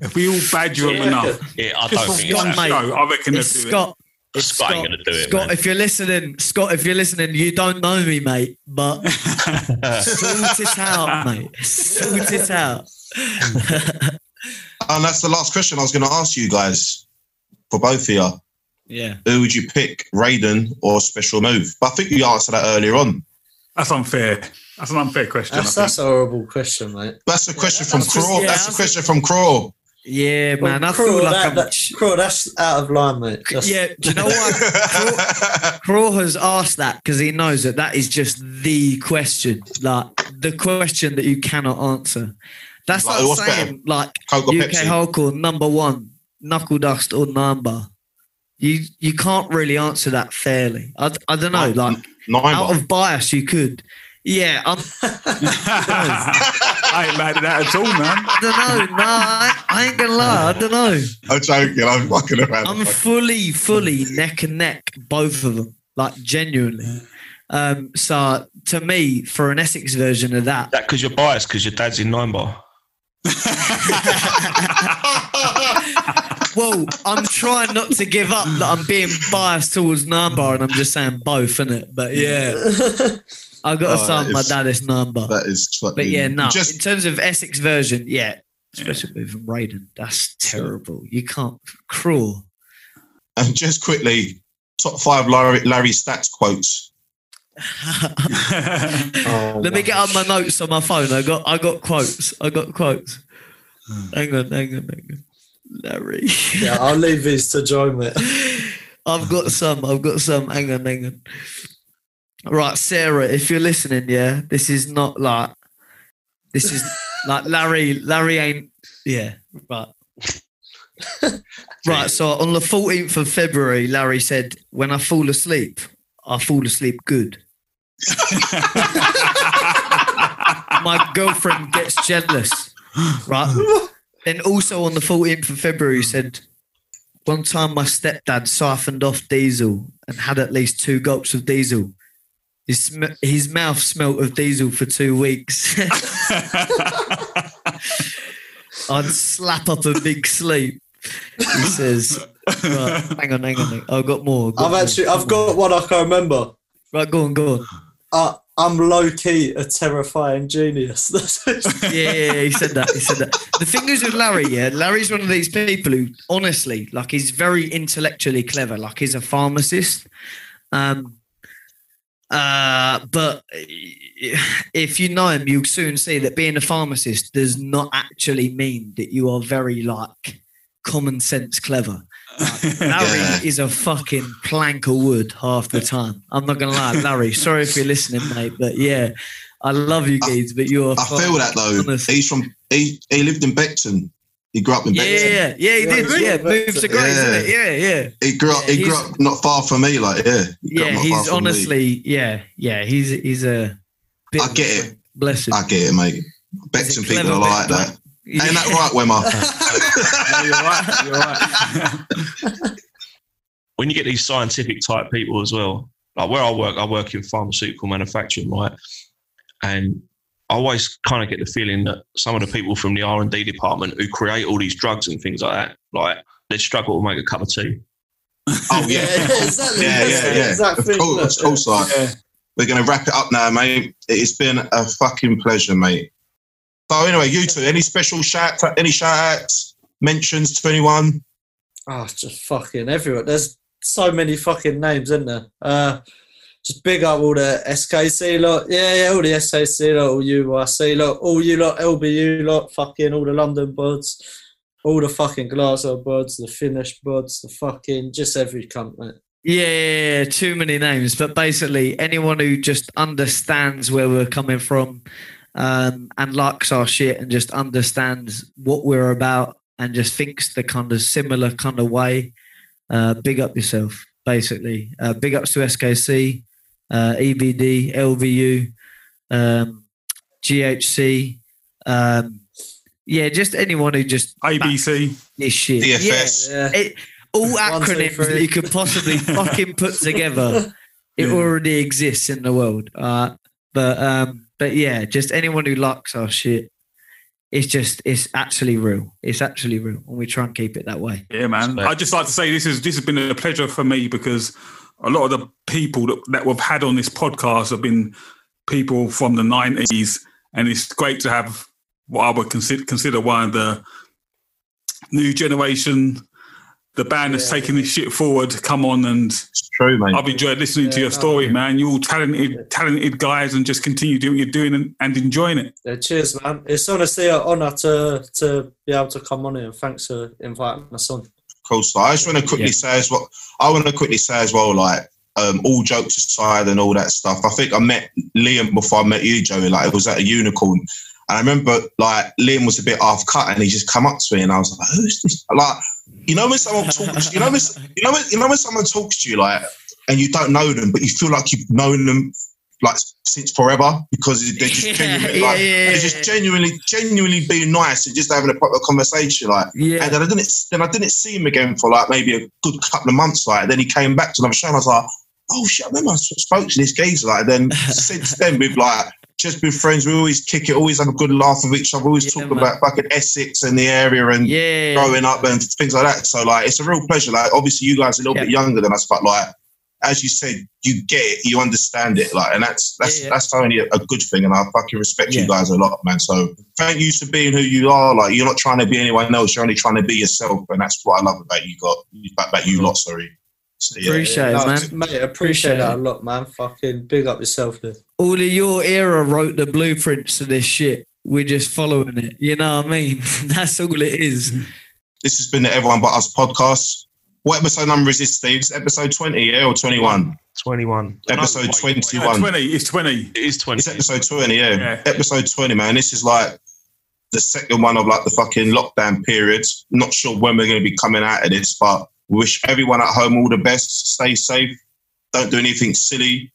If we all badger them Yeah. enough, Yeah, I don't for think one it's mate. show, I reckon they'll it's do it. scott it's Scott ain't gonna do it, scott man. if you're listening scott if you're listening you don't know me mate but sort it out mate sort it out And that's the last question I was going to ask you guys for both of you. yeah Who would you pick, Raiden or Special Move? But I think you answered that earlier on. That's unfair. That's an unfair question. That's that's a horrible question, mate. That's a question from that's just- Craw. yeah, that's a that's question from Craw. Yeah man i Crawl, feel like that, i'm that, Crawl, that's out of line, mate. That's, yeah do you know what Craw has asked that because he knows that that is just the question, like the question that you cannot answer. That's Like, like, what's saying like Coke UK Pepsi? hardcore number one, knuckle dust or number. You you can't really answer that fairly. I, I don't know. Like Nine out of bias, you could. Yeah, I'm, I ain't mad at that at all, man. I don't know. No, I, I ain't gonna lie. I don't know. I'm joking. I'm fucking around. I'm fully, fully neck and neck, both of them, like genuinely. Um, so to me, for an Essex version of that, That because you're biased because your dad's in nine bar. well, I'm trying not to give up that I'm being biased towards Nine Bar and I'm just saying both, it? But yeah, I've got to Oh, say my it's- dad is Nine Bar. that is fucking. But yeah, no. Just in terms of Essex version, yeah, especially with Raiden, that's terrible. You can't cruel. and just quickly, top five Larry, Larry stats quotes. Oh, Let me get up my notes on my phone. I got I got quotes. I got quotes. Hang on, hang on, hang on. Larry. Yeah, I'll leave these to Joe, mate. I've got some. I've got some. Hang on, hang on. Right, Sarah, if you're listening, yeah, this is not like this is like Larry. Larry ain't. Yeah, right. right. So on the 14th of February, Larry said, "When I fall asleep, I fall asleep good." My girlfriend gets jealous. Right. Then also on the 14th of February, he said, one time my stepdad siphoned off diesel and had at least two gulps of diesel. His, sm- his mouth smelt of diesel for two weeks. I'd slap up a big sleep. He says, right, hang on, hang on. hang on. I've got more. got I've more. actually, I've got one I can remember. Right, go on, go on. Uh, I'm low key a terrifying genius. yeah, yeah, he said that. He said that. The thing is with Larry, yeah, Larry's one of these people who, honestly, like, he's very intellectually clever. Like, he's a pharmacist. Um, uh, but if you know him, you'll soon see that being a pharmacist does not actually mean that you are very like common sense clever. Like, Larry Yeah. is a fucking plank of wood half the time. I'm not gonna lie, Larry. Sorry if you're listening, mate, but yeah, I love you, kids, but you're. I feel that though. honest. He's from he he lived in Beckton. He grew up in Yeah, Beckton. yeah, yeah, he Yeah, did. Yeah, moves to Grays, Yeah. isn't it? Yeah, yeah. He grew up. Yeah, he grew up not far from me. Like yeah. He Yeah, he's from me. honestly, yeah, yeah. He's he's a. bit I get it. Bless him. I get it, mate. He's Beckton people are like bit, that. Ain't that right, Wemmer? Yeah, you're right. You're right. when you get these scientific type people as well, like where I work, I work in pharmaceutical manufacturing, right? And I always kind of get the feeling that some of the people from the R and D department who create all these drugs and things like that, like they struggle to make a cup of tea. Oh yeah. exactly. Yeah, yeah, yeah. Exact Of course, of course. Like, Yeah. we're gonna wrap it up now, mate. It's been a fucking pleasure, mate. So anyway, you two, any special shout, any shout outs, mentions to anyone? Oh, just fucking everyone. There's so many fucking names, isn't there? Uh, just big up all the SKC lot. Yeah, yeah, all the SKC lot, all UIC lot, all you lot, LBU lot, fucking all the London buds, all the fucking Glasgow buds, the Finnish buds, the fucking just every cunt, mate. Yeah, yeah, yeah, too many names, but basically anyone who just understands where we're coming from um, and likes our shit and just understands what we're about and just thinks the kind of similar kind of way, uh, big up yourself, basically. Uh, big ups to SKC, uh, EBD, LVU, um, GHC. Um, yeah, just anyone who just ABC. is shit. Yeah. DFS. Yeah. It, all One, acronyms three. that you could possibly fucking put together, it Yeah. already exists in the world. Uh, but um, but yeah, just anyone who likes our shit, it's just it's actually real. It's actually real, and we try and keep it that way. Yeah, man. Respect. I'd just like to say this is this has been a pleasure for me because a lot of the people that, that we've had on this podcast have been people from the nineties, and it's great to have what I would consider consider one of the new generation, the band that's Yeah. taking this shit forward. Come on, and It's true, mate. I've enjoyed listening to your no, story, yeah. man. You're all talented, talented guys, and just continue doing what you're doing and, and enjoying it. Yeah, cheers, man. It's honestly an honour to to be able to come on here. and Thanks for inviting us on. Cool. So I just want to quickly Yeah. say as well. I want to quickly say as well, like um, all jokes aside and all that stuff, I think I met Liam before I met you, Joey. Like it was at a unicorn. And I remember like Liam was a bit half cut and he just come up to me and I was like, who's this? Like, you know when someone talks, you know when, you know when, you know when someone talks to you like, and you don't know them, but you feel like you've known them like since forever because they're just Yeah, genuinely yeah, like yeah, they're just genuinely genuinely being nice and just having a proper conversation like Yeah. and then I didn't then I didn't see him again for like maybe a good couple of months like then he came back to another show and I was like oh shit I remember I spoke to this geezer like then since then we've like just been friends we always kick it always have a good laugh with each other always Yeah, talk man. about fucking Essex and the area and Yeah. growing up and things like that. So like, it's a real pleasure. Like, obviously, you guys are a little Yeah. bit younger than us, but like, as you said, you get it, you understand it, like, and that's that's Yeah, yeah. that's only a, good thing. And I fucking respect Yeah. you guys a lot, man. So thank you for being who you are. Like, you're not trying to be anyone else. You're only trying to be yourself, and that's what I love about you. Got about, about you lot. Sorry. So, yeah. Appreciate it, No, man. Mate, appreciate, Appreciate that a lot, man. Fucking big up yourself, dude. All of your era wrote the blueprints to this shit. We're just following it. You know what I mean? That's all it is. This has been the Everyone But Us podcast. What episode number is this, Steve? It's episode 20, yeah, or 21? 21. Episode No, wait, wait. 21. Uh, 20, it's 20. It is 20. It's episode 20, yeah. Yeah. Episode 20, man. This is like the second one of like the fucking lockdown period. Not sure when we're going to be coming out of this, but wish everyone at home all the best. Stay safe. Don't do anything silly.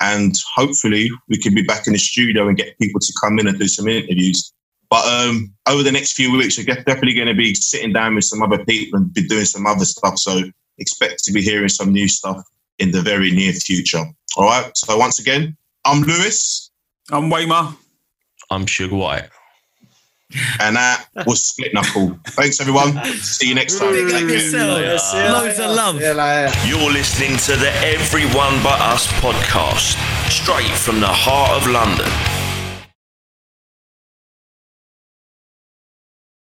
And hopefully we can be back in the studio and get people to come in and do some interviews. But um, over the next few weeks, we're definitely going to be sitting down with some other people and be doing some other stuff. So expect to be hearing some new stuff in the very near future. All right. So once again, I'm Lewis. I'm Weimar. I'm Sugar White. And that was Split Knuckle. Thanks, everyone. See you next time. Big up Thank you. yourself. Yeah, Loads of love. Yeah, like, You're listening to the Everyone But Us podcast, straight from the heart of London.